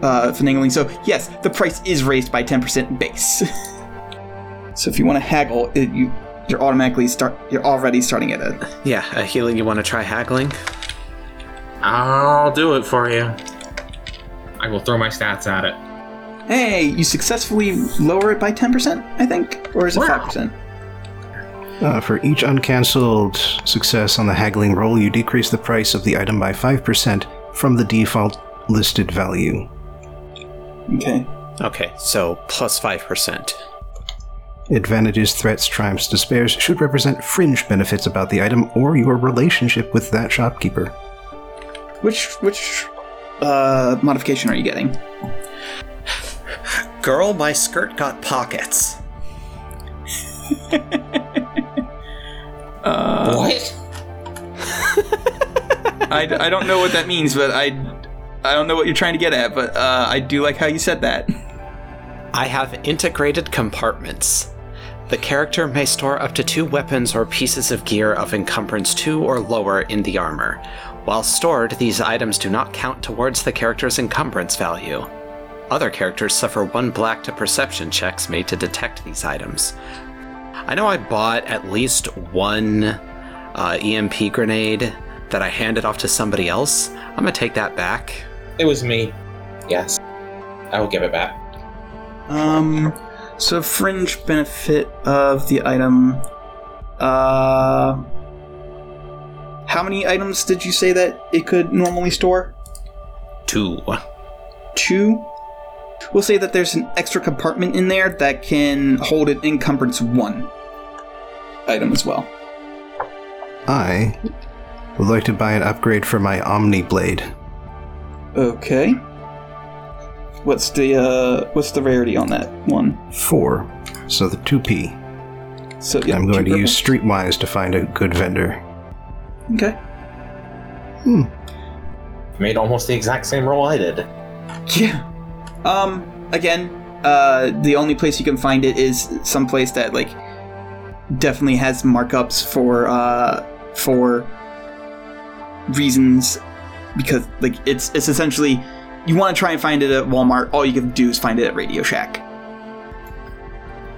uh. So yes, the price is raised by ten percent base. [laughs] so if you want to haggle, it, you you're automatically start. You're already starting at a Yeah, a healing you want to try haggling? I'll do it for you. I will throw my stats at it. Hey, you successfully lower it by 10%, I think? Or is it Wow. 5%? Uh, for each uncancelled success on the haggling roll, you decrease the price of the item by 5% from the default listed value. Okay. Okay, so plus 5%. Advantages, threats, triumphs, despairs should represent fringe benefits about the item or your relationship with that shopkeeper. Which which uh, modification are you getting? Girl, my skirt got pockets. [laughs] what? I, I don't know what that means, but I I don't know what you're trying to get at, but uh, I do like how you said that. I have integrated compartments. The character may store up to two weapons or pieces of gear of encumbrance 2 or lower in the armor. While stored, these items do not count towards the character's encumbrance value. Other characters suffer one black to perception checks made to detect these items. I know I bought at least one uh, EMP grenade that I handed off to somebody else. I'm gonna take that back. It was me. Yes. I will give it back. Um, so fringe benefit of the item. Uh, how many items did you say that it could normally store? Two. Two. We'll say that there's an extra compartment in there that can hold an encumbrance one item as well. I would like to buy an upgrade for my Omni Blade. Okay. What's the uh what's the rarity on that one? Four. So the 2p. So yeah, I'm going two to use. Streetwise to find a good vendor. Okay. Hmm. Made almost the exact same roll I did. Yeah. Um. Again, uh, the only place you can find it is someplace that like definitely has markups for uh for reasons because like it's it's essentially you want to try and find it at Walmart. All you can do is find it at Radio Shack.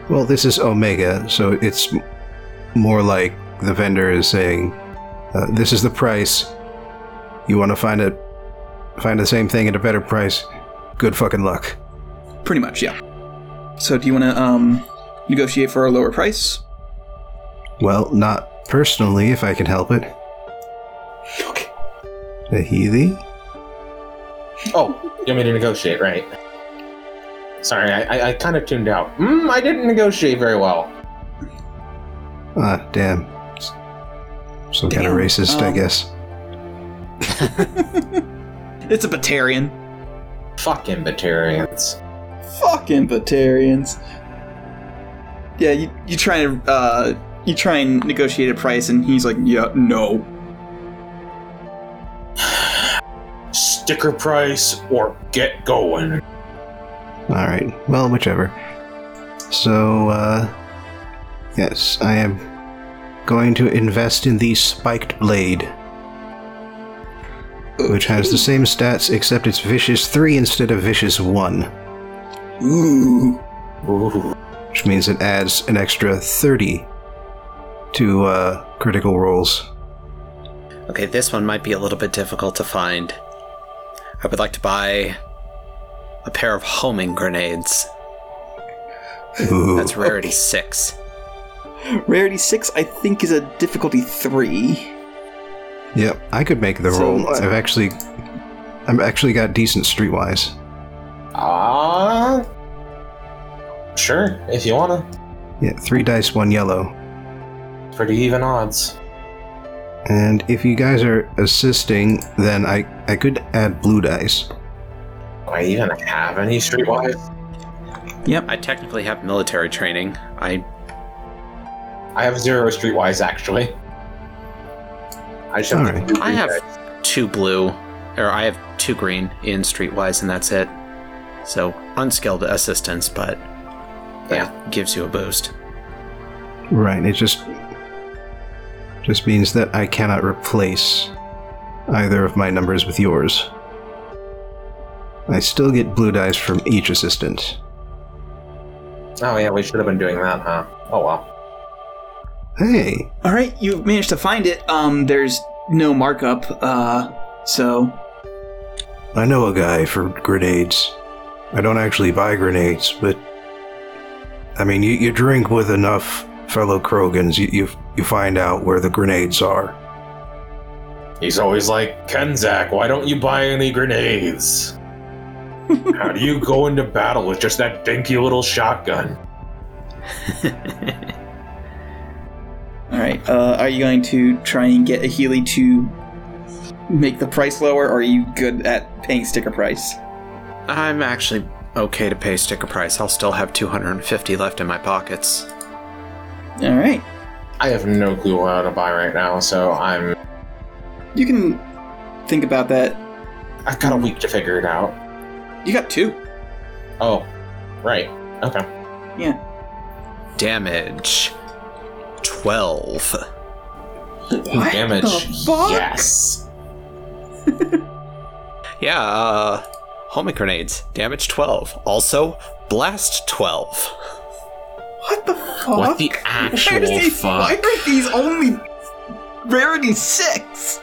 Well, this is Omega, so it's more like the vendor is saying, uh, "This is the price. You want to find it, find the same thing at a better price. Good fucking luck." Pretty much, yeah. So do you want to um negotiate for a lower price? Well, not personally, if I can help it. Okay. The Healy? Oh, you want me to negotiate, right? Sorry, I, I, I kind of tuned out. Mm, I didn't negotiate very well. Ah, damn. S- Some kind of Damn, racist, I um, guess. [laughs] It's a Batarian. Fucking Batarians. Fucking Batarians. Yeah, you you try to uh you try and negotiate a price and he's like, yeah, no. Sticker price or get going. Alright, well, whichever. So, uh. Yes, I am going to invest in the Spiked Blade, which has the same stats except it's Vicious 3 instead of Vicious 1, Ooh. Ooh. which means it adds an extra 30 to uh, critical rolls. Okay, this one might be a little bit difficult to find. I would like to buy a pair of homing grenades. Ooh. That's rarity 6. Rarity six, I think, is a difficulty three. Yep, I could make the So roll. let's- I've actually. I've actually got decent streetwise. Ah. sure, if you wanna. Yeah, three dice, one yellow. Pretty even odds. And if you guys are assisting, then I, I could add blue dice. Do I even have any streetwise? Yep, I technically have military training. I I have zero streetwise actually. I just have Alright. the I have dice. two blue, or I have two green in Streetwise, and that's it. So unskilled assistance, but yeah, gives you a boost. Right, it just just means that I cannot replace either of my numbers with yours. I still get blue dice from each assistant. Oh yeah, we should have been doing that, huh? Oh well. Hey, All right, you managed to find it. Um, there's no markup. Uh, so I know a guy for grenades. I don't actually buy grenades, but I mean, you, you drink with enough fellow Krogans, you, you you find out where the grenades are. He's always like, Kenzak, why don't you buy any grenades? [laughs] How do you go into battle with just that dinky little shotgun? [laughs] All right. Uh, are you going to try and get a Healy to make the price lower, or are you good at paying sticker price? I'm actually okay to pay sticker price. I'll still have 250 left in my pockets. All right. I have no clue how to buy right now, so I'm. You can think about that. I've got a week to figure it out. You got two. Oh, right. Okay. Yeah. Damage 12. What Damage. the fuck? Yes. [laughs] Yeah, uh, homing grenades. Damage 12. Also, blast 12. What the fuck? What the actual does these, fuck? why are these only rarity six?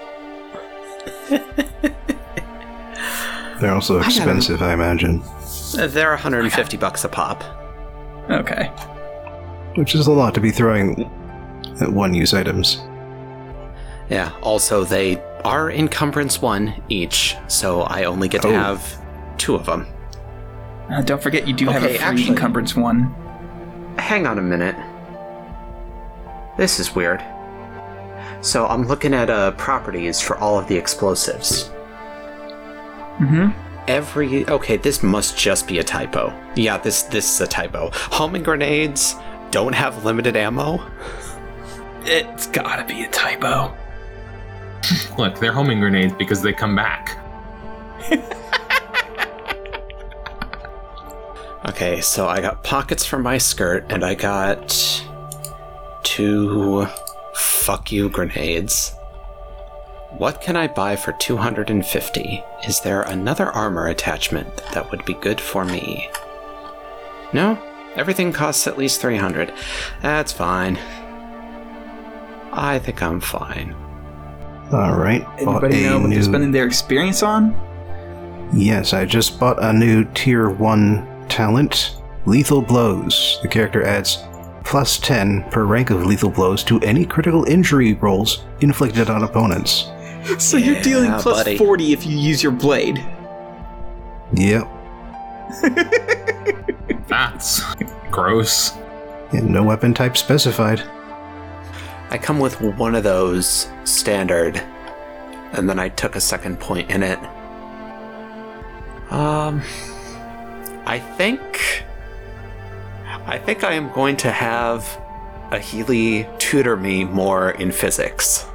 They're also expensive, I imagine, Uh, They're 150 bucks a pop. Okay. which is a lot to be throwing at one-use items. Yeah, also, they are encumbrance 1 each, so I only get to Oh. have two of them. Uh, don't forget, you do have a free actually- encumbrance one. Hang on a minute. This is weird. So I'm looking at uh, properties for all of the explosives. Mm-hmm. Every okay, this must just be a typo. Yeah, this this is a typo. Homing grenades don't have limited ammo. It's gotta be a typo. [laughs] Look, they're homing grenades because they come back. [laughs] Okay, so I got pockets for my skirt, and I got two fuck you grenades. What can I buy for 250? Is there another armor attachment that would be good for me? No? Everything costs at least 300. That's fine. I think I'm fine. All right. Anybody know what new- they're spending their experience on? Yes, I just bought a new tier 1 talent, Lethal Blows. The character adds plus 10 per rank of lethal blows to any critical injury rolls inflicted on opponents. So you're dealing plus buddy. 40 if you use your blade. Yep. [laughs] That's gross. And no weapon type specified. I come with one of those standard, and then I took a second point in it. Um, I think. I think I am going to have a Healy tutor me more in physics.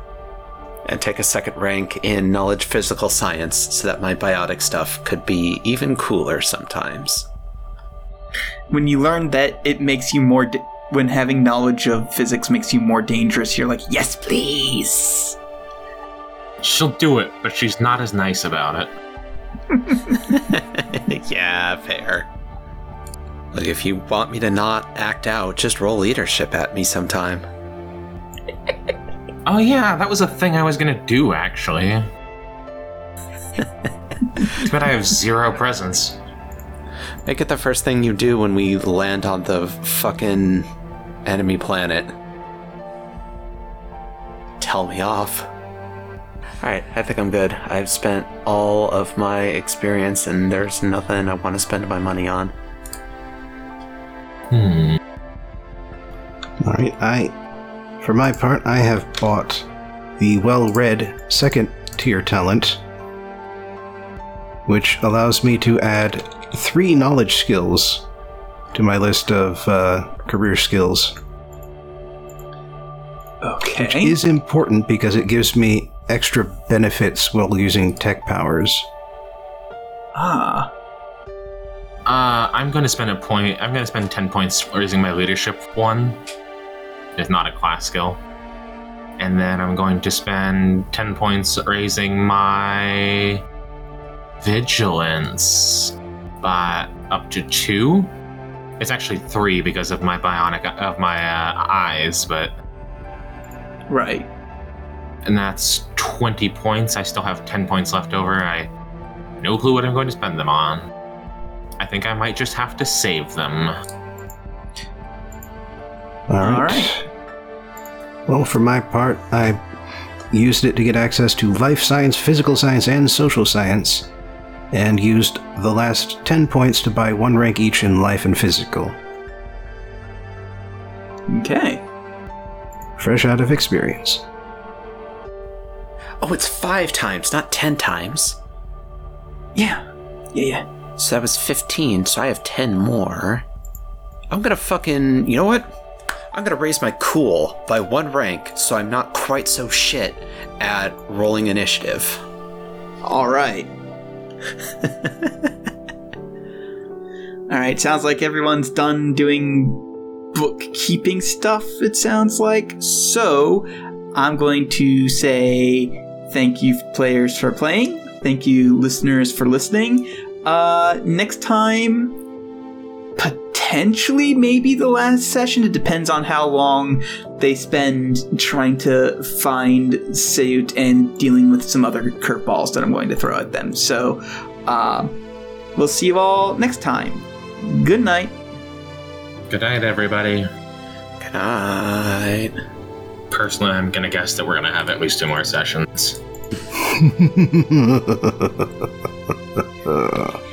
And take a second rank in knowledge physical science so that my biotic stuff could be even cooler sometimes. When you learn that it makes you more. Da- when having knowledge of physics makes you more dangerous, you're like, yes, please. She'll do it, but she's not as nice about it. [laughs] yeah, fair. Look, if you want me to not act out, just roll leadership at me sometime. Oh yeah, that was a thing I was gonna do actually. [laughs] but I have zero presence. Make it the first thing you do when we land on the fucking enemy planet. Tell me off. Alright, I think I'm good. I've spent all of my experience and there's nothing I want to spend my money on. Hmm. All right, I, for my part, I have bought the well-read second tier talent, which allows me to add three knowledge skills to my list of uh, career skills. Okay. Which is important because it gives me extra benefits while using tech powers. ah. Uh, I'm gonna spend a point. I'm gonna spend ten points raising my leadership one. It's not a class skill. And then I'm going to spend ten points raising my vigilance by up to two. It's actually three because of my bionic of my uh, eyes, but Right. And that's twenty points. I still have ten points left over. I no clue what I'm going to spend them on. I think I might just have to save them. All right. All right. Well, for my part, I used it to get access to life science, physical science, and social science, and used the last 10 points to buy one rank each in life and physical. Okay. Fresh out of experience. Oh, it's five times, not ten times. Yeah. Yeah, yeah. So that was 15, so I have 10 more. I'm gonna fucking. You know what? I'm gonna raise my cool by one rank so I'm not quite so shit at rolling initiative. All right. [laughs] All right. Sounds like everyone's done doing bookkeeping stuff. It sounds like so. I'm going to say thank you, players, for playing. Thank you, listeners, for listening. Uh, next time, potentially, maybe the last session. It depends on how long they spend trying to find Sayut and dealing with some other curveballs that I'm going to throw at them. So, uh, we'll see you all next time. Good night. Good night, everybody. Good night. Personally, I'm gonna guess that we're gonna have at least two more sessions. [laughs]